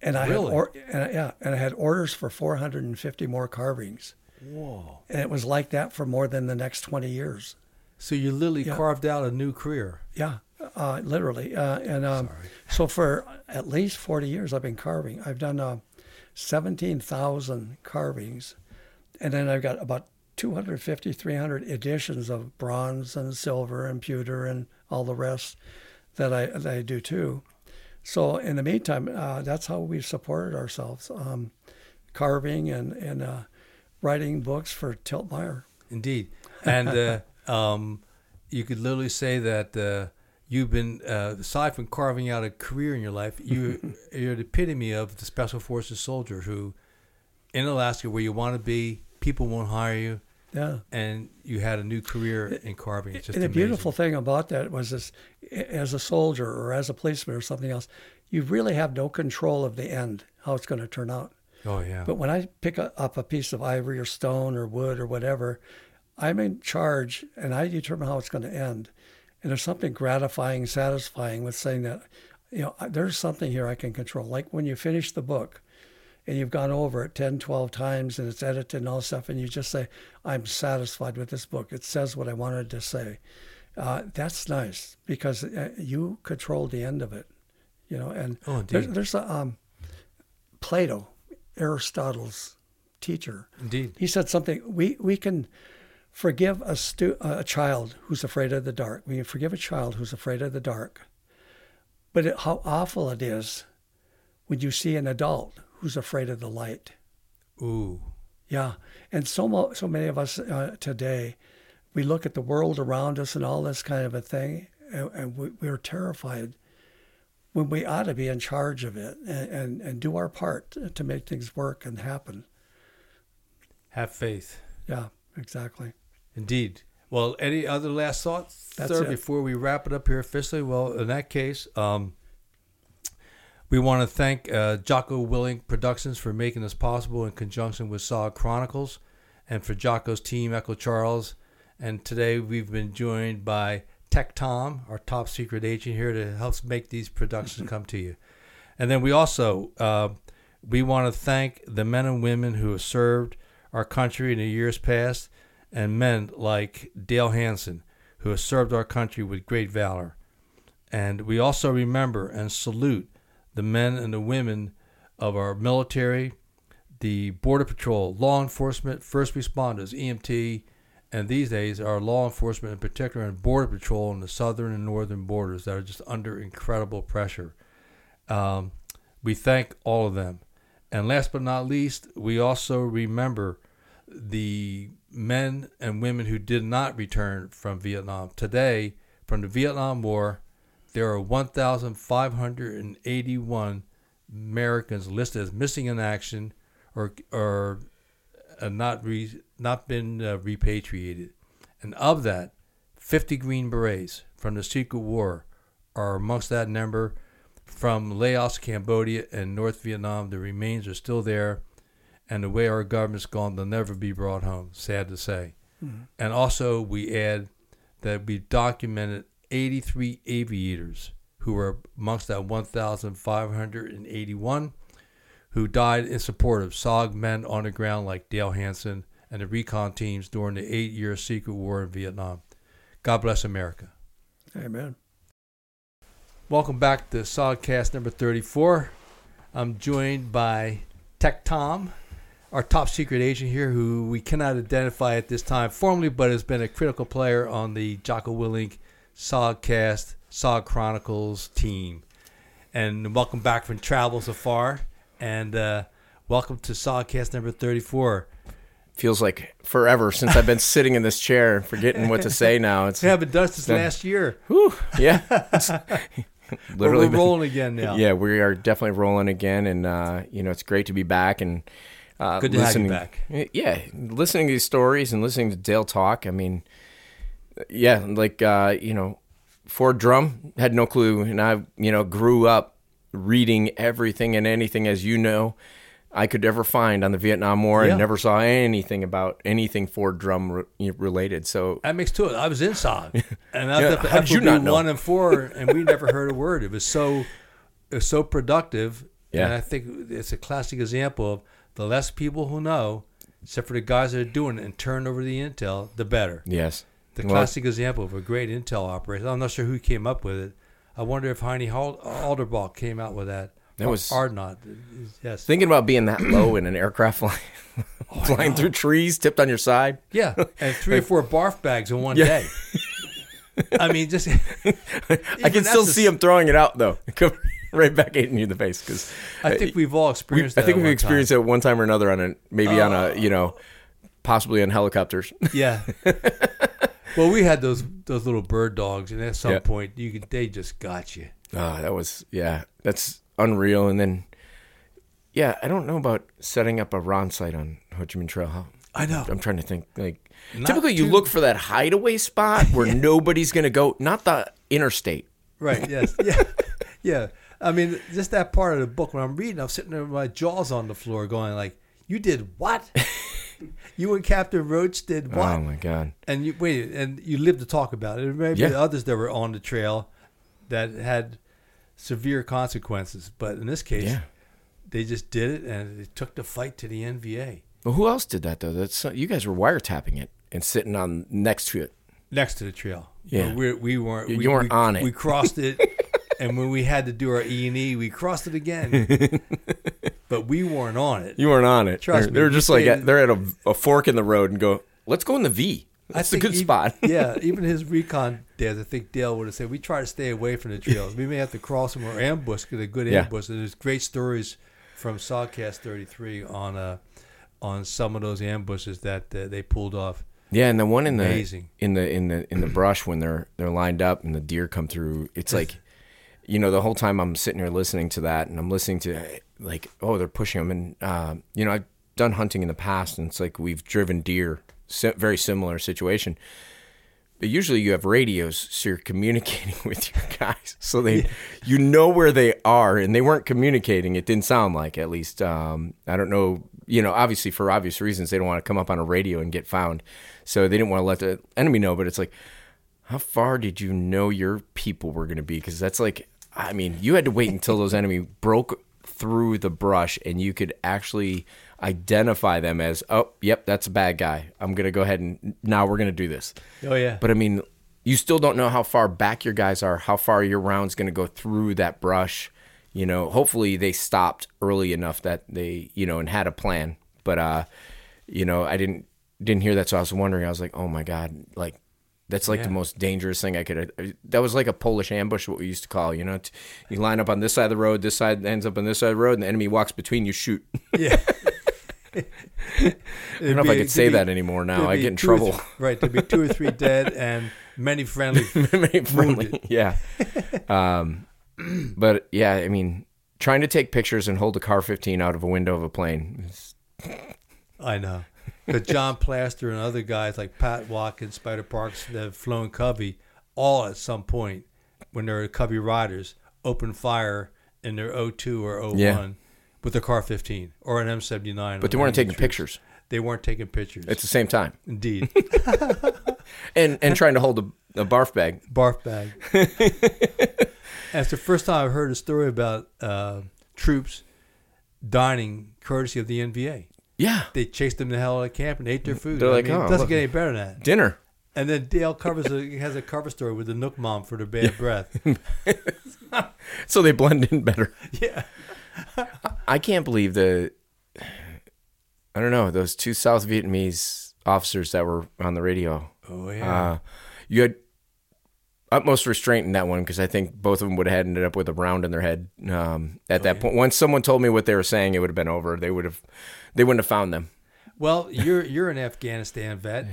And I Really? had or, and I, yeah, and I had orders for 450 more carvings. Whoa. And it was like that for more than the next 20 years. So you literally Yeah. carved out a new career. Yeah, uh, literally. Uh, and um, so for at least 40 years, I've been carving. I've done uh, 17,000 carvings. And then I've got about 250, 300 editions of bronze and silver and pewter and all the rest that I, that I do too. So in the meantime, uh, that's how we've supported ourselves, um, carving and, and uh, writing books for Tiltmeyer. Indeed. And uh, um, you could literally say that uh, you've been, uh, aside from carving out a career in your life, you, you're the epitome of the Special Forces soldier who, in Alaska, where you want to be, people won't hire you, Yeah. and you had a new career in carving. It's just and the amazing. beautiful thing about that was this as a soldier or as a policeman or something else you really have no control of the end how it's going to turn out Oh, yeah. but when i pick up a piece of ivory or stone or wood or whatever i'm in charge and i determine how it's going to end and there's something gratifying satisfying with saying that you know there's something here i can control like when you finish the book and you've gone over it 10, 12 times and it's edited and all stuff, and you just say, I'm satisfied with this book. It says what I wanted to say. Uh, that's nice because uh, you control the end of it, you know. And Oh, there's, there's a, um, Plato, Aristotle's teacher. Indeed. He said something. We we can forgive a stu- a child who's afraid of the dark. We can forgive a child who's afraid of the dark. But it, how awful it is when you see an adult who's afraid of the light. Ooh. Yeah, and so mo- so many of us uh, today, we look at the world around us and all this kind of a thing, and, and we, we were terrified when we ought to be in charge of it and, and, and do our part to make things work and happen. Have faith. Yeah, exactly. Indeed. Well, any other last thoughts, That's sir, it. before we wrap it up here officially? Well, in that case, um, we want to thank uh, Jocko Willink Productions for making this possible in conjunction with SOG Chronicles and for Jocko's team, Echo Charles. And today we've been joined by Tech Tom, our top secret agent here to help make these productions come to you. And then we also uh, we want to thank the men and women who have served our country in the years past, and men like Dale Hanson, who has served our country with great valor. And we also remember and salute the men and the women of our military, the Border Patrol, law enforcement, first responders, EMT, and these days our law enforcement in particular and Border Patrol on the southern and northern borders that are just under incredible pressure. Um, we thank all of them. And last but not least, we also remember the men and women who did not return from Vietnam. Today, from the Vietnam War, there are 1,581 Americans listed as missing in action or, or uh, not, re, not been uh, repatriated. And of that, 50 Green Berets from the Secret War are amongst that number. From Laos, Cambodia, and North Vietnam, the remains are still there. And the way our government's gone, they'll never be brought home. Sad to say. And also, we add that we documented 83 aviators who were amongst that 1,581 who died in support of SOG men on the ground like Dale Hanson and the recon teams during the eight year secret war in Vietnam. God bless America. Amen. Welcome back to SOGcast number 34. I'm joined by Tech Tom, our top secret agent here, who we cannot identify at this time formally, but has been a critical player on the Jocko Willink SOGcast, SOG Chronicles team. And welcome back from travel so far. And uh, welcome to SOGcast number 34. Feels like forever since I've been sitting in this chair forgetting what to say now. It's We haven't done this been- last year. whew, yeah. But literally we're been- rolling again now. Yeah, we are definitely rolling again, and uh, you know it's great to be back and uh, Good to have you listening. back. Yeah, listening to these stories and listening to Dale talk. I mean, yeah, like uh, you know, Ford Drum had no clue, and I you know grew up reading everything and anything as you know. I could ever find on the Vietnam War Yeah. and never saw anything about anything Ford Drum re- related. So That makes two. I was in SOG, and I Yeah, how did you not know? one and four, and we never heard a word. It was so, it was so productive. Yeah. And I think it's a classic example of the less people who know, except for the guys that are doing it and turn over the intel, the better. yes, The Well, classic example of a great intel operation. I'm not sure who came up with it. I wonder if Heine Alderbach came out with that. That was- Ardnot. Yes. Thinking about being that low in an aircraft oh, flying, Oh, flying through trees, tipped on your side. Yeah, and three or four barf bags in one Yeah. day. I mean, just I can still see him throwing it out though, right back hitting you in the face. Because I uh, think we've all we, experienced. I think we've experienced time. it one time or another on a maybe on a uh, you know, possibly on helicopters. Yeah. Well, we had those those little bird dogs, and at some Yeah. point, you could they just got you. Oh, that was yeah, that's unreal. And then, yeah, I don't know about setting up a RON site on Ho Chi Minh Trail. How, I know. I'm trying to think. Like Not typically, you look for that hideaway spot where nobody's gonna go, not the interstate. Right. Yes. Yeah. yeah. I mean, just that part of the book when I'm reading, I'm sitting there with my jaws on the floor, going like, "You did what? you and Captain Roche did oh, what?" Oh my god. and you wait, and you lived to talk about it. Maybe Yeah. others that were on the trail that had severe consequences, but in this case, Yeah. they just did it, and they took the fight to the NVA Well, who else did that though? That's uh, you guys were wiretapping it and sitting on next to it. next to the trail. Yeah. we we weren't. You- we, you weren't we- on it. We crossed it, and when we had to do our E and E, we crossed it again. but we weren't on it. You weren't on it. Trust they're, me, They're just like stayed- they're at a, a fork in the road and go. Let's go in the V. That's a good even- spot. yeah, even his recon days, I think Dale would have said, we try to stay away from the trails. We may have to cross them or ambush, get a good Yeah. ambush. And there's great stories from SOGcast 33 on uh, on some of those ambushes that uh, they pulled off. Yeah, and the one in the Amazing. in the in the in the brush when they're they're lined up and the deer come through, it's like, you know, the whole time I'm sitting here listening to that, and I'm listening to like, oh, they're pushing them, and uh, you know, I've done hunting in the past, and it's like we've driven deer, very similar situation. But usually you have radios, so you're communicating with your guys, so they, you know where they are, and they weren't communicating. It didn't sound like, at least. Um, I don't know. You know, obviously for obvious reasons, they don't want to come up on a radio and get found, so they didn't want to let the enemy know. But it's like, how far did you know your people were going to be? Because that's like, I mean, you had to wait until those enemy broke through the brush and you could actually identify them as, oh, yep, that's a bad guy. I'm going to go ahead and now we're going to do this. Oh yeah. But I mean, you still don't know how far back your guys are, how far your round's going to go through that brush. You know, hopefully they stopped early enough that they, you know, and had a plan. But uh, you know, I didn't didn't hear that, so I was wondering. I was like, oh my god, like that's like the most dangerous thing I could. uh, That was like a Polish ambush, what we used to call. You know, T- you line up on this side of the road, this side ends up on this side of the road, and the enemy walks between. You shoot. yeah. I don't know if I could say that anymore now. I get in trouble. right. There'd be two or three dead and many friendly. Made friendly. Yeah. Um, but yeah, I mean, trying to take pictures and hold a CAR-15 out of a window of a plane. is- I know. But John Plaster and other guys like Pat Watkins, Spider Parks, that have flown Covey, all at some point when they were Covey riders, opened fire in their 02 or 01 Yeah. with their CAR-15 or an M79. But they weren't taking pictures They weren't taking pictures. at the same time, Indeed. and and trying to hold a, a barf bag. barf bag. That's the first time I've heard a story about uh, troops dining courtesy of the NVA. Yeah, They chased them the hell out of camp and ate their food. They're I like, mean, "Oh, it doesn't look." get any better than that. dinner. And then Dale covers a, has a cover story with the Nuoc Mam for the bad breath. So they blend in better. yeah. I can't believe the. I don't know those two South Vietnamese officers that were on the radio. Oh yeah. Uh, you had utmost restraint in that one because I think both of them would have ended up with a round in their head um, at that point. Once someone told me what they were saying, it would have been over. They would have, they wouldn't have found them. well, you're you're an Afghanistan vet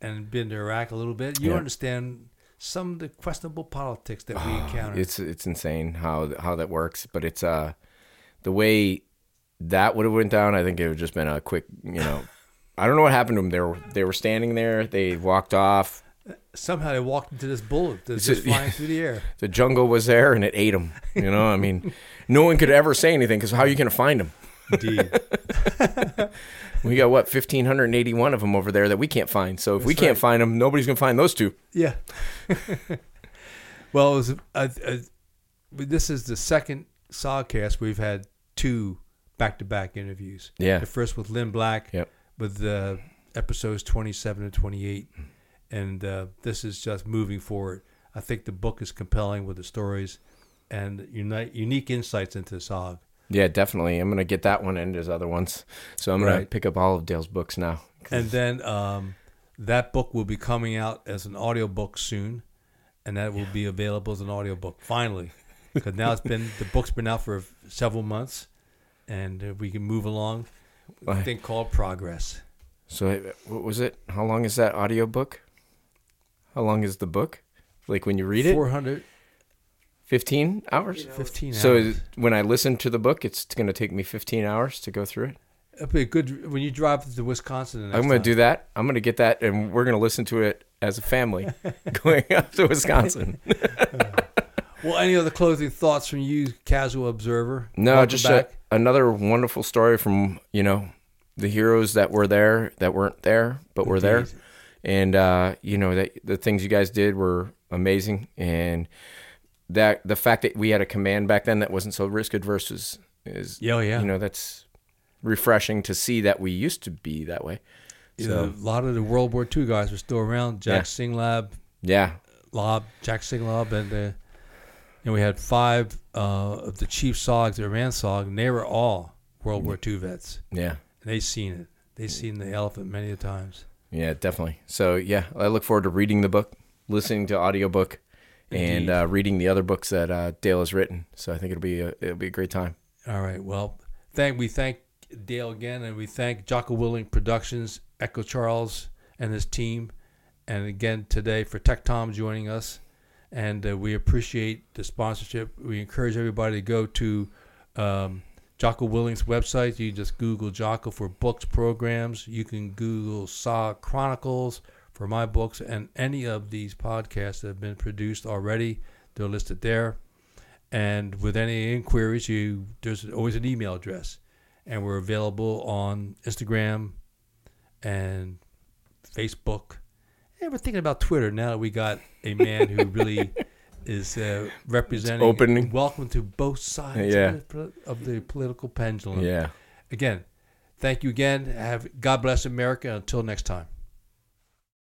and been to Iraq a little bit. You Yeah. understand some of the questionable politics that we encounter. It's it's insane how how that works, but it's uh the way that would have went down. I think it would have just been a quick, you know. I don't know what happened to them. They were they were standing there. They walked off. Somehow they walked into this bullet that's just flying through the air. The jungle was there, and it ate them. You know, I mean, no one could ever say anything because how are you going to find them? Indeed. We got what fifteen hundred and eighty-one of them over there that we can't find. So if we That's can't right. find them, nobody's going to find those two. Yeah. well, it was, uh, uh, this is the second SOGcast we've had two back-to-back interviews. Yeah. The first with Lynn Black Yep. with uh, episodes 27 and 28. And uh, this is just moving forward. I think the book is compelling with the stories and uni- unique insights into SOG. Yeah, definitely. I'm going to get that one and his other ones. So I'm going to pick up all of Dale's books now. And then um, that book will be coming out as an audiobook soon, and that will be available as an audiobook finally. Because now it's been the book's been out for several months, and uh, we can move along. A thing called progress. So what was it? How long is that audio book? How long is the book? Like when you read it? Four hundred 15 hours? fifteen. So hours. is- when I listen to the book, it's going to take me 15 hours to go through it. It'll be a good when you drive to Wisconsin. The I'm going to do that. I'm going to get that, and we're going to listen to it as a family going up to Wisconsin. Well, any other closing thoughts from you, casual observer? No, Welcome just a, another wonderful story from you know the heroes that were there that weren't there but were there, Indeed. And uh, you know that the things you guys did were amazing, and that the fact that we had a command back then that wasn't so risk adverse is is Yeah, oh, yeah. you know that's refreshing to see that we used to be that way. So know, a lot of the World War II guys are still around. Jack Yeah. Singlaub, yeah, Lob, Jack Singlaub, and uh, and we had five uh, of the chief SOGs that ran SOG, and they were all World War II vets, yeah. and they seen it. They seen the elephant many a times. Yeah, definitely. So yeah, I look forward to reading the book, listening to audiobook, and uh, reading the other books that uh, Dale has written. So I think it'll be a, it'll be a great time. All right. Well, thank we thank Dale again, and we thank Jocko Willink Productions, Echo Charles, and his team. And again, today for Tech Tom joining us. And uh, we appreciate the sponsorship. We encourage everybody to go to um, Jocko Willink's website. You just Google Jocko for books, programs. You can Google SOG Chronicles for my books and any of these podcasts that have been produced already. They're listed there. And with any inquiries, you there's always an email address, and we're available on Instagram and Facebook. And we're thinking about Twitter now that we got a man who really is uh, representing opening. Welcome to both sides Yeah. of, the, of the political pendulum. Yeah. Again, thank you again. Have God bless America. Until next time.